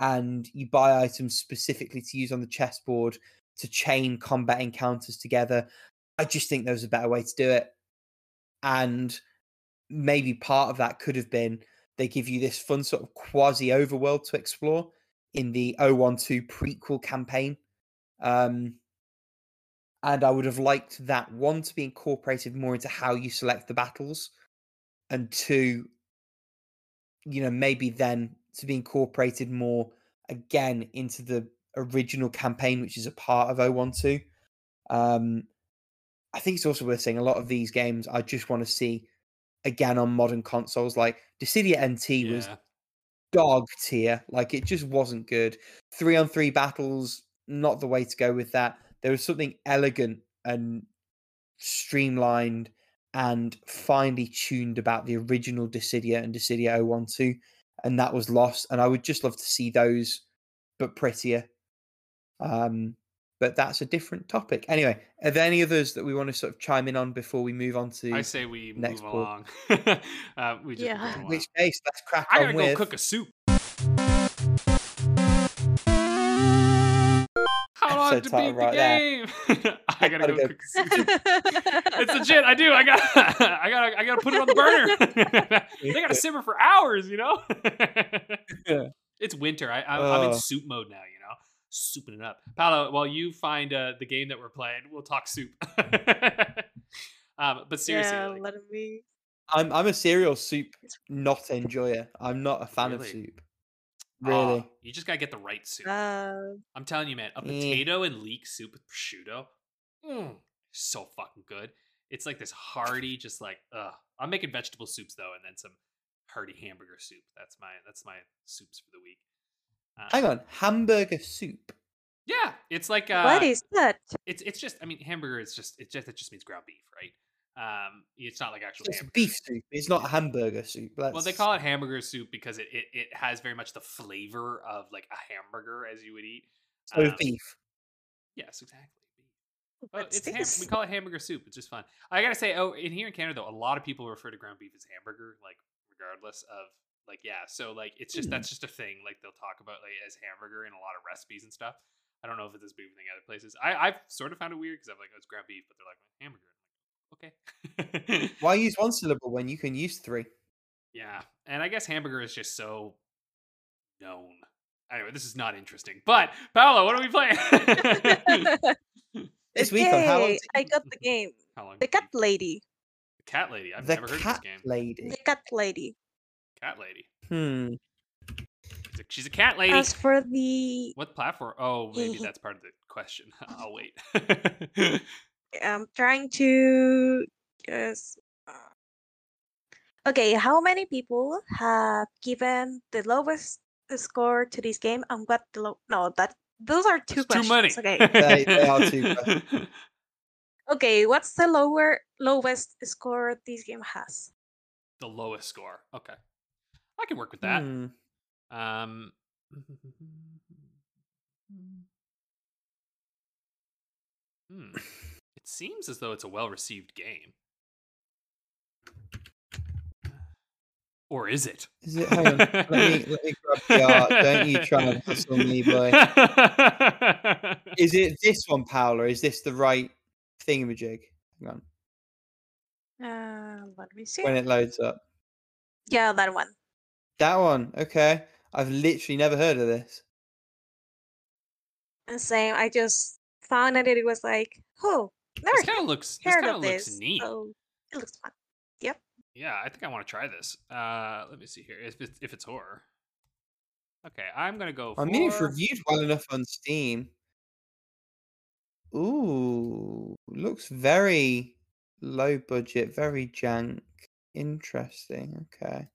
and you buy items specifically to use on the chessboard to chain combat encounters together. I just think there was a better way to do it. And maybe part of that could have been they give you this fun sort of quasi overworld to explore in the 012 prequel campaign. Um, and I would have liked that one to be incorporated more into how you select the battles, and two, you know, maybe then to be incorporated more again into the original campaign, which is a part of 012. Um, I think it's also worth saying a lot of these games I just want to see again on modern consoles. Like Dissidia NT was yeah. dog tier. Like it just wasn't good. Three on three battles, not the way to go with that. There was something elegant and streamlined and finely tuned about the original Dissidia and Dissidia 012, and that was lost. And I would just love to see those, but prettier. Um, but that's a different topic. Anyway, are there any others that we want to sort of chime in on before we move on to I say we next move call. along. [laughs] uh, we just Yeah. in which case let's crack I on gotta go with cook a soup. How long Episode to beat right the there. game? [laughs] I gotta Gotta go go cook a soup. It's legit. I do. I got. [laughs] I gotta. I gotta put it on the burner. [laughs] they gotta simmer for hours. You know. Yeah. It's winter. I, I'm, I'm in Oh. soup mode now. You know, souping it up. Paolo, while you find uh, the game that we're playing, we'll talk soup. um, but seriously, yeah, like, let me. I'm I'm a cereal soup not enjoyer. I'm not a fan Really? of soup. Really. you just gotta get the right soup. Uh, I'm telling you, man, a Eh. potato and leek soup with prosciutto, mm, so fucking good. It's like this hearty, just like, ugh. I'm making vegetable soups though, and then some hearty hamburger soup. That's my that's my soups for the week. Uh, Hang on, hamburger soup. Yeah, it's like uh, what is that? it's it's just. I mean, hamburger is just it just it just means ground beef, right? Um, it's not like actual It's beef soup. It's not hamburger soup. Well, they call it hamburger soup because it, it, it has very much the flavor of like a hamburger as you would eat. so um, beef. Yes, exactly. Oh, it's ham- we call it hamburger soup. It's just fun. I gotta say, oh, in here in Canada, though, a lot of people refer to ground beef as hamburger, like regardless of like, yeah. So like, it's just Hmm. that's just a thing. Like they'll talk about like as hamburger in a lot of recipes and stuff. I don't know if it's this big a thing other places. I I've sort of found it weird because I'm like, oh, it's ground beef, but they're like hamburger. I'm like, okay. [laughs] Why use one syllable when you can use three? Yeah, and I guess hamburger is just so known. Anyway, this is not interesting. But Paolo, what are we playing? [laughs] [laughs] This week on how long Yay, I got the game. How long? The cat lady. The cat lady. I've the never heard of cat this game. lady. The cat lady. Cat lady. Hmm. She's a, she's a cat lady. As for the What platform? Oh, maybe that's part of the question. I'll wait. I'm trying to just uh, Okay, how many people have given the lowest score to this game and what the low no that those are two It's too many. questions. Okay. They- they are two. [laughs] Okay, what's the lower lowest score this game has? the lowest score. Okay. I can work with that. Hmm. Um [laughs] Hmm. It seems as though it's a well-received game. Or is it? Is it? Hang on. Let me let me grab the art. Don't you try and hustle me, boy. [laughs] Is it this one, Paolo? Is this the right thingamajig? Hang on. Uh, let me see. When it loads up. Yeah, that one. That one. Okay. I've literally never heard of this. And same. I just found it. it was like, oh, never This kind of looks. This kind of of looks this. neat. So it looks fun. Yep. Yeah, I think I want to try this. Uh, let me see here. If it's, if it's horror. Okay, I'm gonna go. I mean, it's for- reviewed well enough on Steam. Ooh, looks very low budget, very jank. Interesting. Okay.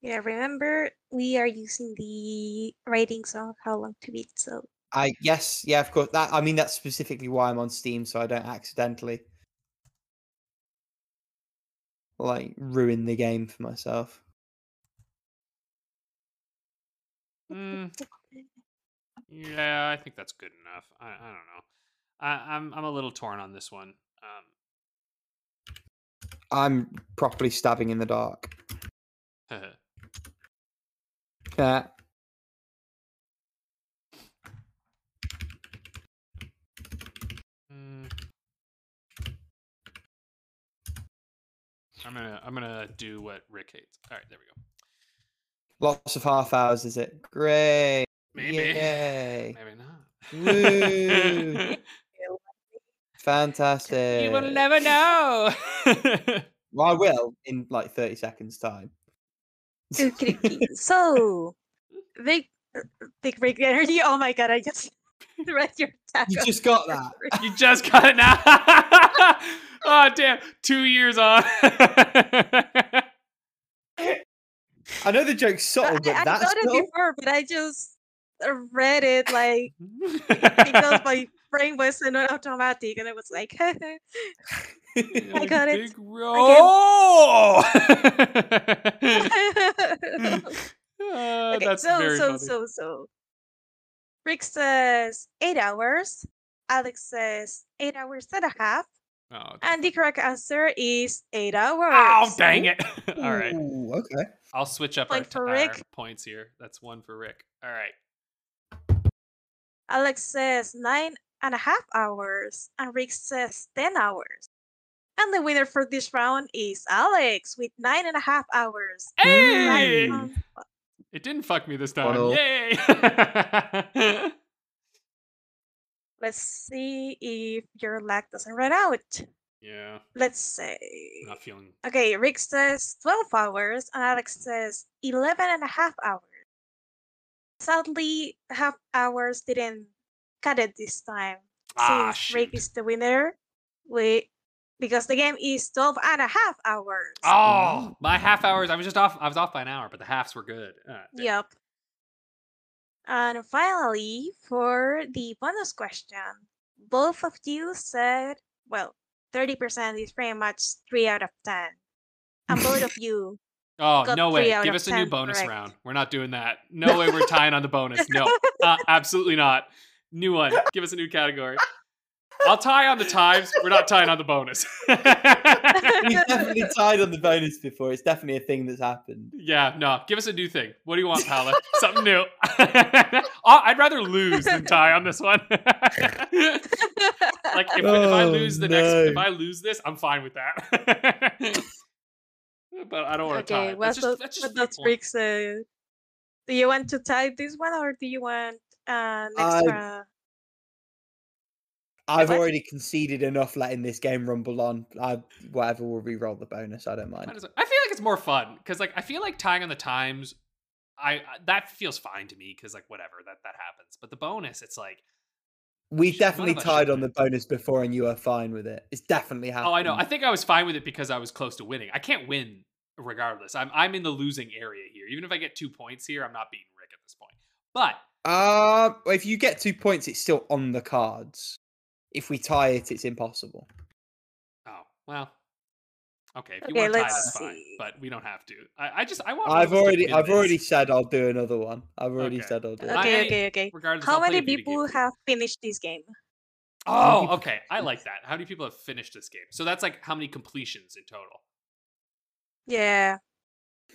Yeah, remember we are using the ratings of how long to beat. So I yes, yeah, of course. That I mean, that's specifically why I'm on Steam, so I don't accidentally like ruin the game for myself. Mm, yeah, I think that's good enough. I, I don't know. I, I'm I'm a little torn on this one. Um, I'm properly stabbing in the dark. [laughs] Um, I'm gonna I'm gonna do what Rick hates. All right, there we go. Lots of half hours, is it? Great. Maybe. Yay. [laughs] Maybe not. Woo. [laughs] Fantastic. you will never know. [laughs] Well, I will in like 30 seconds time. So big, big break energy. Oh my god! I just [laughs] read your tag. You just got that. screen. [laughs] you just got it now. [laughs] oh damn! Two years on. I know the joke's subtle, but I, I that's thought it before, but I just uh, read it like because my brain was in automatic, and I was like, I got it. Big roll. Uh, okay, that's so very so funny. so so. Rick says eight hours. Alex says eight hours and a half. Oh, okay. And the correct answer is eight oh, hours. oh dang it! [laughs] All right, Ooh, okay. I'll switch up our, Point for our Rick. points here. That's one for Rick. All right. Alex says nine and a half hours. And Rick says 10 hours. And the winner for this round is Alex with nine and a half hours. Hey! Right on- It didn't fuck me this time. One-all. Yay! [laughs] Let's see if your lag doesn't run out. yeah, Let's say. not feeling. Okay, Rick says 12 hours and Alex says 11 and a half hours. Sadly, half hours didn't cut it this time. Ah, since Rick is the winner, we because the game is 12 and a half hours. Oh, my half hours. I was just off. I was off by an hour, but the halves were good. Ah, damn. Yep. And finally, for the bonus question, both of you said, well, 30% is pretty much 3 out of 10. And both of you, [laughs] Oh Got no three way! out Give us a new bonus correct. round. We're not doing that. [laughs] No way. We're tying on the bonus. No, uh, absolutely not. New one. Give us a new category. I'll tie on the times. We're not tying on the bonus. [laughs] We've definitely tied on the bonus before. It's definitely a thing that's happened. yeah, no. Give us a new thing. What do you want, Paolo? [laughs] Something new. [laughs] Oh, I'd rather lose than tie on this one. like if, if I Oh, lose the next, if. I lose this, I'm fine with that. but I don't want to tie. okay, well, That's so, just, that's just what three does points. Uh, do you want to tie this one or do you want an I- extra? I've already conceded enough letting this game rumble on. I whatever will re-roll the bonus. I don't mind. Might as well- I feel like it's more fun because, like, I feel like tying on the times. I I- that feels fine to me because, like, whatever that that happens. But the bonus, it's like, Should- definitely tied on the bonus before, and you are fine with it. It's definitely happened. oh, I know. I think I was fine with it because I was close to winning. I can't win regardless. I'm I'm in the losing area here. Even if I get two points here, I'm not beating Rick at this point. But Uh, if you get two points, it's still on the cards. If we tie it, it's impossible. oh well. Okay, if you Okay, want to tie, let's that's fine. But we don't have to. I, I just I want. I've one of us to already, I've this, already said I'll do another one. I've already Okay. said I'll do. I- it. Okay, okay, okay. Regardless, How many people have finished this game? Oh, okay. I like that. How many people have finished this game? So that's like how many completions in total? Yeah.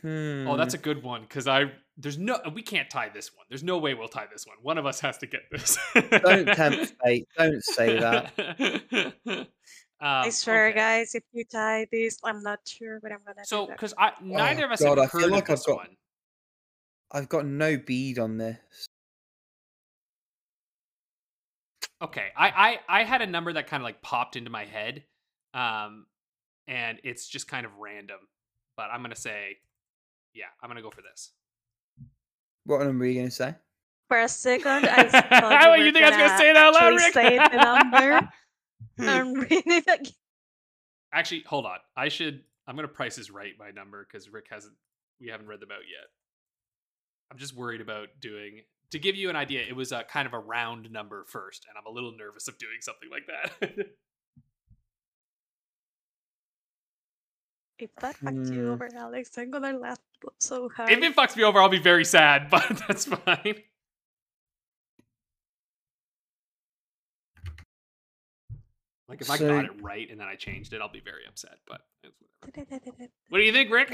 Hmm. Oh, that's a good one because I there's no we can't tie this one. There's no way we'll tie this one. One of us has to get this. Don't tempt fate. Don't say that. [laughs] Um, I swear, okay. guys, if you tie this, I'm not sure, but I'm gonna So, because I neither of us God, have I feel heard like of I've this got- one. I've got no bead on this. Okay, I, I I had a number that kind of like popped into my head, um, and it's just kind of random. But I'm gonna say, yeah, I'm gonna go for this. What number are you going to say? For a second, [laughs] I thought you, What, you think I was gonna say it out loud, actually Rick? Say the number. [laughs] I'm reading it again. [laughs] Actually, hold on. I should. I'm gonna price is right my number because Rick hasn't. We haven't read them out yet. I'm just worried about doing. To give you an idea, it was a kind of a round number first, and I'm a little nervous of doing something like that. If that fucks you Hmm. over, Alex, I'm gonna laugh so hard. if it fucks me over, I'll be very sad, [laughs] but that's fine. Like if I got it right and then I changed it, I'll be very upset. But whatever. What do you think, Rick?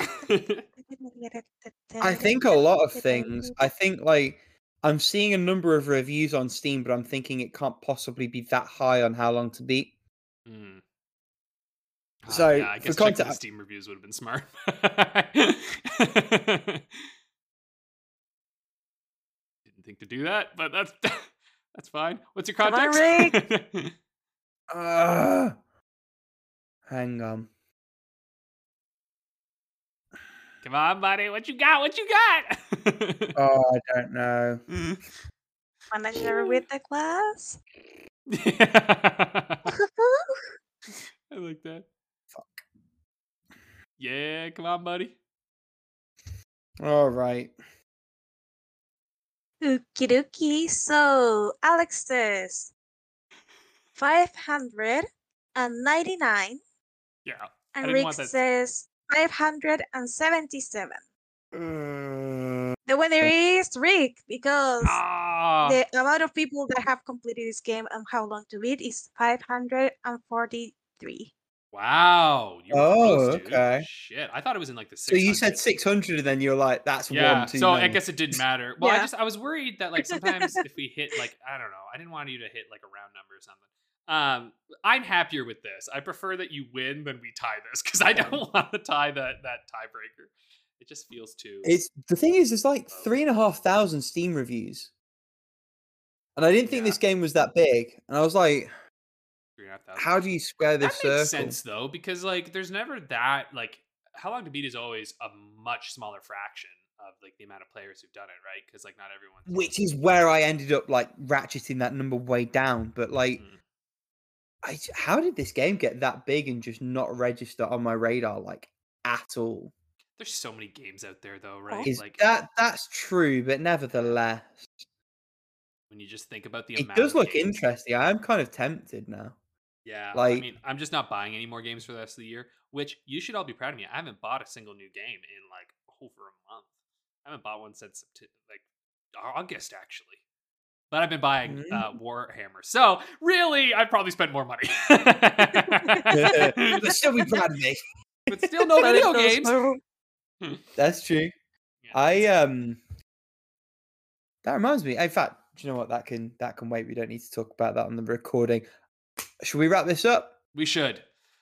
I think a lot of things. I think like I'm seeing a number of reviews on Steam, but I'm thinking it can't possibly be that high on how long to beat. Hmm. Ah, So, yeah, I for guess checking the context- Steam reviews would have been smart. [laughs] Didn't think to do that, but that's [laughs] that's fine. What's your Come on, context? Uh, [laughs] hang on. Come on, buddy. What you got? What you got? Oh, I don't know. Wanna share with the class? I like that. Fuck. Yeah, come on, buddy. All right. Okie dokie. So, Alex says 599, Yeah. and Rick says 577. Uh, The winner is Rick because Ah. the amount of people that have completed this game and how long to beat is 543. Wow. Oh, close, okay. Shit. I thought it was in like the so you said 600, and then you're like, "That's Yeah. one too so I guess it didn't [laughs] matter. Well, I just I was worried that like sometimes if we hit like I don't know, I didn't want you to hit like a round number or something. Um, I'm happier with this. I prefer that you win than we tie this because I don't [laughs] want to tie that that tiebreaker. It just feels too. It's the thing is, there's like three and a half thousand Steam reviews, and I didn't think Yeah. this game was that big. And I was like, three and a half thousand. "How do you square this that makes circle?" sense though because like there's never that like how long to beat is always a much smaller fraction of like the amount of players who've done it right because like not everyone. Which is where I ended up like ratcheting that number way down. But like, Mhm. I how did this game get that big and just not register on my radar like at all? there's so many games out there though right Is like that that's true? But nevertheless, when you just think about the it amount does look games- interesting. I am kind of tempted now. Yeah, I mean, I'm just not buying any more games for the rest of the year. Which you should all be proud of me. I haven't bought a single new game in like over a month. I haven't bought one since like August actually. But I've been buying Mm. uh, Warhammer, so really, I've probably spent more money. but still be proud of me. [laughs] but still, no [laughs] video games. for- That's true. Yeah, I um that reminds me. In fact, do you know what? That can that can wait. We don't need to talk about that on the recording. Should we wrap this up? we should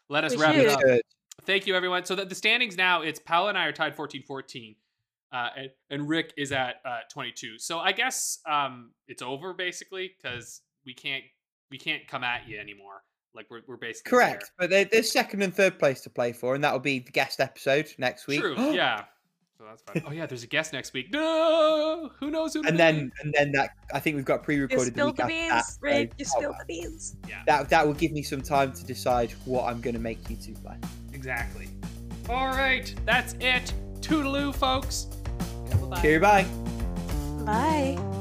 let us We wrap should. it up. Should. Thank you, everyone. So the, the standings now, it's Paolo and I are tied 14 14. Uh, and, and Rick is at uh, 22. So I guess um, it's over basically because we can't we can't come at you anymore. Like we're, we're basically Correct. But there's second and third place to play for, and that will be the guest episode next week. True. yeah. [gasps] [gasps] So that's fine. [laughs] Oh yeah, there's a guest next week. No, who knows who? And then and then that I think we've got pre-recorded the spilled week the after that. beans, Rick. You so- spilled the beans. yeah, that that will give me some time to decide what I'm going to make you two play. exactly. All right, that's it. Toodaloo, folks. Yeah, bye-bye. Bye. Bye.